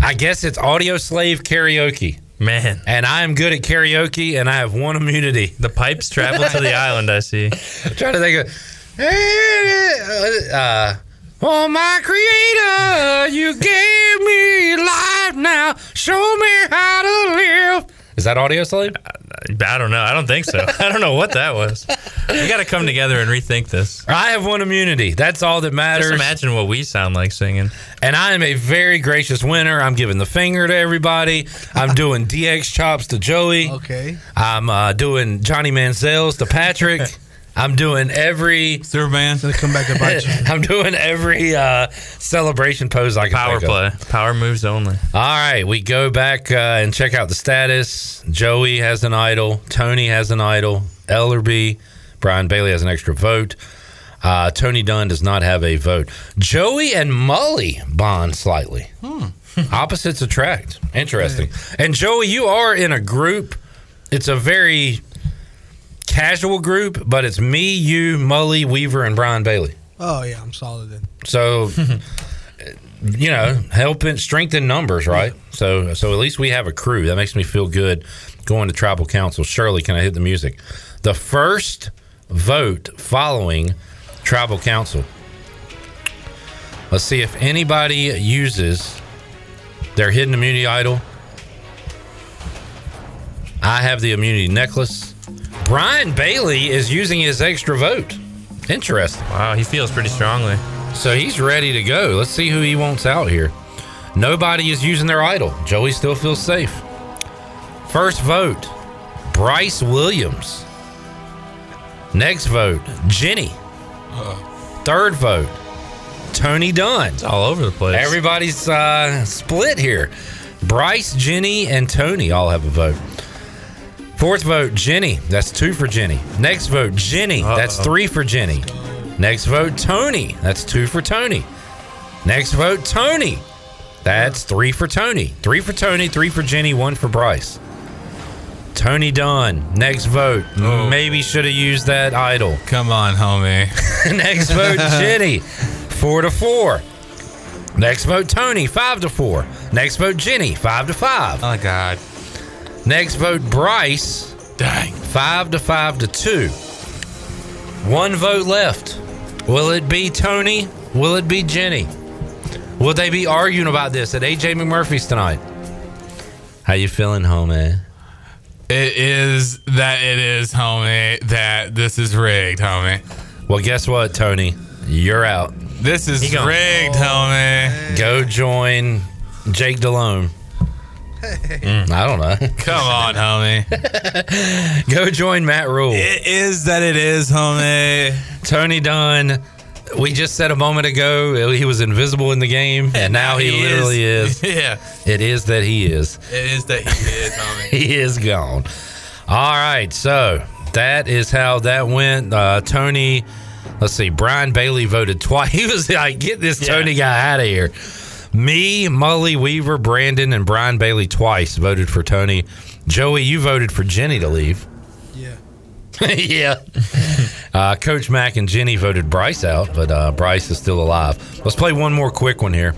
I guess it's Audioslave karaoke. Man. And I am good at karaoke, and I have one immunity. The pipes travel to the island, I see. trying to think of. Uh, oh, my creator, you gave me life now. Show me how to live. Is that Audioslave? I don't know. I don't think so. I don't know what that was. We got to come together and rethink this. I have one immunity. That's all that matters. Just imagine what we sound like singing. And I am a very gracious winner. I'm giving the finger to everybody. I'm doing DX chops to Joey. Okay. I'm uh, doing Johnny Manziel's to Patrick. I'm doing every Superman. Gonna come back to bite you. I'm doing every uh, celebration pose I can Power think of. play. Power moves only. All right, we go back uh, and check out the status. Joey has an idol. Tony has an idol. Ellerby, Brian Bailey has an extra vote. Uh, Tony Dunn does not have a vote. Joey and Molly bond slightly. Opposites attract. Interesting. And Joey, you are in a group. It's a very casual group, but it's me, you, Mully, Weaver, and Brian Bailey. Oh yeah, I'm solid then. So, you know, helping strengthen numbers, right? So, so at least we have a crew. That makes me feel good going to tribal council. Shirley, can I hit the music? The first vote following tribal council. Let's see if anybody uses their hidden immunity idol. I have the immunity necklace. Brian Bailey is using his extra vote. Interesting. Wow, he feels pretty strongly. So he's ready to go. Let's see who he wants out here. Nobody is using their idol. Joey still feels safe. First vote, Bryce Williams. Next vote, Jenny. Third vote, Tony Dunn. It's all over the place. Everybody's uh, split here. Bryce, Jenny, and Tony all have a vote. Fourth vote, Jenny. That's two for Jenny. Next vote, Jenny. That's Uh-oh. three for Jenny. Next vote, Tony. That's two for Tony. Next vote, Tony. That's three for Tony. Three for Tony, three for Jenny, one for Bryce. Tony Dunn. Next vote. Oh. Maybe should have used that idol. Come on, homie. Next vote, Jenny. Four to four. Next vote, Tony. Five to four. Next vote, Jenny. Five to five. Oh God. Next vote, Bryce. Dang. Five to five to two. One vote left. Will it be Tony? Will it be Jenny? Will they be arguing about this at AJ McMurphy's tonight? How you feeling, homie? It is that it is, homie. That this is rigged, homie. Well, guess what, Tony? You're out. This is He gone. rigged, homie. Go join Jake Delhomme. Mm, I don't know. Come on, homie. Go join Matt Rhule. It is that it is, homie. Tony Dunn We just said a moment ago he was invisible in the game, and now he, He is. literally is. Yeah. It is that he is. It is that he is, homie. he is gone. All right, so that is how that went. Uh, Tony, let's see, Brian Bailey voted twice. He was like, "Get this Tony guy out of here." Me, Mully, Weaver, Brandon, and Brian Bailey twice voted for Tony. Joey, you voted for Jenny to leave. Yeah. yeah. Uh, Coach Mack and Jenny voted Bryce out, but uh, Bryce is still alive. Let's play one more quick one here.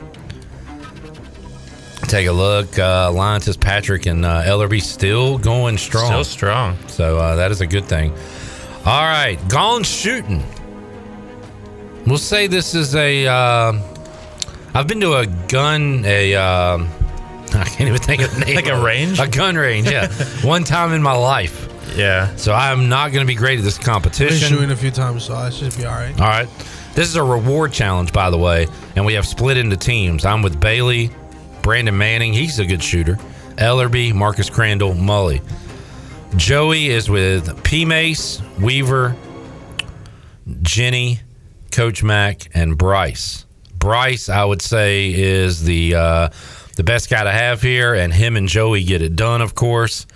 Take a look. Uh, Alliances, Patrick, and uh, Ellerby still going strong. Still strong. So uh, that is a good thing. All right, gone shooting. We'll say this is a. Uh, I've been to a gun a. Um, I can't even think of the name. Like a range? A gun range, yeah. One time in my life. Yeah. So I'm not going to be great at this competition. Been competition. shooting a few times, so I should be all right. All right. This is a reward challenge, by the way, and we have split into teams. I'm with Bailey, Brandon Manning. He's a good shooter. Ellerby, Marcus Crandall, Mully. Joey is with P Mace, Weaver, Jenny, Coach Mac, and Bryce. Bryce, I would say, is the uh, the best guy to have here, and him and Joey get it done, of course.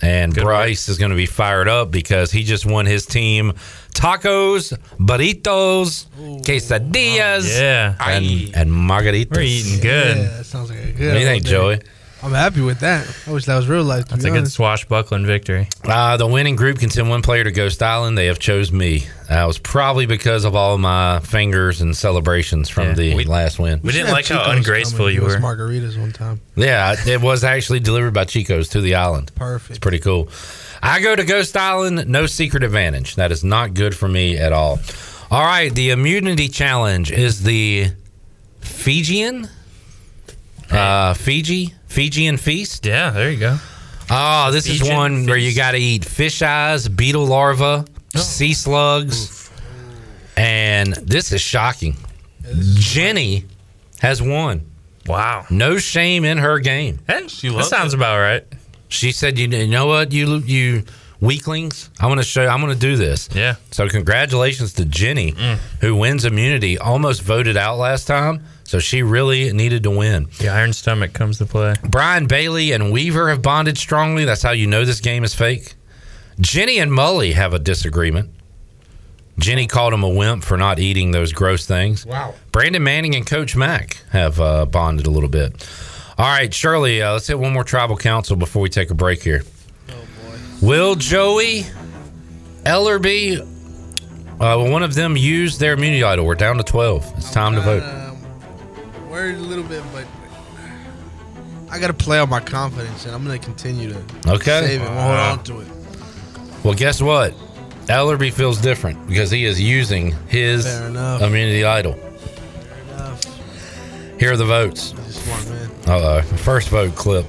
And Bryce is going to be fired up because he just won his team tacos, burritos, quesadillas, Yeah. and, and margaritas. We're eating good. Yeah, that sounds like a good. What do you think, day. Joey? I'm happy with that. I wish that was real life. That's be a good swashbuckling victory. Uh, the winning group can send one player to Ghost Island. They have chose me. That was probably because of all my fingers and celebrations from Yeah. the We- last win. We didn't Have like how Chico's ungraceful you were. Margaritas one time. Yeah, it was actually delivered by Chico's to the island. Perfect. It's pretty cool. I go to Ghost Island, no secret advantage. That is not good for me at all. All right, the immunity challenge is the Fijian, uh, Fiji, Fijian feast. Yeah, there you go. Oh, this is Fijian one where you got to eat fish eyes, beetle larvae, sea slugs, and this is shocking. Jenny has won. Wow. No shame in her game. Hey, she That sounds about right. She said, "You, you know what, you you weaklings, I want to show. I'm going to do this." Yeah. So congratulations to Jenny, who wins immunity. Almost voted out last time, so she really needed to win. The iron stomach comes to play. Brian Bailey and Weaver have bonded strongly. That's how you know this game is fake. Jenny and Mully have a disagreement. Jenny called him a wimp for not eating those gross things. Wow. Brandon Manning and Coach Mack have uh, bonded a little bit. All right, Shirley, uh, let's hit one more tribal council before we take a break here. Will Joey, Ellerby, uh, one of them use their immunity idol? We're down to 12. It's time to vote. Worried a little bit, but I got to play on my confidence, and I'm going to continue to Okay. save it, hold on to it. Well, guess what? Ellerby feels different because he is using his immunity idol. Here are the votes. Uh oh. First vote clip.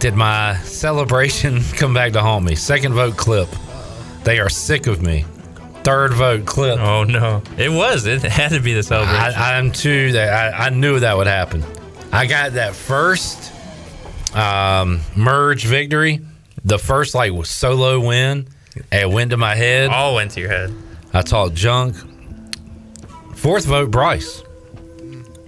Did my celebration come back to haunt me? Second vote clip. They are sick of me. Third vote clip. Oh no, it was. It had to be the celebration. I, I'm too that I, I knew that would happen. I got that first um, merge victory, the first like solo win. It went to my head. All went to your head. I talked junk. Fourth vote, Bryce.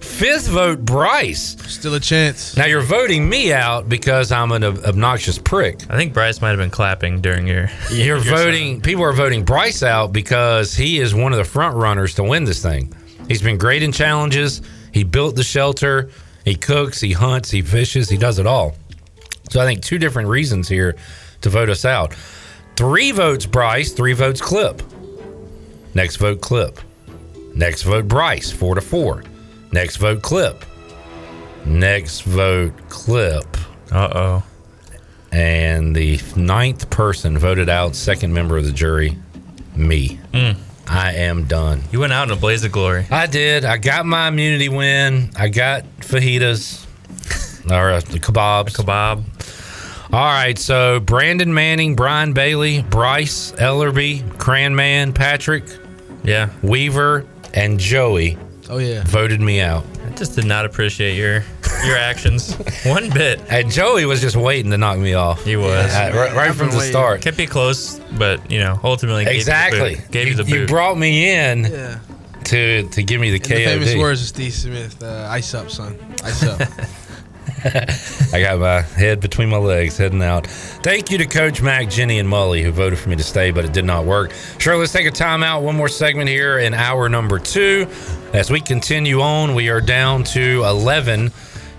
Fifth vote, Bryce. Still a chance. Now you're voting me out because I'm an ob- obnoxious prick. I think Bryce might have been clapping during your. You're your voting. People are voting Bryce out because he is one of the front runners to win this thing. He's been great in challenges. He built the shelter. He cooks. He hunts. He fishes. He does it all. So I think two different reasons here to vote us out. Three votes Bryce. Three votes Clip. Next vote Clip. Next vote Bryce. Four to four. Next vote Clip. Next vote Clip. Uh oh. And the ninth person voted out, second member of the jury, me. I am done. You went out in a blaze of glory. I did. I got my immunity win. I got fajitas or uh, the kebabs. Kebab. All right. So Brandon Manning, Brian Bailey, Bryce Ellerby, Cranman, Patrick, Yeah. Weaver, and Joey Oh, yeah. voted me out. I just did not appreciate your your actions one bit. And Joey was just waiting to knock me off. He was Uh, right, right from the start. Kept you close, but you know, ultimately gave Exactly. You the boot. Gave you, you, the you brought me in Yeah. to to give me the In the famous words of Steve Smith, uh, ice up, son. Ice up. I got my head between my legs heading out. Thank you to Coach Mack, Jenny, and Mully who voted for me to stay, but it did not work. Sure, let's take a timeout. One more segment here in hour number two. As we continue on, we are down to 11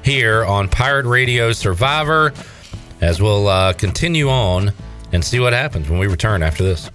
here on Pirate Radio Survivor. As we'll uh, continue on and see what happens when we return after this.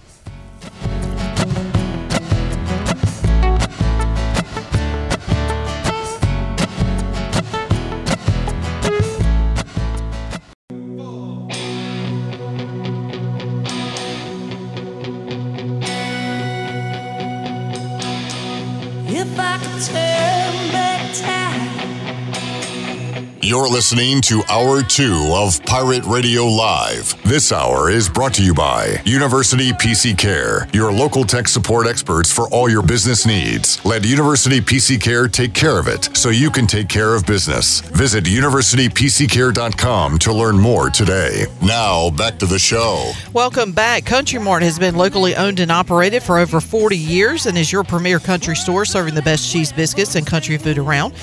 You're listening to Hour 2 of Pirate Radio Live. This hour is brought to you by University PC Care, your local tech support experts for all your business needs. Let University PC Care take care of it so you can take care of business. Visit universitypccare.com to learn more today. Now, back to the show. Welcome back. Country Mart has been locally owned and operated for over 40 years and is your premier country store serving the best cheese biscuits and country food around.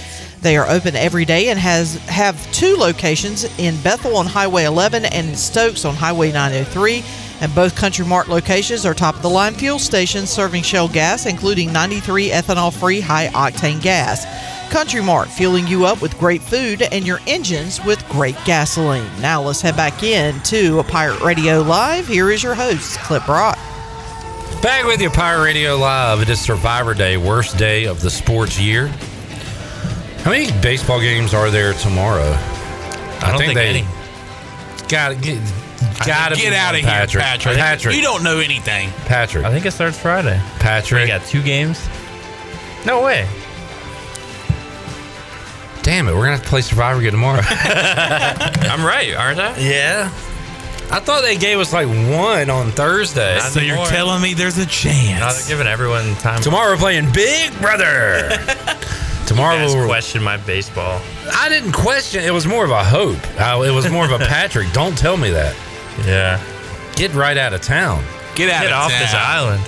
They are open every day and has have two locations in Bethel on Highway 11 and in Stokes on Highway 903. And both Country Mart locations are top of the line fuel stations serving Shell gas, including 93 ethanol free high octane gas. Country Mart fueling you up with great food and your engines with great gasoline. Now let's head back in to a Pirate Radio Live. Here is your host, Clip Rock. Back with you, Pirate Radio Live. It is Survivor Day, worst day of the sports year. How many baseball games are there tomorrow? I don't think any. Got get, I got to get out of here, Patrick. Patrick. Patrick. You don't know anything. Patrick. I think it starts Friday. Patrick. We got two games. No way. Damn it, we're gonna have to play Survivor again tomorrow. I'm right, aren't I? Yeah. I thought they gave us like one on Thursday. Not So you're telling me there's a chance? No, they're giving everyone time. Tomorrow we're playing Big Brother. Tomorrow You guys we'll question my baseball. I didn't question. It was more of a hope. Uh, it was more of a Patrick. Don't tell me that. Yeah. Get right out of town. Get out Get of off town. this island.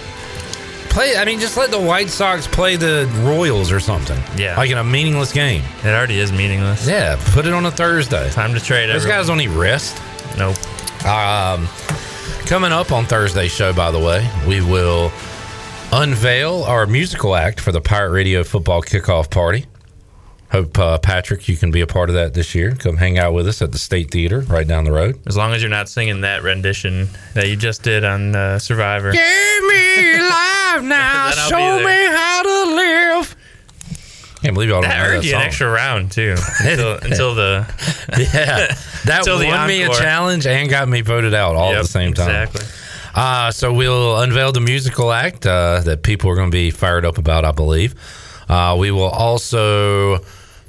Play. I mean, just let the White Sox play the Royals or something. Yeah. Like in a meaningless game. It already is meaningless. Yeah. Put it on a Thursday. Time to trade Those everyone. guys don't need rest. Nope. Um, coming up on Thursday's show, by the way, we will unveil our musical act for the Pirate Radio football kickoff party. Hope uh, Patrick, you can be a part of that this year. Come hang out with us at the State Theater right down the road. As long as you're not singing that rendition that you just did on uh, Survivor. Give me life now. Show me how to live. Can't believe y'all don't That know earned that you song. an extra round too. Until, until the yeah, that Until the won me a challenge and got me voted out all at the same time. exactly. Uh, so we'll unveil the musical act uh, that people are going to be fired up about, I believe. Uh, we will also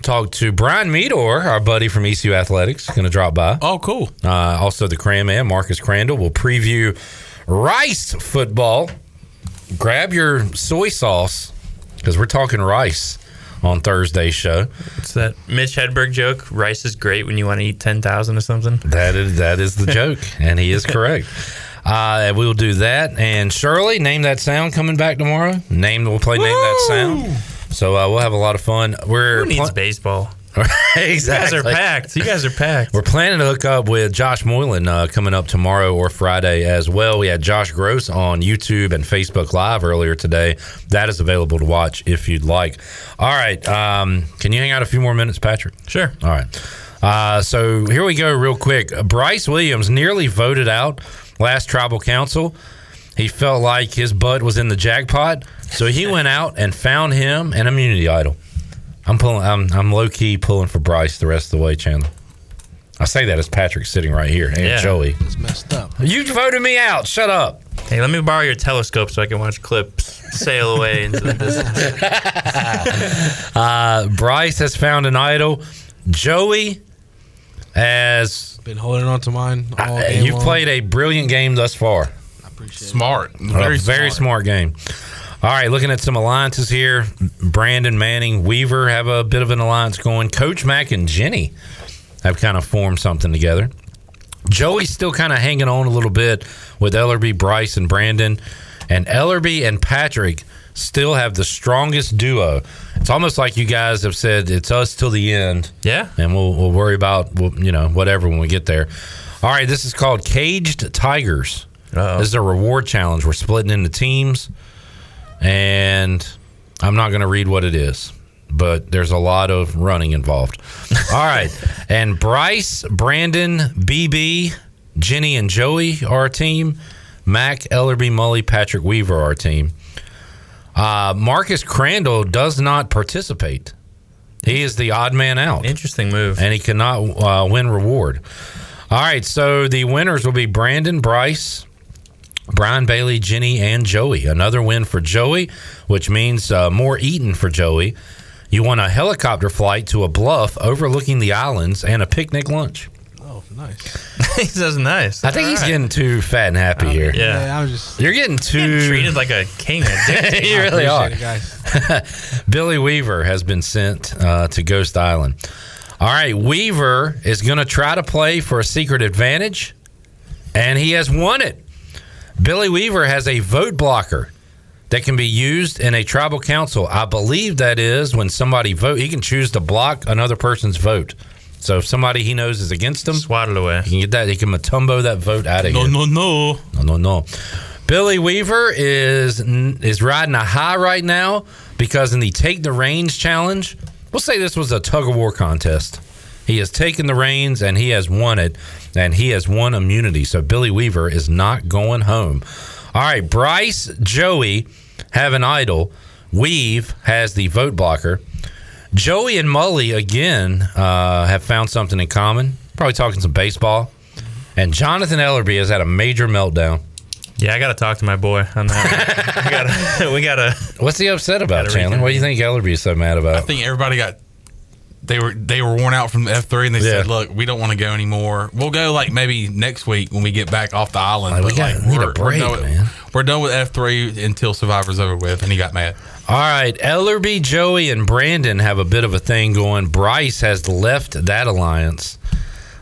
talk to Brian Meador, our buddy from ECU Athletics, going to drop by. Oh, cool. Uh, also, the Cran Man, Marcus Crandall, will preview Rice football. Grab your soy sauce because we're talking rice on Thursday's show. It's that Mitch Hedberg joke. Rice is great when you want to eat ten thousand or something. That is that is the joke, and he is correct. Uh, we'll do that. And Shirley, name that sound coming back tomorrow. Name we'll play name that sound. So uh, we'll have a lot of fun. We're Who needs pla- baseball? exactly. You guys are packed. You guys are packed. We're planning to hook up with Josh Moylan uh, coming up tomorrow or Friday as well. We had Josh Grosz on YouTube and Facebook Live earlier today. That is available to watch if you'd like. All right. Um, can you hang out a few more minutes, Patrick? Sure. All right. Uh, so here we go, real quick. Bryce Williams nearly voted out last tribal council. He felt like his butt was in the jackpot, so he went out and found him an immunity idol. I'm pulling. I'm, I'm low key pulling for Bryce the rest of the way, Chandler. I say that as Patrick's sitting right here and Yeah. Joey. It's messed up. You voted me out. Shut up. Hey, let me borrow your telescope so I can watch clips sail away into the distance. Uh, Bryce has found an idol. Joey has. Been holding on to mine all Uh, game you've long. played a brilliant game thus far. I appreciate it. Smart. Very, Very, very smart. smart game. All right, looking at some alliances here. Brandon Manning, Weaver have a bit of an alliance going. Coach Mack and Jenny have kind of formed something together. Joey's still kind of hanging on a little bit with Ellerby, Bryce, and Brandon. And Ellerby and Patrick still have the strongest duo. It's almost like you guys have said it's us till the end. Yeah. And we'll, we'll worry about, you know, whatever when we get there. All right, this is called Caged Tigers. This is a reward challenge. We're splitting into teams. And I'm not going to read what it is, but there's a lot of running involved. All right. And Bryce, Brandon, BB, Jenny, and Joey are our team. Mack, Ellerby, Mully, Patrick Weaver are our team. Uh, Marcus Crandall does not participate. He is the odd man out. Interesting move. And he cannot uh, win reward. All right. So the winners will be Brandon, Bryce, Brian Bailey, Jenny, and Joey. Another win for Joey, which means uh, more eating for Joey. You won a helicopter flight to a bluff overlooking the islands and a picnic lunch. Nice. he says nice. I think he's getting too fat and happy here. yeah. Yeah, I was just. You're getting too Getting treated like a king. A dick. you really are. Appreciate it, guys. Billy Weaver has been sent uh, to Ghost Island. All right, Weaver is going to try to play for a secret advantage, and he has won it. Billy Weaver has a vote blocker that can be used in a tribal council. I believe that is when somebody vote, he can choose to block another person's vote. So if somebody he knows is against him, it away. He can get that. He can Mutombo that vote out of No, here. no, no. No, no, no. No. Billy Weaver is is riding a high right now because in the Take the Reins challenge, we'll say this was a tug of war contest. He has taken the reins and he has won it, and he has won immunity. So Billy Weaver is not going home. All right, Bryce, Joey have an idol. Weave has the vote blocker. Joey and Mully again uh, have found something in common. Probably talking some baseball. And Jonathan Ellerby has had a major meltdown. Yeah, I got to talk to my boy on that. one. we got we got to. What's he upset about, Chandler? read What do you think Ellerby is so mad about? I think everybody got they were they were worn out from F three and they said, "Look, we don't want to go anymore. We'll go like maybe next week when we get back off the island. Like, we got- like, need a we're, we're break, done with, man. We're done with F three until Survivor's over with." And he got mad. All right, Ellerby, Joey, and Brandon have a bit of a thing going. Bryce has left that alliance.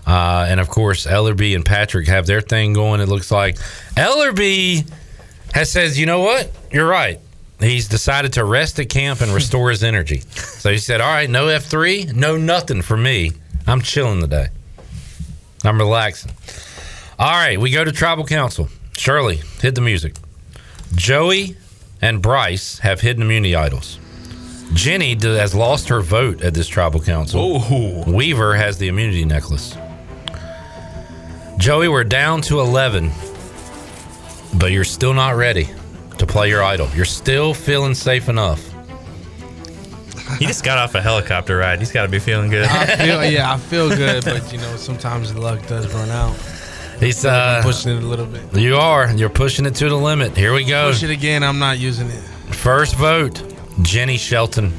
Uh, and of course, Ellerby and Patrick have their thing going. It looks like Ellerby has says, you know what? You're right. He's decided to rest at camp and restore his energy. So he said, all right, no F3, no nothing for me. I'm chilling today. I'm relaxing. All right, we go to tribal council. Shirley, hit the music. Joey and Bryce have hidden immunity idols. Jenny has lost her vote at this tribal council. Ooh. Weaver has the immunity necklace. Joey, we're down to 11, but you're still not ready to play your idol. You're still feeling safe enough. He just got off a helicopter ride. He's got to be feeling good. I feel, yeah, I feel good, but you know, sometimes the luck does run out. He's uh, pushing it a little bit. you are. You're pushing it to the limit. Here we go. Push it again. I'm not using it. First vote, Jenny Shelton.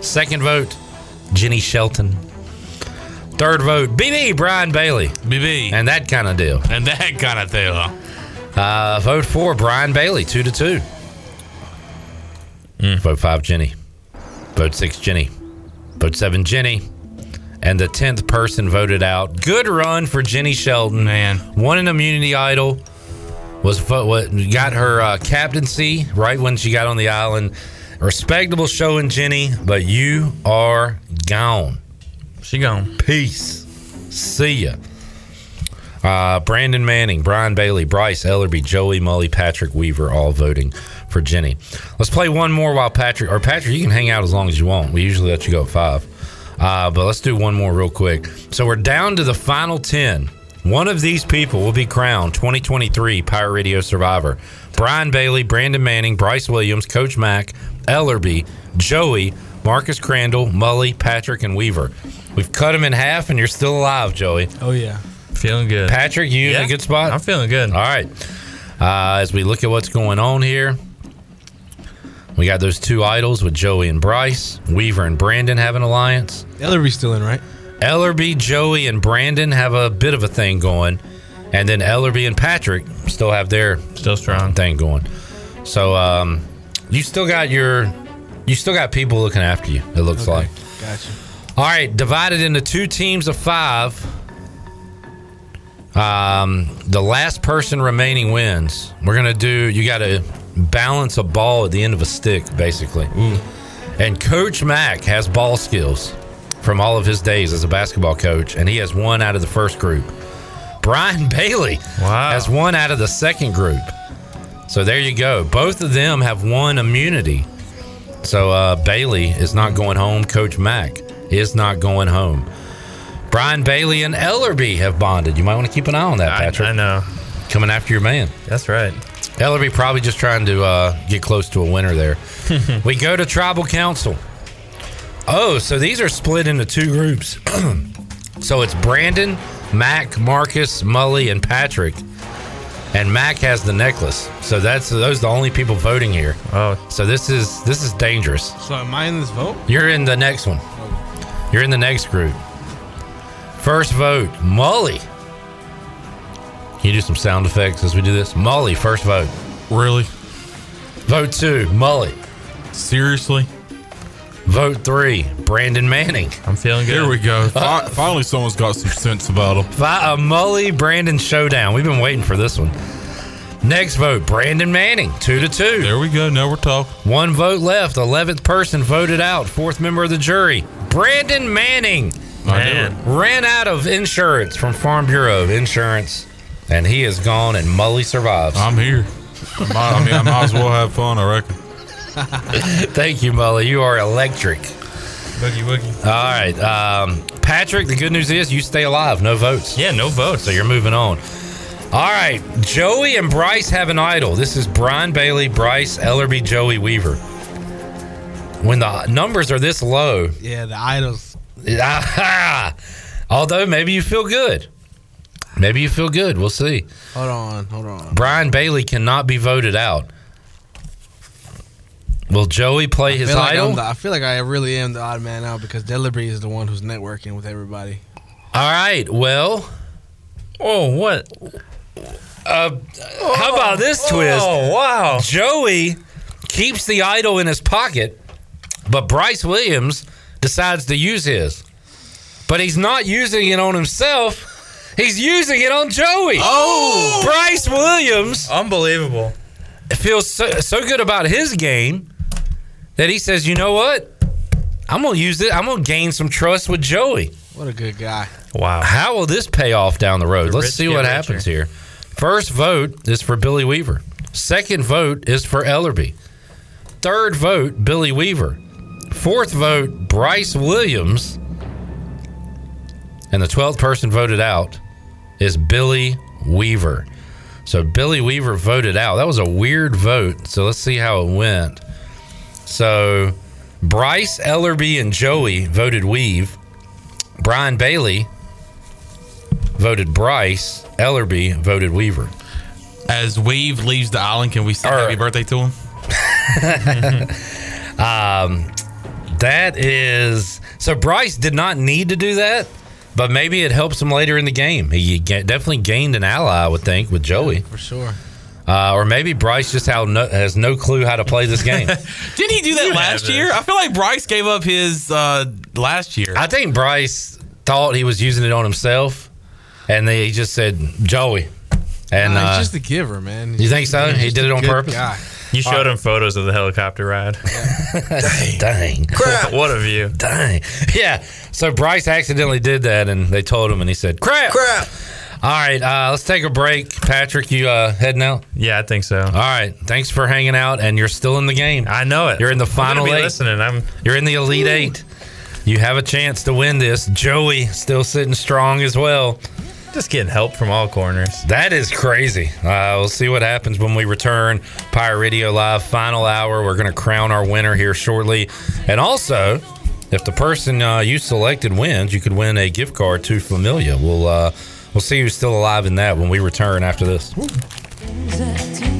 Second vote, Jenny Shelton. Third vote, BB Brian Bailey. BB. And that kind of deal. And that kind of deal. Uh, vote four, Brian Bailey, two to two. Vote five, Jenny. Vote six, Jenny. Vote seven, Jenny. And the tenth person voted out. Good run for Jenny Shelton. Man, won an immunity idol. Was what got her uh, captaincy right when she got on the island. Respectable showing, Jenny, but you are gone. She gone. Peace. See ya. Uh, Brandon Manning, Brian Bailey, Bryce Ellerby, Joey Mully, Patrick Weaver, all voting for Jenny. Let's play one more while Patrick, or Patrick, you can hang out as long as you want. We usually let you go at five. Uh, but let's do one more real quick. So we're down to the final 10. One of these people will be crowned 2023 Pirate Radio Survivor. Brian Bailey, Brandon Manning, Bryce Williams, Coach Mack, Ellerby, Joey, Marcus Crandall, Mully, Patrick, and Weaver. We've cut them in half, and you're still alive, Joey. Oh yeah. Feeling good. Patrick, you in a good spot? I'm feeling good. All right. Uh, as we look at what's going on here, we got those two idols with Joey and Bryce. Weaver and Brandon have an alliance. Ellerby's still in, right? Ellerby, Joey, and Brandon have a bit of a thing going. And then Ellerby and Patrick still have their still strong thing going. So um, you still got your, you still got people looking after you. It looks like. Gotcha. All right, divided into two teams of five. Um, the last person remaining wins. We're gonna do. You got to balance a ball at the end of a stick, basically. And Coach Mack has ball skills from all of his days as a basketball coach, and he has one out of the first group. Brian Bailey has one out of the second group. So there you go. Both of them have one immunity. So uh, Bailey is not going home. Coach Mack is not going home. Brian Bailey and Ellerby have bonded. You might want to keep an eye on that, Patrick. I, know. Coming after your man. That's right. Ellerby probably just trying to uh, get close to a winner there. we go to tribal council. Oh, so these are split into two groups. so it's Brandon, Mack, Marcus, Mully, and Patrick. And Mack has the necklace. So that's those are the only people voting here. Oh. So this is this is dangerous. So am I in this vote? You're in the next one. You're in the next group. First vote, Mully. Can you do some sound effects as we do this? Mully, first vote. Really? Vote two, Mully. Seriously? Vote three, Brandon Manning. I'm feeling good. Here we go. Uh, Fi- Finally, someone's got some sense about him. Fi- a uh, Mully Brandon showdown. We've been waiting for this one. Next vote, Brandon Manning, two to two. There we go. Now we're talking. One vote left. Eleventh person voted out. Fourth member of the jury, Brandon Manning. Man. ran out of insurance from Farm Bureau of Insurance, and he is gone. And Mully survives. I'm here. I, might, I mean, I might as well have fun. I reckon. Thank you, Mully. You are electric. Boogie woogie. All right, um, Patrick. The good news is you stay alive. No votes. Yeah, no votes. So you're moving on. All right, Joey and Bryce have an idol. This is Brian Bailey, Bryce Ellerby, Joey Weaver. When the numbers are this low, Yeah, the idols. although maybe you feel good, maybe you feel good. We'll see. Hold on, hold on. Brian Bailey cannot be voted out. Will Joey play his like idol? I'm the, I feel like I really am the odd man out because Ellerby is the one who's networking with everybody. All right. Well. Oh, what? Uh, how about this twist? Oh, wow. Joey keeps the idol in his pocket, but Bryce Williams decides to use his. But he's not using it on himself. He's using it on Joey. Oh. Bryce Williams Unbelievable. feels so, so good about his game that he says, "You know what? I'm gonna use it. I'm gonna gain some trust with Joey." What a good guy. Wow. How will this pay off down the road? The Let's rich see get what richer. happens here. First vote is for Billy Weaver. Second vote is for Ellerby. Third vote, Billy Weaver. Fourth vote, Bryce Williams. And the 12th person voted out is Billy Weaver. So Billy Weaver voted out. That was a weird vote. So let's see how it went. So Bryce, Ellerby, and Joey voted Weave. Brian Bailey voted Bryce. Ellerby voted Weaver. As Weave leaves the island, can we sing happy birthday to him? Um, that is so. Bryce did not need to do that, but maybe it helps him later in the game. He ga- definitely gained an ally, I would think, with Joey. For sure. Uh, or maybe Bryce just how no, has no clue how to play this game. Didn't he do that You last year? I feel like Bryce gave up his uh, last year. I think Bryce thought he was using it on himself, and then he just said Joey. And Nah, he's uh, just a giver, man. you think so? He did it on purpose. guy. You showed him photos of the helicopter ride. Dang. Crap. what a view. Dang. Yeah. So Bryce accidentally did that, and they told him, and he said, "Crap." Crap. All right. Uh, let's take a break. Patrick, you uh, heading out? Yeah, I think so. All right. Thanks for hanging out, and you're still in the game. I know it. You're in the I'm final be eight. listening. I'm. You're in the elite eight. You have a chance to win this. Joey still sitting strong as well. Just getting help from all corners. That is crazy. Uh, we'll see what happens when we return. Pirate Radio Live, final hour. We're going to crown our winner here shortly. And also, if the person uh, you selected wins, you could win a gift card to Familia. We'll uh, we'll see who's still alive in that when we return after this. I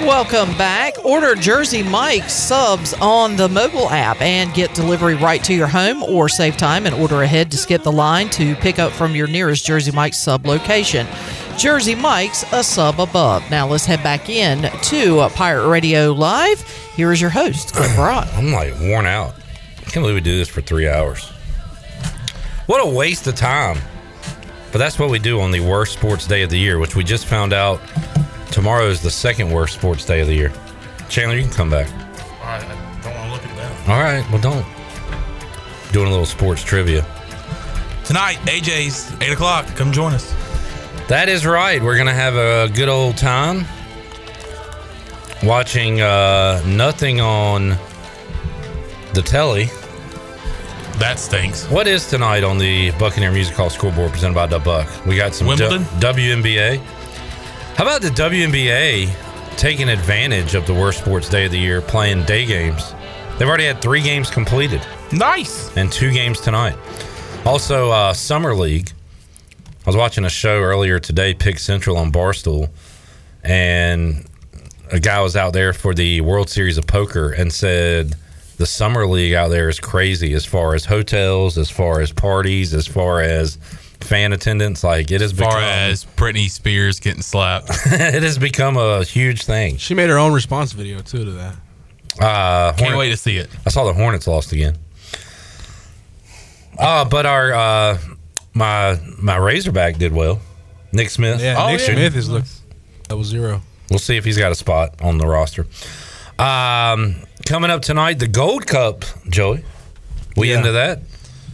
Welcome back. Order Jersey Mike's subs on the mobile app and get delivery right to your home or save time and order ahead to skip the line to pick up from your nearest Jersey Mike's sub location. Jersey Mike's a sub above. Now let's head back in to Pirate Radio Live. Here is your host, Cliff Rock. I'm like worn out. I can't believe we do this for three hours. What a waste of time. But that's what we do on the worst sports day of the year, which we just found out tomorrow is the second worst sports day of the year. Chandler, you can come back. All right, I don't want to look at that. All right, well, don't. Doing a little sports trivia. Tonight, AJ's eight o'clock. Come join us. That is right. We're going to have a good old time watching uh, nothing on the telly. That stinks. What is tonight on the Buccaneer Music Hall scoreboard presented by the Buck? We got some Wimbledon? WNBA. How about the WNBA taking advantage of the worst sports day of the year, playing day games? They've already had three games completed. Nice. And two games tonight. Also, uh, Summer League. I was watching a show earlier today, Pick Central on Barstool, and a guy was out there for the World Series of Poker and said the Summer League out there is crazy as far as hotels, as far as parties, as far as fan attendance. Like it has As far become, as Britney Spears getting slapped. it has become a huge thing. She made her own response video too to that. Uh, Can't wait to see it. I saw the Hornets lost again. Uh, but our uh, my my Razorback did well. Nick Smith. Yeah, Oh, Nick yeah. Smith is look double zero. We'll see if he's got a spot on the roster. Um, coming up tonight, the Gold Cup, Joey. We Yeah. into that?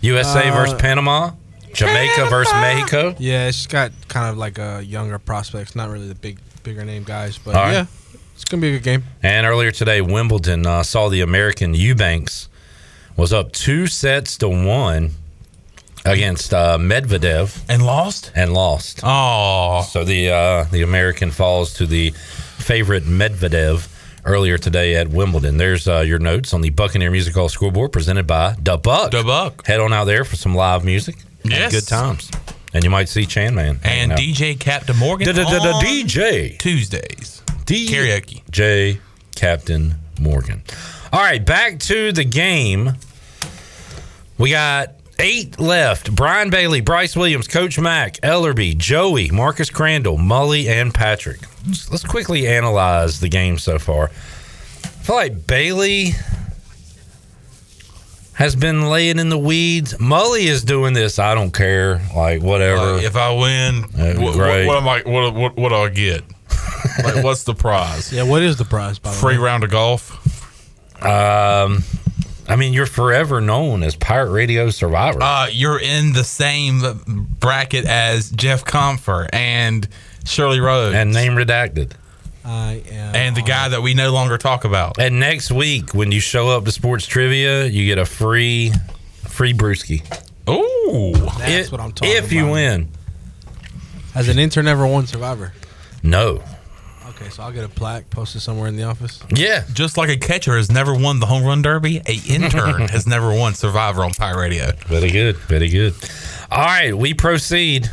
USA Uh, versus Panama, Jamaica versus Mexico. Yeah, it's got kind of like a younger prospects, not really the big bigger name guys, but All right. yeah, it's gonna be a good game. And earlier today, Wimbledon uh, saw the American Eubanks was up two sets to one against uh, Medvedev And lost? and lost. Oh. So the uh, the American falls to the favorite Medvedev earlier today at Wimbledon. There's uh, your notes on the Buccaneer Music Hall scoreboard presented by Da Buck. Da Buck. Head on out there for some live music. Yes. good times. And you might see Chan Man And DJ Captain Morgan. DJ Tuesdays. D- Karaoke. J Captain Morgan. All right, back to the game. We got eight left. Brian Bailey, Bryce Williams, Coach Mack, Ellerby, Joey, Marcus Crandall, Mully, and Patrick. Let's quickly analyze the game so far. I feel like Bailey has been laying in the weeds. Mully is doing this. I don't care. Like whatever. Like, if I win, what, what, what am I? What what what do I get? like, what's the prize? Yeah, what is the prize? By the Free way? round of golf. Um, I mean, you're forever known as Pirate Radio Survivor. Uh, you're in the same bracket as Jeff Comfer and Shirley Rhodes and name redacted. I am. and the guy that we no longer talk about. And next week, when you show up to sports trivia, you get a free free brewski. Ooh, That's If- what I'm talking If you win, Has an intern ever won Survivor? no. Okay, so I'll get a plaque posted somewhere in the office. Yeah, just like a catcher has never won the home run derby, a intern has never won Survivor on Pirate Radio. very good, very good. All right, we proceed.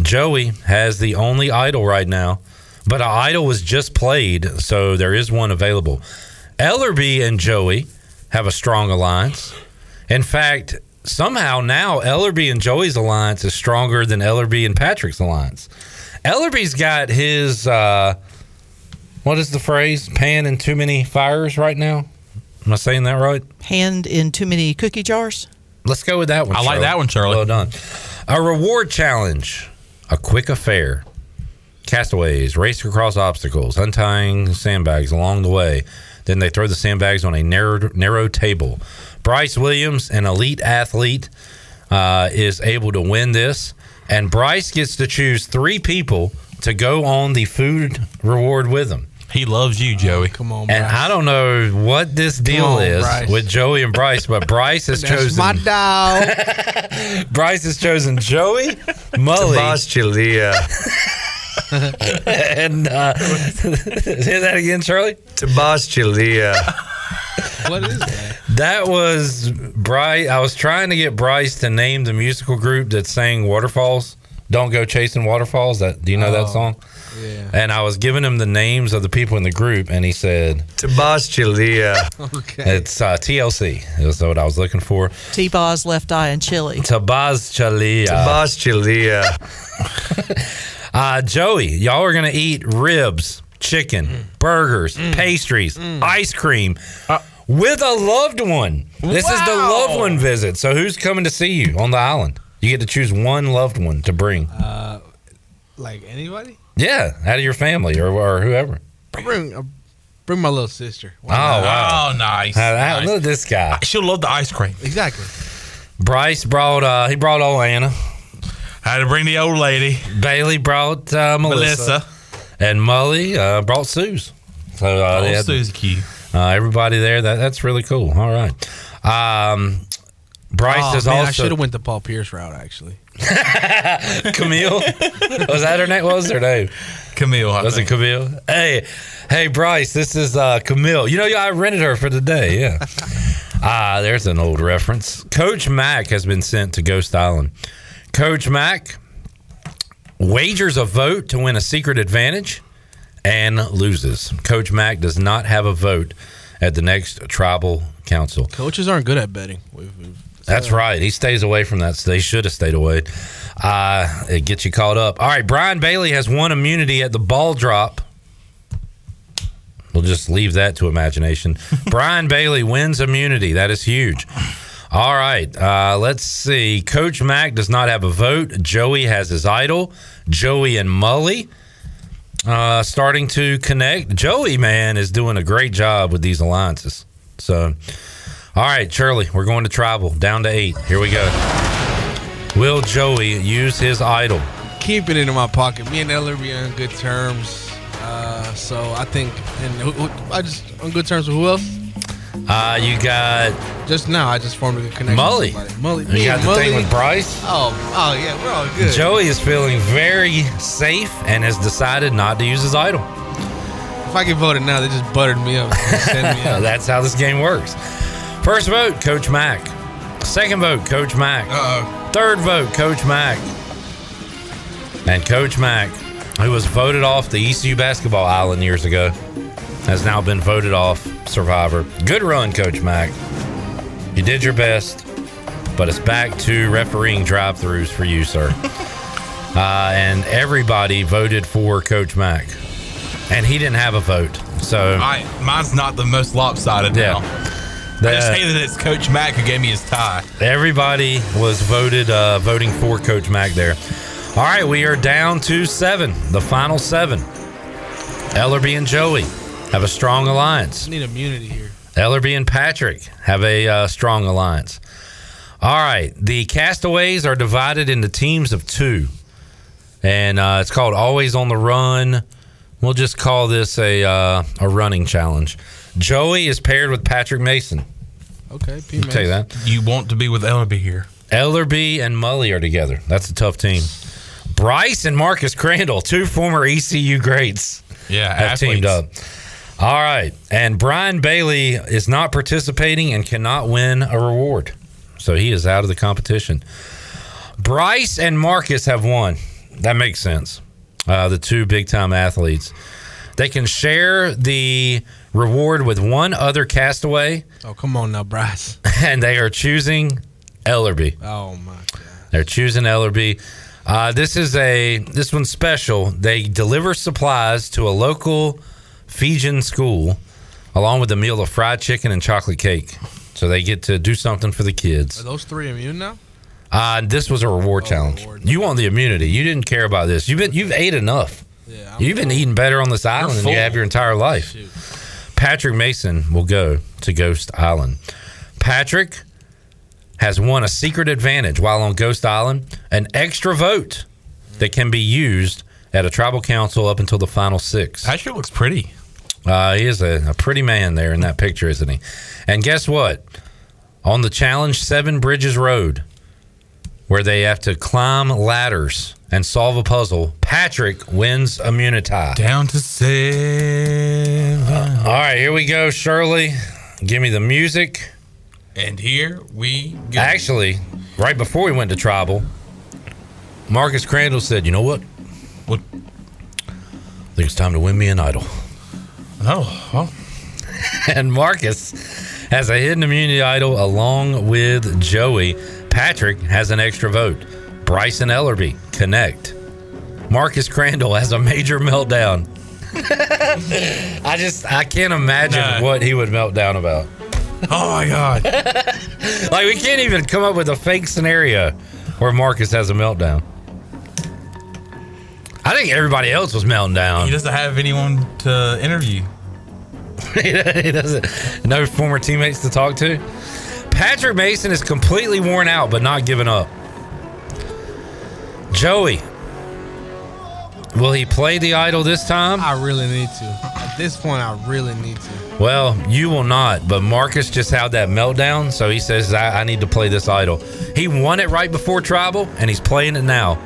Joey has the only idol right now, but our idol was just played, so there is one available. Ellerby and Joey have a strong alliance. In fact, somehow now Ellerby and Joey's alliance is stronger than Ellerby and Patrick's alliance. Ellerby's got his uh, what is the phrase? Pan in too many fires right now. Am I saying that right? Hand in too many cookie jars. Let's go with that one. I like that one, Charlie. Well done. A reward challenge, a quick affair. Castaways race across obstacles, untying sandbags along the way. Then they throw the sandbags on a narrow, narrow table. Bryce Williams, an elite athlete, uh, is able to win this, and Bryce gets to choose three people to go on the food reward with him. He loves you, Joey. Come on, And I don't know what this deal on, is Bryce. with Joey and Bryce, but Bryce has chosen my dog. Bryce has chosen Joey, Mully, Tabas Chalia. and uh, say that again, Charlie. Tabas Chalia. what is that? That was Bryce. I was trying to get Bryce to name the musical group that sang Waterfalls. Don't go chasing waterfalls. That do you know that Oh, song? Yeah. And I was giving him the names of the people in the group, and he said Tabas Chalia. Okay. it's uh, TLC. Is what I was looking for. T-Boz, Left Eye, and Chili. Tabaz Chalia. Uh, Joey, y'all are gonna eat ribs, chicken, Mm. burgers, pastries, ice cream Uh, with a loved one. This is the loved one visit. So who's coming to see you on the island? You get to choose one loved one to bring. Uh, like anybody? Yeah, out of your family or, or whoever. Bring, bring my little sister. Oh wow! Oh, nice. Uh, nice. Look at this guy. She'll love the ice cream. Exactly. Bryce brought uh he brought old Anna. Had to bring the old lady. Bailey brought uh, Melissa. Melissa. And Mully uh, brought Suze. So uh, Oh, they had- Susie Q. Uh, everybody there. That that's really cool. All right. Um, Bryce oh, is man, I also should have went the Paul Pierce route actually. Camille. was that her name? What was her name? Camille. I Was think. it Camille? Hey, hey, Bryce. This is uh, Camille. You know, I rented her for the day. Yeah. Ah, there's an old reference. Coach Mack has been sent to Ghost Island. Coach Mack wagers a vote to win a secret advantage and loses. Coach Mack does not have a vote at the next tribal council. Coaches aren't good at betting. We've, we've That's right. He stays away from that. They should have stayed away. Uh, it gets you caught up. All right. Brian Bailey has won immunity at the ball drop. We'll just leave that to imagination. Brian Bailey wins immunity. That is huge. All right. Uh, let's see. Coach Mack does not have a vote. Joey has his idol. Joey and Mully uh, starting to connect. Joey, man, is doing a great job with these alliances. So, all right, Shirley, we're going to tribal down to eight. Here we go. Will Joey use his idol? keeping it in my pocket. Me and Ellerby are on good terms. Uh, so I think, and I just on good terms with who else? Uh, you got Just now, I just formed a good connection. Mully. with somebody. Mully. You me got and the thing Mully. with Bryce. Oh, oh yeah, we're all good. Joey is feeling very safe and has decided not to use his idol. If I get voted now, they just buttered me up. Send me out. That's how this game works. First vote, Coach Mack. Second vote, Coach Mack. Uh-oh. Third vote, Coach Mack. And Coach Mack, who was voted off the ECU basketball island years ago, has now been voted off Survivor. Good run, Coach Mack. You did your best, but it's back to refereeing drive throughs for you, sir. uh, and everybody voted for Coach Mack. And he didn't have a vote. So, I, mine's not the most lopsided Yeah. now. I just The- hate that it's Coach Mack who gave me his tie. Everybody was voted uh, voting for Coach Mack there. All right, we are down to seven, the final seven. Ellerby and Joey have a strong alliance. I need immunity here. Ellerby and Patrick have a uh, strong alliance. All right, the castaways are divided into teams of two, and uh, it's called Always on the Run. We'll just call this a uh, a running challenge. Joey is paired with Patrick Mason. Okay, P. I'll tell you that. You want to be with Ellerby here. Ellerby and Mully are together. That's a tough team. Bryce and Marcus Crandall, two former ECU greats, Yeah, have teamed up. All right. And Brian Bailey is not participating and cannot win a reward. So he is out of the competition. Bryce and Marcus have won. That makes sense. Uh, the two big time athletes. They can share the reward with one other castaway, Oh, come on now, Bryce. and they are choosing Ellerby. Oh my. God. They're choosing Ellerby. Uh, this is a this one's special. They deliver supplies to a local Fijian school, along with a meal of fried chicken and chocolate cake. So they get to do something for the kids. Are those three immune now? Uh, this was a reward challenge. You want the immunity. You didn't care about this. You've been you've ate enough. Yeah, you've been eating better on this island than you have your entire life. Patrick Mason will go to Ghost Island. Patrick has won a secret advantage while on Ghost Island, an extra vote that can be used at a tribal council up until the final six. Patrick looks pretty. Uh, he is a, a pretty man there in that picture, isn't he? And guess what? On the challenge Seven Bridges Road, where they have to climb ladders and solve a puzzle, Patrick wins a immunity. Down to seven. all right, here we go, Shirley. Give me the music. And here we go. Actually, right before we went to tribal, Marcus Crandall said, "You know what? What? I think it's time to win me an idol." Oh, well. and Marcus has a hidden immunity idol along with Joey. Patrick has an extra vote. Bryson Ellerby connect. Marcus Crandall has a major meltdown. I just I can't imagine No. what he would melt down about. Oh my god. like we can't even come up with a fake scenario where Marcus has a meltdown. I think everybody else was melting down. He doesn't have anyone to interview. he doesn't. No former teammates to talk to. Patrick Mason is completely worn out, but not giving up. Joey, will he play the idol this time? I really need to. At this point, I really need to. Well, you will not, but Marcus just had that meltdown, so he says, I, I need to play this idol. He won it right before tribal, and he's playing it now.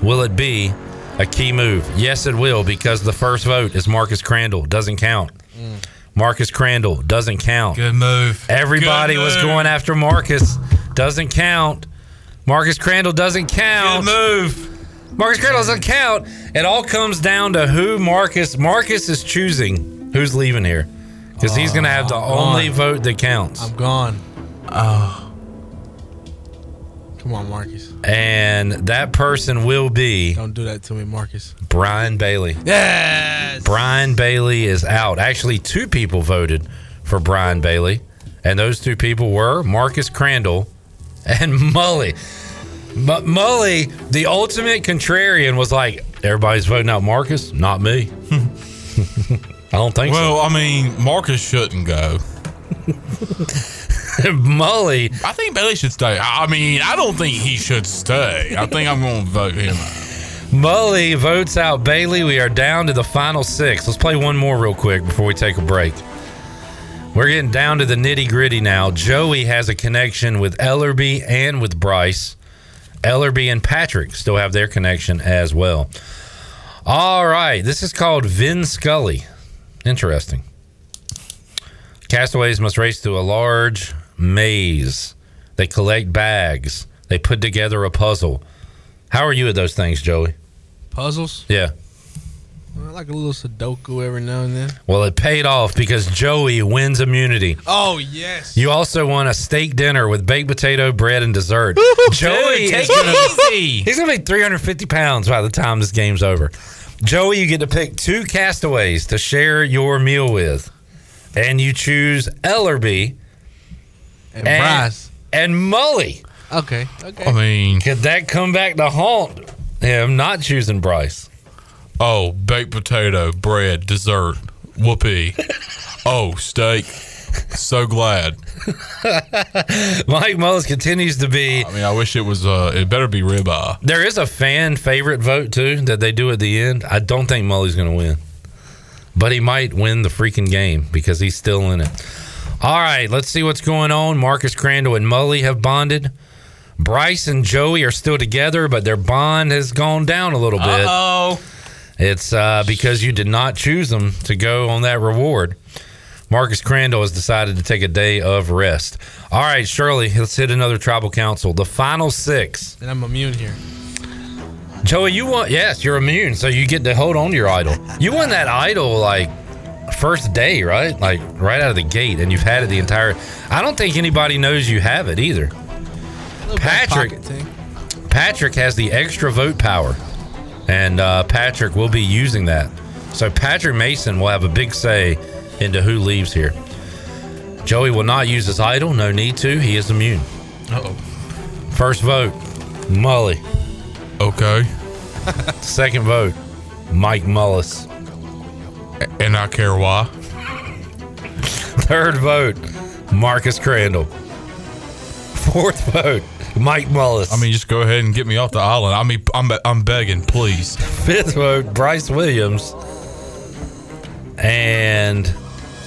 Will it be a key move? Yes, it will, because the first vote is Marcus Crandall. Doesn't count. Marcus Crandall doesn't count. Good move. Everybody Good was going after Marcus. Doesn't count. Marcus Crandall doesn't count. Good move. Marcus Crandall doesn't count. It all comes down to who Marcus Marcus is choosing who's leaving here. Because he's gonna have the oh, I'm only gone. vote that counts. I'm gone. Oh. Come on, Marcus. And that person will be Don't do that to me, Marcus. Brian Bailey. Yes. Brian Bailey is out. Actually, two people voted for Brian Bailey, and those two people were Marcus Crandall and Mully. But Mully, the ultimate contrarian, was like, "Everybody's voting out Marcus, not me." I don't think so. Well, I mean, Marcus shouldn't go. so. Mully, I think Bailey should stay. I mean, I don't think he should stay. I think I'm going to vote him out. Mully votes out Bailey. We are down to the final six. Let's play one more real quick before we take a break. We're getting down to the nitty gritty now. Joey has a connection with Ellerby and with Bryce. Ellerby and Patrick still have their connection as well. All right. This is called Vin Scully. Interesting. Castaways must race through a large maze. They collect bags. They put together a puzzle. How are you at those things, Joey? Puzzles? Yeah. I like a little Sudoku every now and then. Well, it paid off because Joey wins immunity. Oh, yes. You also won a steak dinner with baked potato, bread, and dessert. Joey take it easy. He's gonna be 350 pounds by the time this game's over. Joey, you get to pick two castaways to share your meal with, and you choose Ellerby And Bryce. and Mully. Okay. Okay. I mean, Could that come back to haunt him not choosing Bryce? oh, baked potato, bread, dessert, whoopee. oh, steak. So glad. Mike Mullis continues to be. I mean, I wish it was. Uh, it better be ribeye. There is a fan favorite vote too that they do at the end. I don't think Mully's going to win, but he might win the freaking game because he's still in it. All right, let's see what's going on. Marcus Crandall and Mully have bonded. Bryce and Joey are still together, but their bond has gone down a little bit. Oh, It's uh, because you did not choose them to go on that reward. Marcus Crandall has decided to take a day of rest. All right, Shirley, let's hit another tribal council. The final six. And I'm immune here. Joey, you won. Yes, you're immune, so you get to hold on to your idol. You won that idol like first day, right? Like right out of the gate, and you've had it the entire. I don't think anybody knows you have it either. Patrick. Patrick has the extra vote power, and uh, Patrick will be using that. So Patrick Mason will have a big say into who leaves here. Joey will not use his idol. No need to. He is immune. oh. First vote, Mully. Okay. Second vote, Mike Mullis. And I care why. Third vote, Marcus Crandall. Fourth vote, Mike Mullis. I mean, just go ahead and get me off the island. I mean, I'm I'm begging, please. fifth vote, Bryce Williams. And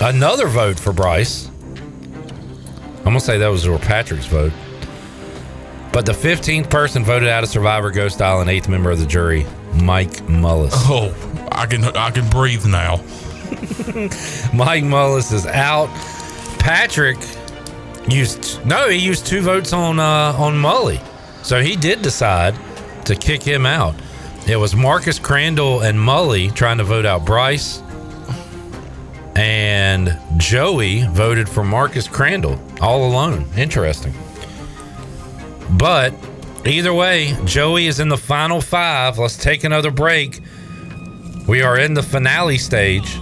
another vote for Bryce. I'm gonna say that was Patrick's vote. But the 15th person voted out of Survivor Ghost Island, eighth member of the jury, Mike Mullis. Oh, I can I can breathe now. Mike Mullis is out. Patrick used no, he used two votes on uh, on Mully, so he did decide to kick him out. It was Marcus Crandall and Mully trying to vote out Bryce, and Joey voted for Marcus Crandall all alone. Interesting, but either way, Joey is in the final five. Let's take another break. We are in the finale stage.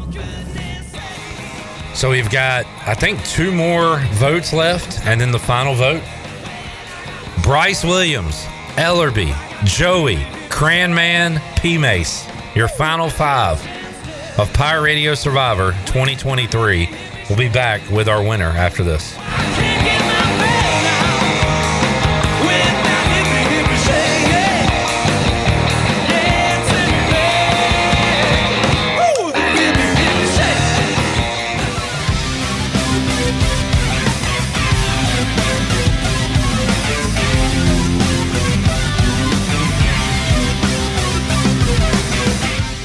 So we've got, I think, two more votes left, and then the final vote. Bryce Williams, Ellerby, Joey, Cranman, P Mace. Your final five of Pirate Radio Survivor 2023. We'll be back with our winner after this.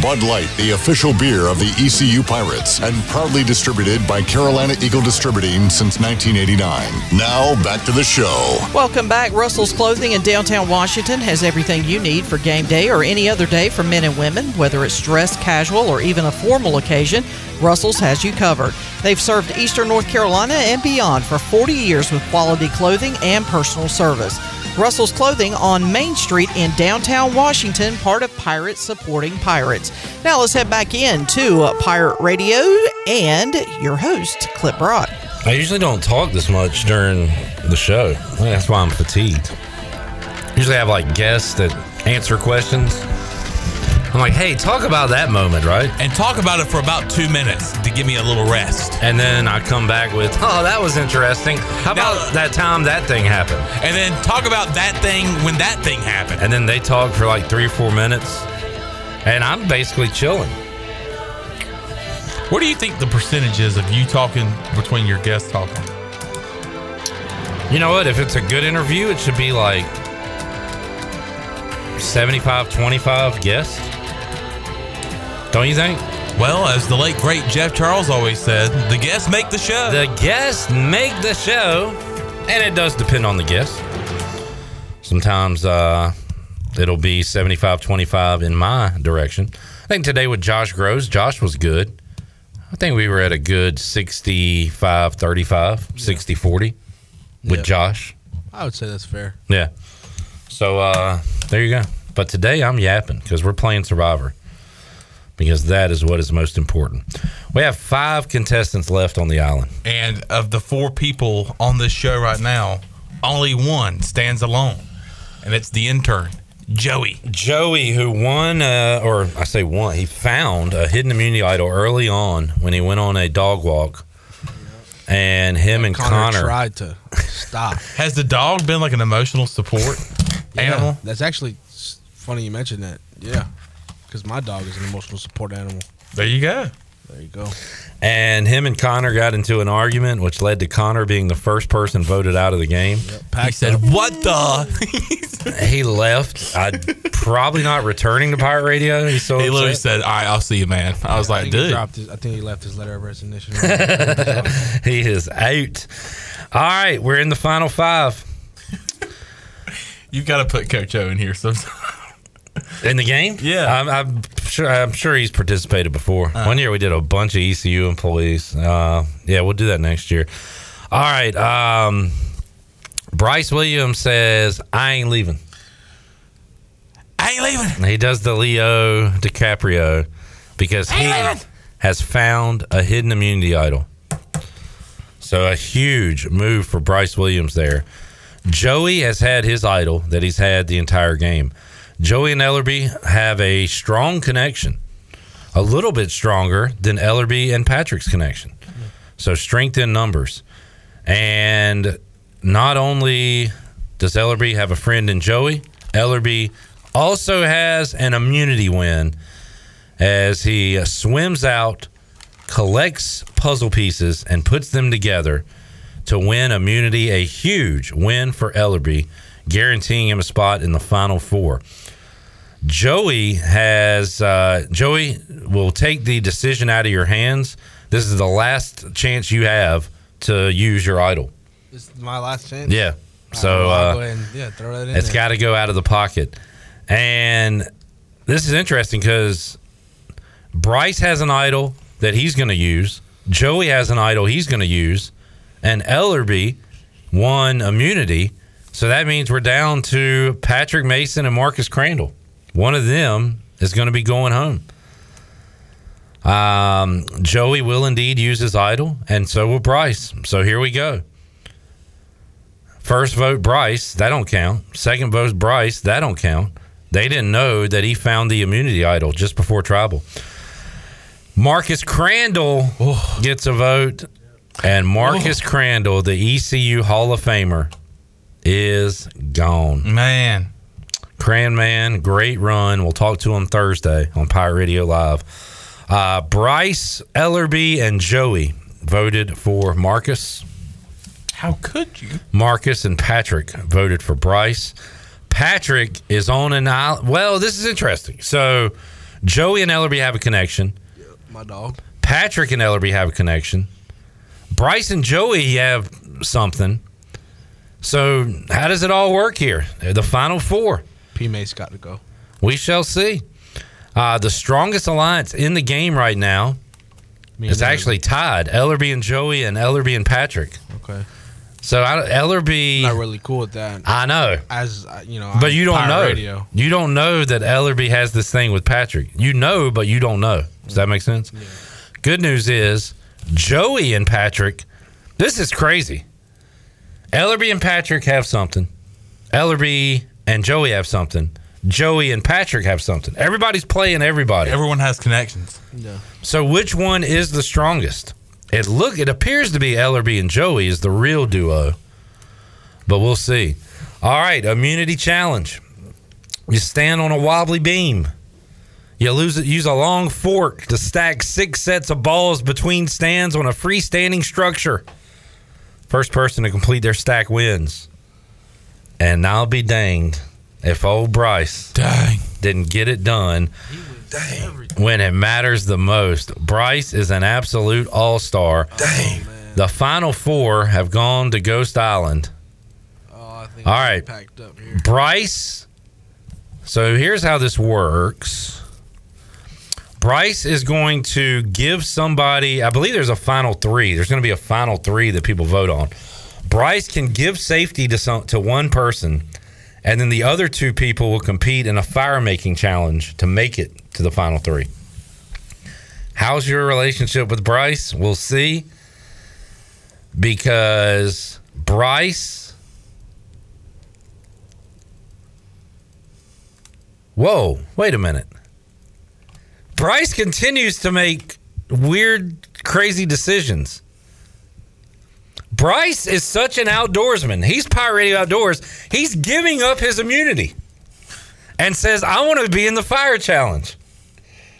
Bud Light, the official beer of the ECU Pirates, and proudly distributed by Carolina Eagle Distributing since 1989. Now, back to the show. Welcome back. Russell's Clothing in downtown Washington has everything you need for game day or any other day for men and women, whether it's dress, casual, or even a formal occasion. Russell's has you covered. They've served Eastern North Carolina and beyond for 40 years with quality clothing and personal service. Russell's Clothing on Main Street in downtown Washington, part of Pirates Supporting Pirates. Now let's head back in to Pirate Radio and your host, Clip Brock. I usually don't talk this much during the show. That's why I'm fatigued. Usually I have like guests that answer questions. I'm like, hey, talk about that moment, right? And talk about it for about two minutes to give me a little rest. And then I come back with, oh, that was interesting. How about that time that thing happened? And then talk about that thing when that thing happened. And then they talk for like three or four minutes. And I'm basically chilling. What do you think the percentage is of you talking between your guests talking? You know what? If it's a good interview, it should be like 75 25 guests. Don't you think? Well, as the late great Jeff Charles always said, the guests make the show. The guests make the show, and it does depend on the guest. Sometimes uh, it'll be 75 25 in my direction. I think today with Josh Grosz, Josh was good. I think we were at a good 65 35, 60 40 with Yeah. Josh. I would say that's fair. Yeah. So uh, there you go. But today I'm yapping because we're playing Survivor because that is what is most important. We have five contestants left on the island. And of the four people on this show right now, only one stands alone, and it's the intern, Joey. Joey, who won, uh, or I say won, he found a hidden immunity idol early on when he went on a dog walk. And him and Connor, Connor, tried to stop. Has the dog been like an emotional support animal? That's actually funny you mentioned that. Yeah, because my dog is an emotional support animal. There you go. There you go. and him and Connor got into an argument, which led to Connor being the first person voted out of the game. He said, "What the?" he left. I probably not returning to Pirate Radio. He's so He literally upset. said, "All right, I'll see you, man." I was I like, think "Dude." his, I think he left his letter of resignation. he is out. All right, we're in the final five. You've got to put Coach O in here sometime. In the game? Yeah. I'm, I'm sure. I'm sure he's participated before. Uh. One year we did a bunch of ECU employees. Uh, yeah, we'll do that next year. All right. Um, Bryce Williams says, "I ain't leaving." I ain't leaving. He does the Leo DiCaprio because he has found a hidden immunity idol. So a huge move for Bryce Williams there. Joey has had his idol that he's had the entire game. Joey and Ellerby have a strong connection, a little bit stronger than Ellerby and Patrick's connection. So strength in numbers. And not only does Ellerby have a friend in Joey, Ellerby also has an immunity win as he swims out, collects puzzle pieces, and puts them together to win immunity. A huge win for Ellerby, guaranteeing him a spot in the final four. Joey has uh, Joey will take the decision out of your hands. This is the last chance you have to use your idol. This is my last chance. Yeah. So uh, go and, yeah, throw that in it's got to go out of the pocket. And this is interesting because Bryce has an idol that he's going to use. Joey has an idol he's going to use, and Ellerby won immunity. So that means we're down to Patrick Mason and Marcus Crandall. One of them is going to be going home. Um, Joey will indeed use his idol, and so will Bryce. So here we go. First vote Bryce, that don't count. Second vote Bryce, that don't count. They didn't know that he found the immunity idol just before tribal. Marcus Crandall gets a vote, and Marcus Crandall, the ECU Hall of Famer, is gone. Man. Cran man, great run. We'll talk to him Thursday on Pirate Radio Live. Uh, Bryce, Ellerby, and Joey voted for Marcus. How could you? Marcus and Patrick voted for Bryce. Patrick is on an island. Well, this is interesting. So, Joey and Ellerby have a connection. My dog. Patrick and Ellerby have a connection. Bryce and Joey have something. So, how does it all work here? They're the final four. P Mace got to go. We shall see. Uh, the strongest alliance in the game right now Me is actually tied. Ellerby and Joey and Ellerby and Patrick. Okay. So I, Ellerby, Not really cool with that. I know, As uh, you know, but you don't know. Radio. You don't know that Ellerby has this thing with Patrick. You know, but you don't know. Does that make sense? Good news is Joey and Patrick. This is crazy. Ellerby and Patrick have something. Ellerby and Joey have something. Joey and Patrick have something. Everybody's playing everybody. Everyone has connections. Yeah. So which one is the strongest? It look it appears to be Ellerby and Joey is the real duo. But we'll see. All right, immunity challenge. You stand on a wobbly beam. You lose use a long fork to stack six sets of balls between stands on a freestanding structure. First person to complete their stack wins. And I'll be danged if old Bryce Dang. didn't get it done when it matters the most. Bryce is an absolute all star. Dang. Oh, the final four have gone to Ghost Island. Oh, I think All packed up here. Bryce. So here's how this works. Bryce is going to give somebody, I believe there's a final three. There's going to be a final three that people vote on. Bryce can give safety to some to one person, and then the other two people will compete in a fire making challenge to make it to the final three. How's your relationship with Bryce? We'll see. Because Bryce Whoa, wait a minute. Bryce continues to make weird, crazy decisions. Bryce is such an outdoorsman. He's Pirate Radio Outdoors. He's giving up his immunity and says, I want to be in the fire challenge.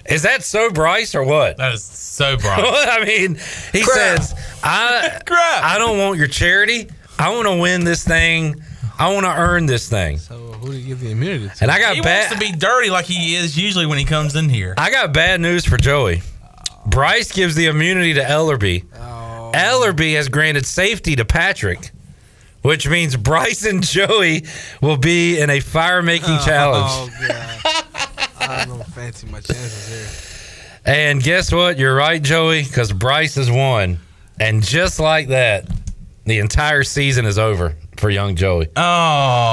Is that so Bryce or what? That is so Bryce. I mean, he says, I, I don't want your charity. I want to win this thing. I want to earn this thing. So who do you give the immunity to? And I got he bad. wants to be dirty like he is usually when he comes in here. I got bad news for Joey. Bryce gives the immunity to Ellerby. Oh, Ellerby has granted safety to Patrick, which means Bryce and Joey will be in a fire making oh, challenge. Oh god. I don't fancy my chances here. And guess what? You're right, Joey, because Bryce has won. And just like that, the entire season is over for young Joey. Oh.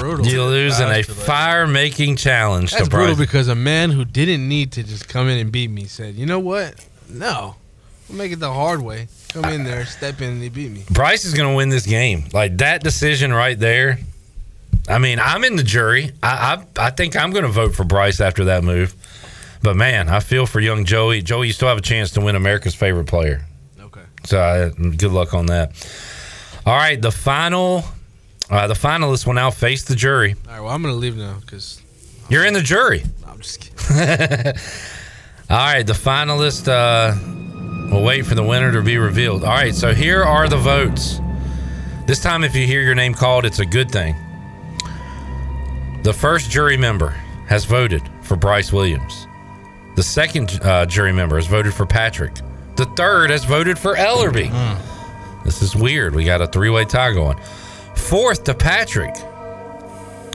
Brutal. You lose in a fire making challenge That's to brutal because a man who didn't need to just come in and beat me said, "You know what? No, we'll make it the hard way. Come in there, step in, and they beat me." Bryce is going to win this game. Like that decision right there. I mean, I'm in the jury. I I, I think I'm going to vote for Bryce after that move. But man, I feel for young Joey. Joey, you still have a chance to win America's favorite player. Okay. So uh, good luck on that. All right, the final, uh, the finalists will now face the jury. All right, well, I'm gonna leave now because You're in the jury. I'm just kidding. All right, the finalist uh, will wait for the winner to be revealed. All right, so here are the votes. This time, if you hear your name called, it's a good thing. The first jury member has voted for Bryce Williams. The second uh, jury member has voted for Patrick. The third has voted for Ellerby. This is weird. We got a three way tie going. Fourth to Patrick.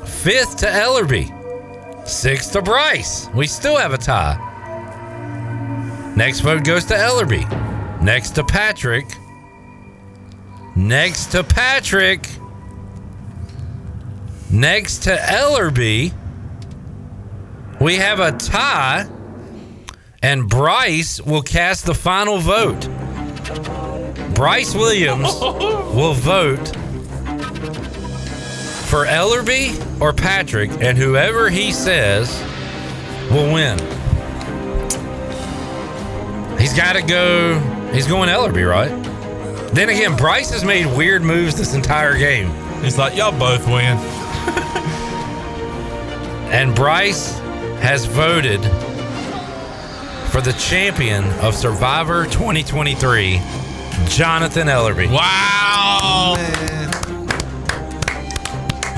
Fifth to Ellerby. Sixth to Bryce. We still have a tie. Next vote goes to Ellerby. Next to Patrick. Next to Patrick. Next to Ellerby. We have a tie. And Bryce will cast the final vote. Bryce Williams will vote for Ellerby or Patrick, and whoever he says will win. He's got to go. He's going Ellerby, right? Then again, Bryce has made weird moves this entire game. He's like, y'all both win. And Bryce has voted for the champion of Survivor 2023, Jonathan Ellerby. Wow.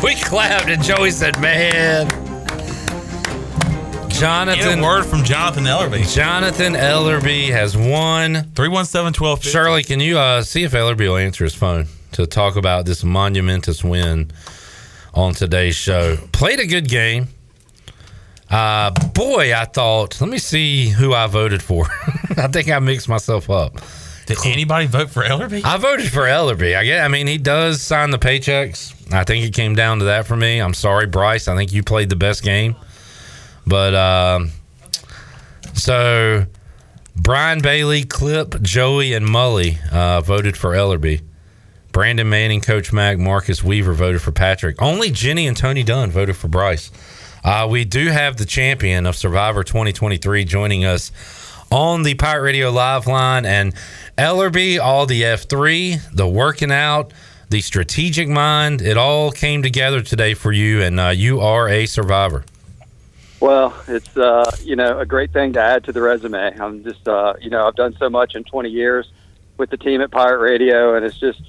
We clapped and Joey said, man. Jonathan. Get a word from Jonathan Ellerby. Jonathan Ellerby has won. 317 12 Shirley, can you uh, see if Ellerby will answer his phone to talk about this monumentous win on today's show? Played a good game. Uh, boy, I thought, let me see who I voted for. I think I mixed myself up. Did anybody vote for Ellerby? I voted for Ellerby. I get. I mean, he does sign the paychecks. I think it came down to that for me. I'm sorry, Bryce. I think you played the best game, but um, so Brian Bailey, Clip, Joey, and Mully uh, voted for Ellerby. Brandon Manning, Coach Mac, Marcus Weaver voted for Patrick. Only Jenny and Tony Dunn voted for Bryce. Uh, we do have the champion of Survivor 2023 joining us on the Pirate Radio Live line. And Ellerby, all the F3, the working out, the strategic mind, it all came together today for you. And uh, you are a survivor. Well, it's uh, you know a great thing to add to the resume. I'm just uh, you know I've done so much in 20 years with the team at Pirate Radio, and it's just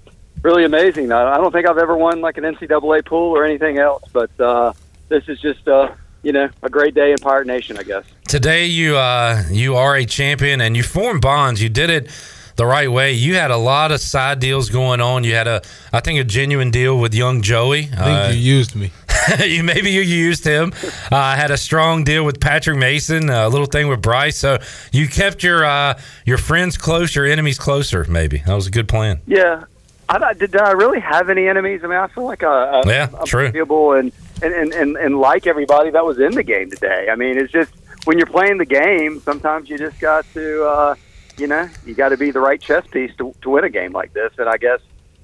really amazing. I I don't think I've ever won like an NCAA pool or anything else, but uh, this is just uh, you know a great day in Pirate Nation, I guess. Today you uh you are a champion and you formed bonds. You did it the right way. You had a lot of side deals going on. You had a I think a genuine deal with young Joey. I think you used me. you maybe you used him. Uh, had a strong deal with Patrick Mason, a little thing with Bryce. So you kept your uh, your friends close, your enemies closer. Maybe that was a good plan. Yeah. I, did, I really have any enemies? I mean, I feel like I, I, Yeah, I'm true. and, and, and, and, and like everybody that was in the game today. I mean, it's just when you're playing the game, sometimes you just got to, uh, you know, you got to be the right chess piece to, to win a game like this. And I guess,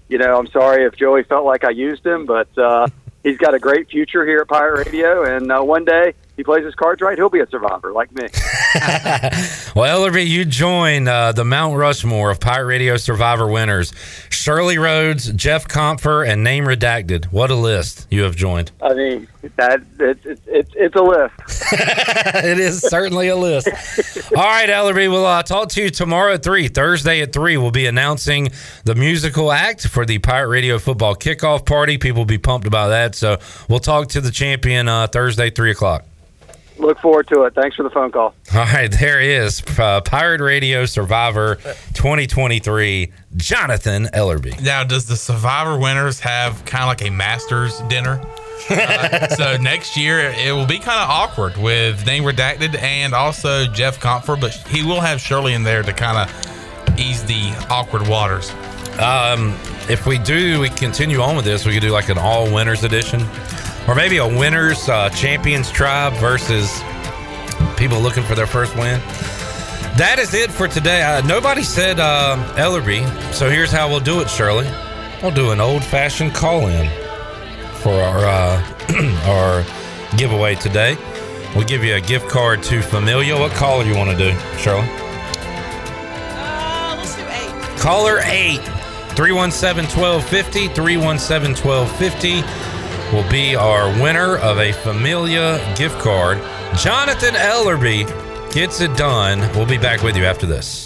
you know, I'm sorry if Joey felt like I used him, but uh, he's got a great future here at Pirate Radio. And uh, one day he plays his cards right, he'll be a survivor like me. Well, Ellerby, you join uh, the Mount Rushmore of Pirate Radio Survivor winners: Shirley Rhodes, Jeff Comfer, and Name Redacted. What a list you have joined! I mean, that it's it's it's, it's a list. it is certainly a list. All right, Ellerby, we'll uh, talk to you tomorrow at 3. Thursday at 3, we'll be announcing the musical act for the Pirate Radio football kickoff party. People will be pumped about that. So we'll talk to the champion uh, Thursday, 3 o'clock. Look forward to it. Thanks for the phone call. All right, there he is. Uh, Pirate Radio Survivor 2023, Jonathan Ellerby. Now, does the Survivor winners have kind of like a Masters dinner? Uh, so next year it will be kind of awkward with name redacted and also Jeff Comfort, but he will have Shirley in there to kind of ease the awkward waters. Um, if we do, we continue on with this, we could do like an all winners edition, or maybe a winners uh, champions tribe versus people looking for their first win. That is it for today. Uh, nobody said uh, Ellerby, so here's how we'll do it, Shirley. We'll do an old fashioned call in for our uh, our giveaway today. We'll give you a gift card to Familia. What caller you want to do, Shirley? Uh, let's do eight. Caller 8 317 1250 317 1250 will be our winner of a Familia gift card. Jonathan Ellerby gets it done. We'll be back with you after this.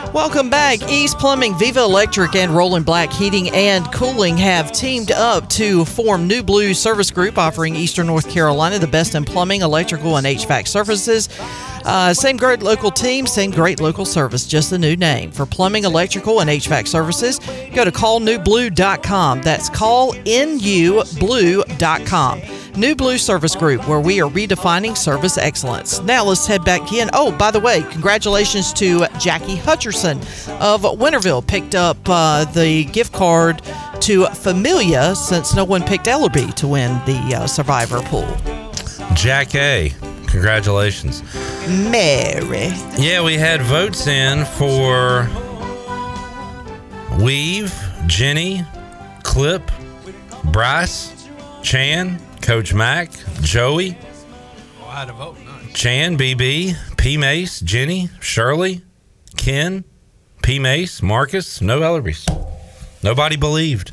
Welcome back. East Plumbing, Viva Electric, and Rolling Black Heating and Cooling have teamed up to form New Blue Service Group, offering Eastern North Carolina the best in plumbing, electrical, and HVAC services. Uh, same great local team, same great local service, just a new name. For plumbing, electrical, and HVAC services, go to callnewblue.com. That's callnewblue.com. New Blue Service Group, where we are redefining service excellence. Now let's head back in. Oh, by the way, congratulations to Jackie Hutcherson of Winterville. Picked up uh, the gift card to Familia since no one picked Ellerby to win the uh, Survivor pool. Jack A. Congratulations. Mary. Yeah, we had votes in for Weave, Jenny, Clip, Bryce, Chan, Coach Mac, Joey, Oh, I had a vote. Chan, BB, P Mace, Jenny, Shirley, Ken, P Mace, Marcus, no Ellerbys. Nobody believed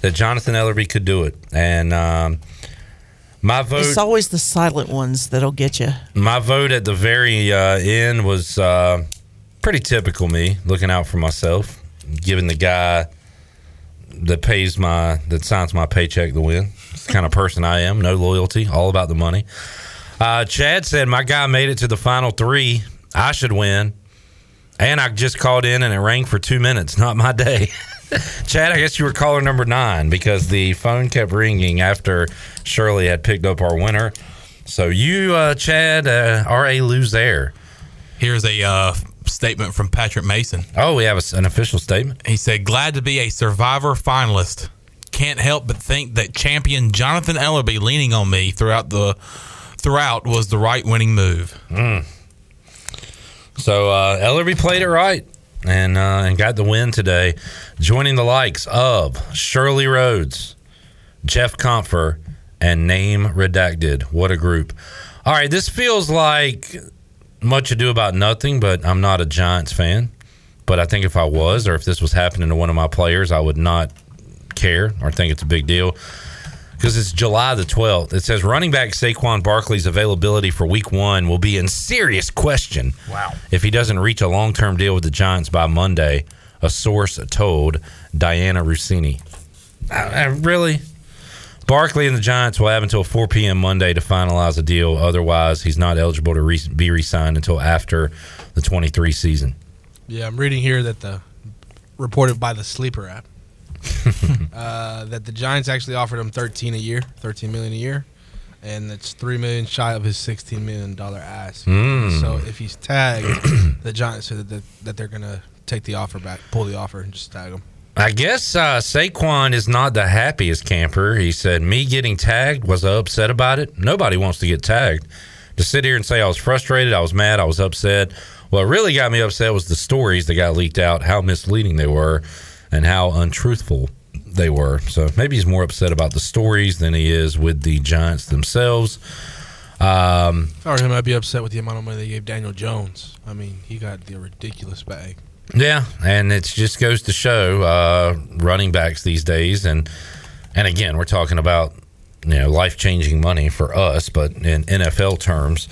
that Jonathan Ellerby could do it. And um, my vote. It's always the silent ones that'll get you. My vote at the very uh, end was uh, pretty typical me, looking out for myself, giving the guy that pays my that signs my paycheck the win. The kind of person I am. No loyalty, all about the money. Uh, Chad said my guy made it to the final three. I should win. And I just called in and it rang for two minutes. Not my day. Chad, I guess you were caller number nine because the phone kept ringing after Shirley had picked up our winner. So you, uh, Chad, uh, are a loser. Here's a uh, statement from Patrick Mason. Oh, we have a, an official statement. He said, "Glad to be a Survivor finalist. Can't help but think that champion Jonathan Ellerby leaning on me throughout the throughout was the right winning move." Mm. So uh, Ellerby played it right and uh, and got the win today, joining the likes of Shirley Rhodes, Jeff Comfer, and Name Redacted. What a group! All right, this feels like much ado about nothing, but I'm not a Giants fan. But I think if I was, or if this was happening to one of my players, I would not care or think it's a big deal because it's July the 12th. It says running back Saquon Barkley's availability for week one will be in serious question. Wow. If he doesn't reach a long term deal with the Giants by Monday, a source told Dianna Russini. I, I really? Barkley and the Giants will have until 4 p.m. Monday to finalize a deal. Otherwise, he's not eligible to re- be re signed until after the 23 season. Yeah, I'm reading here that the reported by the Sleeper app uh, that the Giants actually offered him 13 a year, 13 million a year, and it's three million shy of his 16 million dollar ask. Mm. So if he's tagged, the Giants said that, that they're gonna take the offer back, pull the offer, and just tag him. I guess uh, Saquon is not the happiest camper. He said, Me getting tagged, was I upset about it? Nobody wants to get tagged. To sit here and say I was frustrated, I was mad, I was upset. What really got me upset was the stories that got leaked out, how misleading they were, and how untruthful they were. So maybe he's more upset about the stories than he is with the Giants themselves. Um, were him, I'd be upset with the amount of money they gave Daniel Jones. I mean, he got the ridiculous bag. Yeah, and it just goes to show uh, running backs these days, and and again, we're talking about you know life changing money for us, but in NFL terms,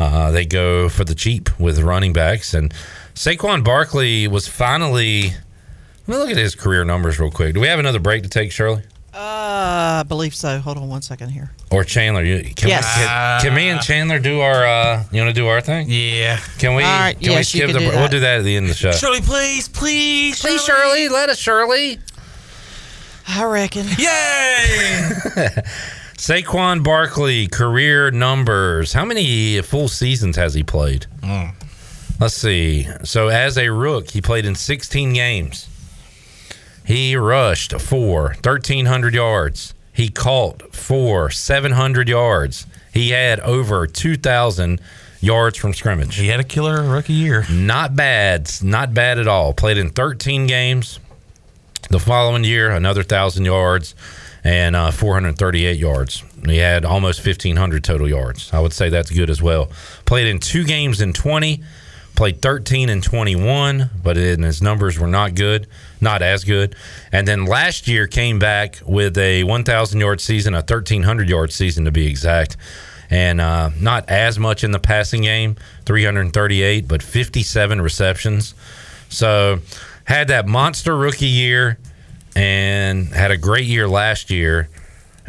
uh, they go for the cheap with running backs. And Saquon Barkley was finally. Let me look at his career numbers real quick. Do we have another break to take, Shirley? Uh, I believe so. Hold on one second here. Or Chandler? You, can, Yes. we, can, can me and Chandler do our? Uh, you want to do our thing? Yeah. Can we? All right, Can yes, we you skip can the? do We'll do that at the end of the show. Shirley, please, please, Please, Shirley, let us, Shirley. I reckon. Yay! Saquon Barkley career numbers. How many full seasons has he played? Let's see. So as a rook, he played in 16 games. He rushed for 1,300 yards. He caught for 700 yards. He had over 2,000 yards from scrimmage. He had a killer rookie year. Not bad. Not bad at all. Played in 13 games. The following year, another 1,000 yards and uh, 438 yards. He had almost 1,500 total yards. I would say that's good as well. Played in two games in 20, played 13 and 21, but it, his numbers were not good, not as good. And then last year came back with a 1,000 yard season, a 1,300 yard season to be exact. And uh, not as much in the passing game, 338, but 57 receptions. So had that monster rookie year and had a great year last year.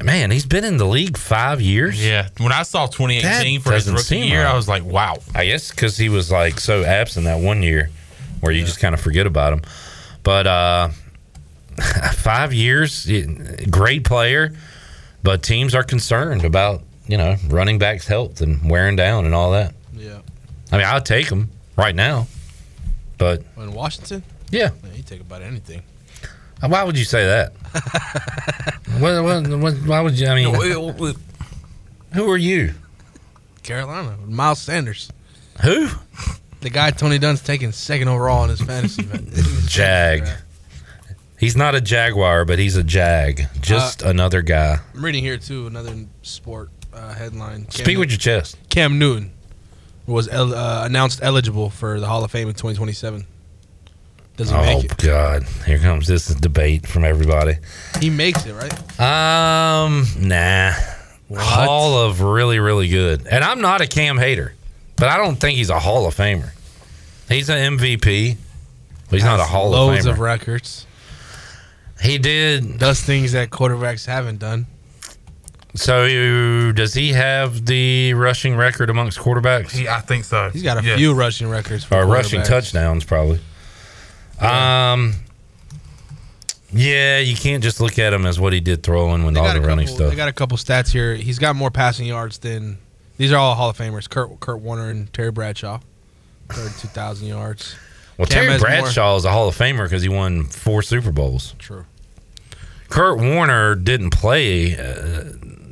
Man, he's been in the league five years. Yeah. When I saw 2018 That for his rookie year, right. I was like, wow. I guess because he was like so absent that one year where you just kind of forget about him. But uh, five years, great player, but teams are concerned about, you know, running backs' health and wearing down and all that. Yeah. I mean, I'll take him right now, but In Washington? Yeah. Man, you take about anything. why would you say that? what, what, what, why would you? I mean, who are you? Carolina. Miles Sanders. Who? The guy Tony Dunn's taking second overall in his fantasy. Event. Jag. He's not a Jaguar, but he's a Jag. Just another guy. I'm reading here too another sport uh, headline. Cam Speak with your chest. Cam Newton was el- uh, announced eligible for the Hall of Fame in 2027. Does he oh make it? God! Here comes this debate from everybody. He makes it, right? Um, nah. Hall of really, really good. And I'm not a Cam hater, but I don't think he's a Hall of Famer. He's an MVP, he's not a Hall loads of Famer. of records. He did does things that quarterbacks haven't done. So, you- does he have the rushing record amongst quarterbacks? He, I think so. He's got a Yes. few rushing records for or rushing touchdowns, probably. Um, yeah, you can't just look at him as what he did throwing when They all the running couple, stuff. they got a couple stats here. He's got more passing yards than these are all Hall of Famers. Kurt Kurt Warner and Terry Bradshaw, thirty-two thousand yards. well, Cam Terry has more- Bradshaw is a Hall of Famer because he won four Super Bowls. True. Kurt Warner didn't play uh,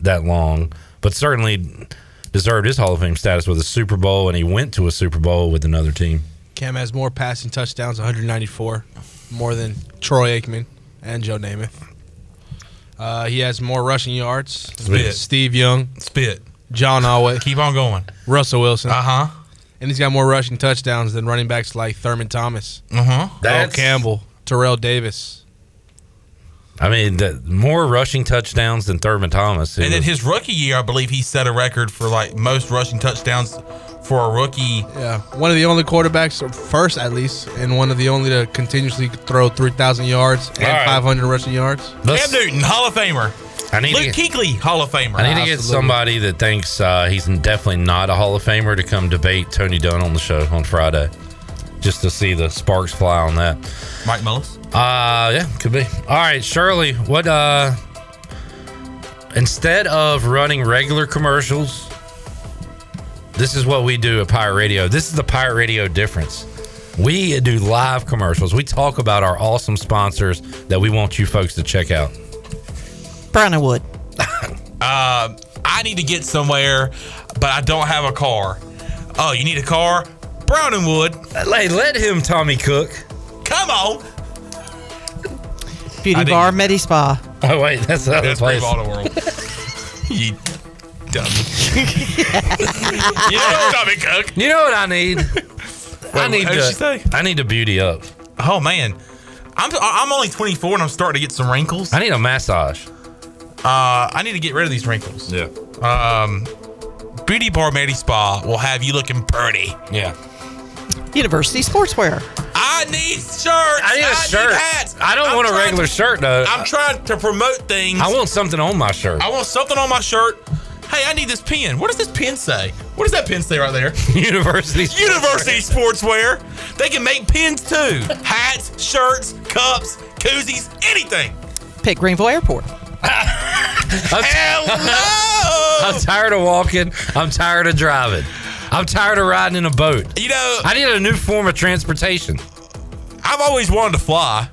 that long, but certainly deserved his Hall of Fame status with a Super Bowl, and he went to a Super Bowl with another team. Cam has more passing touchdowns, 194, more than Troy Aikman and Joe Namath. Uh, he has more rushing yards. Spit. Steve Young. Spit. John Elway. Keep on going. Russell Wilson. Uh huh. And he's got more rushing touchdowns than running backs like Thurman Thomas, Uh huh. Earl Campbell, Terrell Davis. I mean, the, more rushing touchdowns than Thurman Thomas. And then was- his rookie year, I believe he set a record for like most rushing touchdowns for a rookie. Yeah, one of the only quarterbacks, first at least, and one of the only to continuously throw 3,000 yards and All right. 500 rushing yards. Cam Newton, Hall of Famer. I need Luke to Kuechly, Hall of Famer. I need to get somebody that thinks uh, he's definitely not a Hall of Famer to come debate Tony Dunn on the show on Friday, just to see the sparks fly on that. Mike Mullis. Uh, yeah, could be. All right, Shirley, what uh, instead of running regular commercials, this is what we do at Pirate Radio. This is the Pirate Radio difference. We do live commercials. We talk about our awesome sponsors that we want you folks to check out. Brown and Wood. Uh, I need to get somewhere, but I don't have a car. Oh, you need a car? Brown and Wood. Hey, let him Tommy Cook. Come on. Beauty I didn't- Bar, Medi Spa. Oh wait, that's the other That's place. Brave Auto World. you dummy. you know Tommy Cook. You know what I need? I need what did to. she say? I need to beauty up. Oh man, I'm I'm only 24 and I'm starting to get some wrinkles. I need a massage. Uh, I need to get rid of these wrinkles. Yeah. Um, Beauty Bar Medi Spa will have you looking pretty. Yeah. University Sportswear. I need shirts. I need a shirt. hats. I don't I'm want a trying regular to- shirt though. I'm trying to promote things. I want something on my shirt. I want something on my shirt. Hey, I need this pen. What does this pen say? What does that pen say right there? University. University Sportswear. They can make pins too. Hats, shirts, cups, koozies, anything. Pitt Greenville Airport. I'm tired of walking. I'm tired of driving. I'm tired of riding in a boat. You know, I need a new form of transportation. I've always wanted to fly.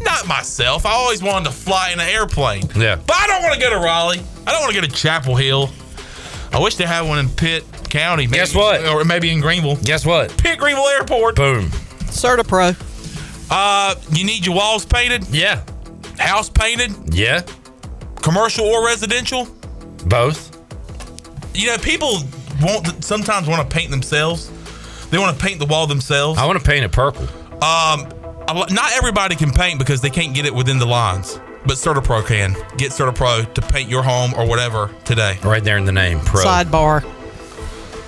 Not myself. I always wanted to fly in an airplane. Yeah. But I don't want to go to Raleigh. I don't want to go to Chapel Hill. I wish they had one in Pitt County. Maybe, Guess what? Or maybe in Greenville. Guess what? Pitt Greenville Airport. Boom. Certapro. Uh, you need your walls painted. Yeah. House painted. Yeah. Commercial or residential. Both. You know, people want sometimes want to paint themselves. They want to paint the wall themselves. I want to paint it purple. Um, not everybody can paint because they can't get it within the lines. But CertaPro can get CertaPro to paint your home or whatever today. Right there in the name, pro. Sidebar.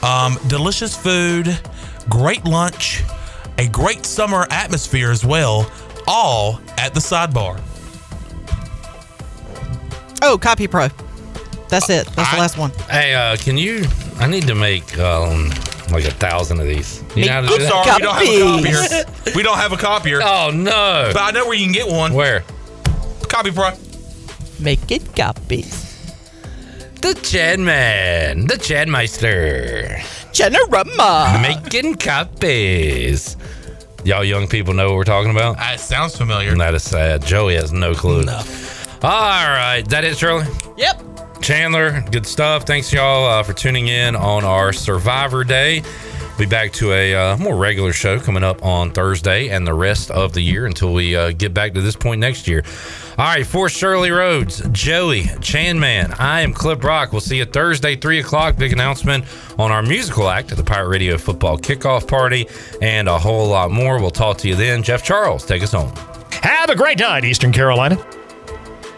Um, delicious food, great lunch, a great summer atmosphere as well, all at the sidebar. Oh, Copy Pro. That's it. That's the last one. Hey, uh, can you? I need to make um, like a thousand of these. You know how to I'm that? sorry, we don't have a copier. we don't have a copier. Oh no! But I know where you can get one. Where? Copy Pro. Make it copies. The Chad Man, the Chad Meister, Generama. making copies. Y'all young people know what we're talking about? That sounds familiar. That is sad. Joey has no clue. No. All right, that it, Shirley. Yep. Chandler, good stuff. Thanks y'all uh, for tuning in on our Survivor Day. We'll be back to a uh, more regular show coming up on Thursday and the rest of the year until we uh, get back to this point next year. All right, for Shirley Rhodes, Joey, Chanman, I am Clip Rock. We'll see you Thursday, 3 o'clock. Big announcement on our musical act at the Pirate Radio Football Kickoff Party and a whole lot more. We'll talk to you then. Jeff Charles, take us home. Have a great night, Eastern Carolina.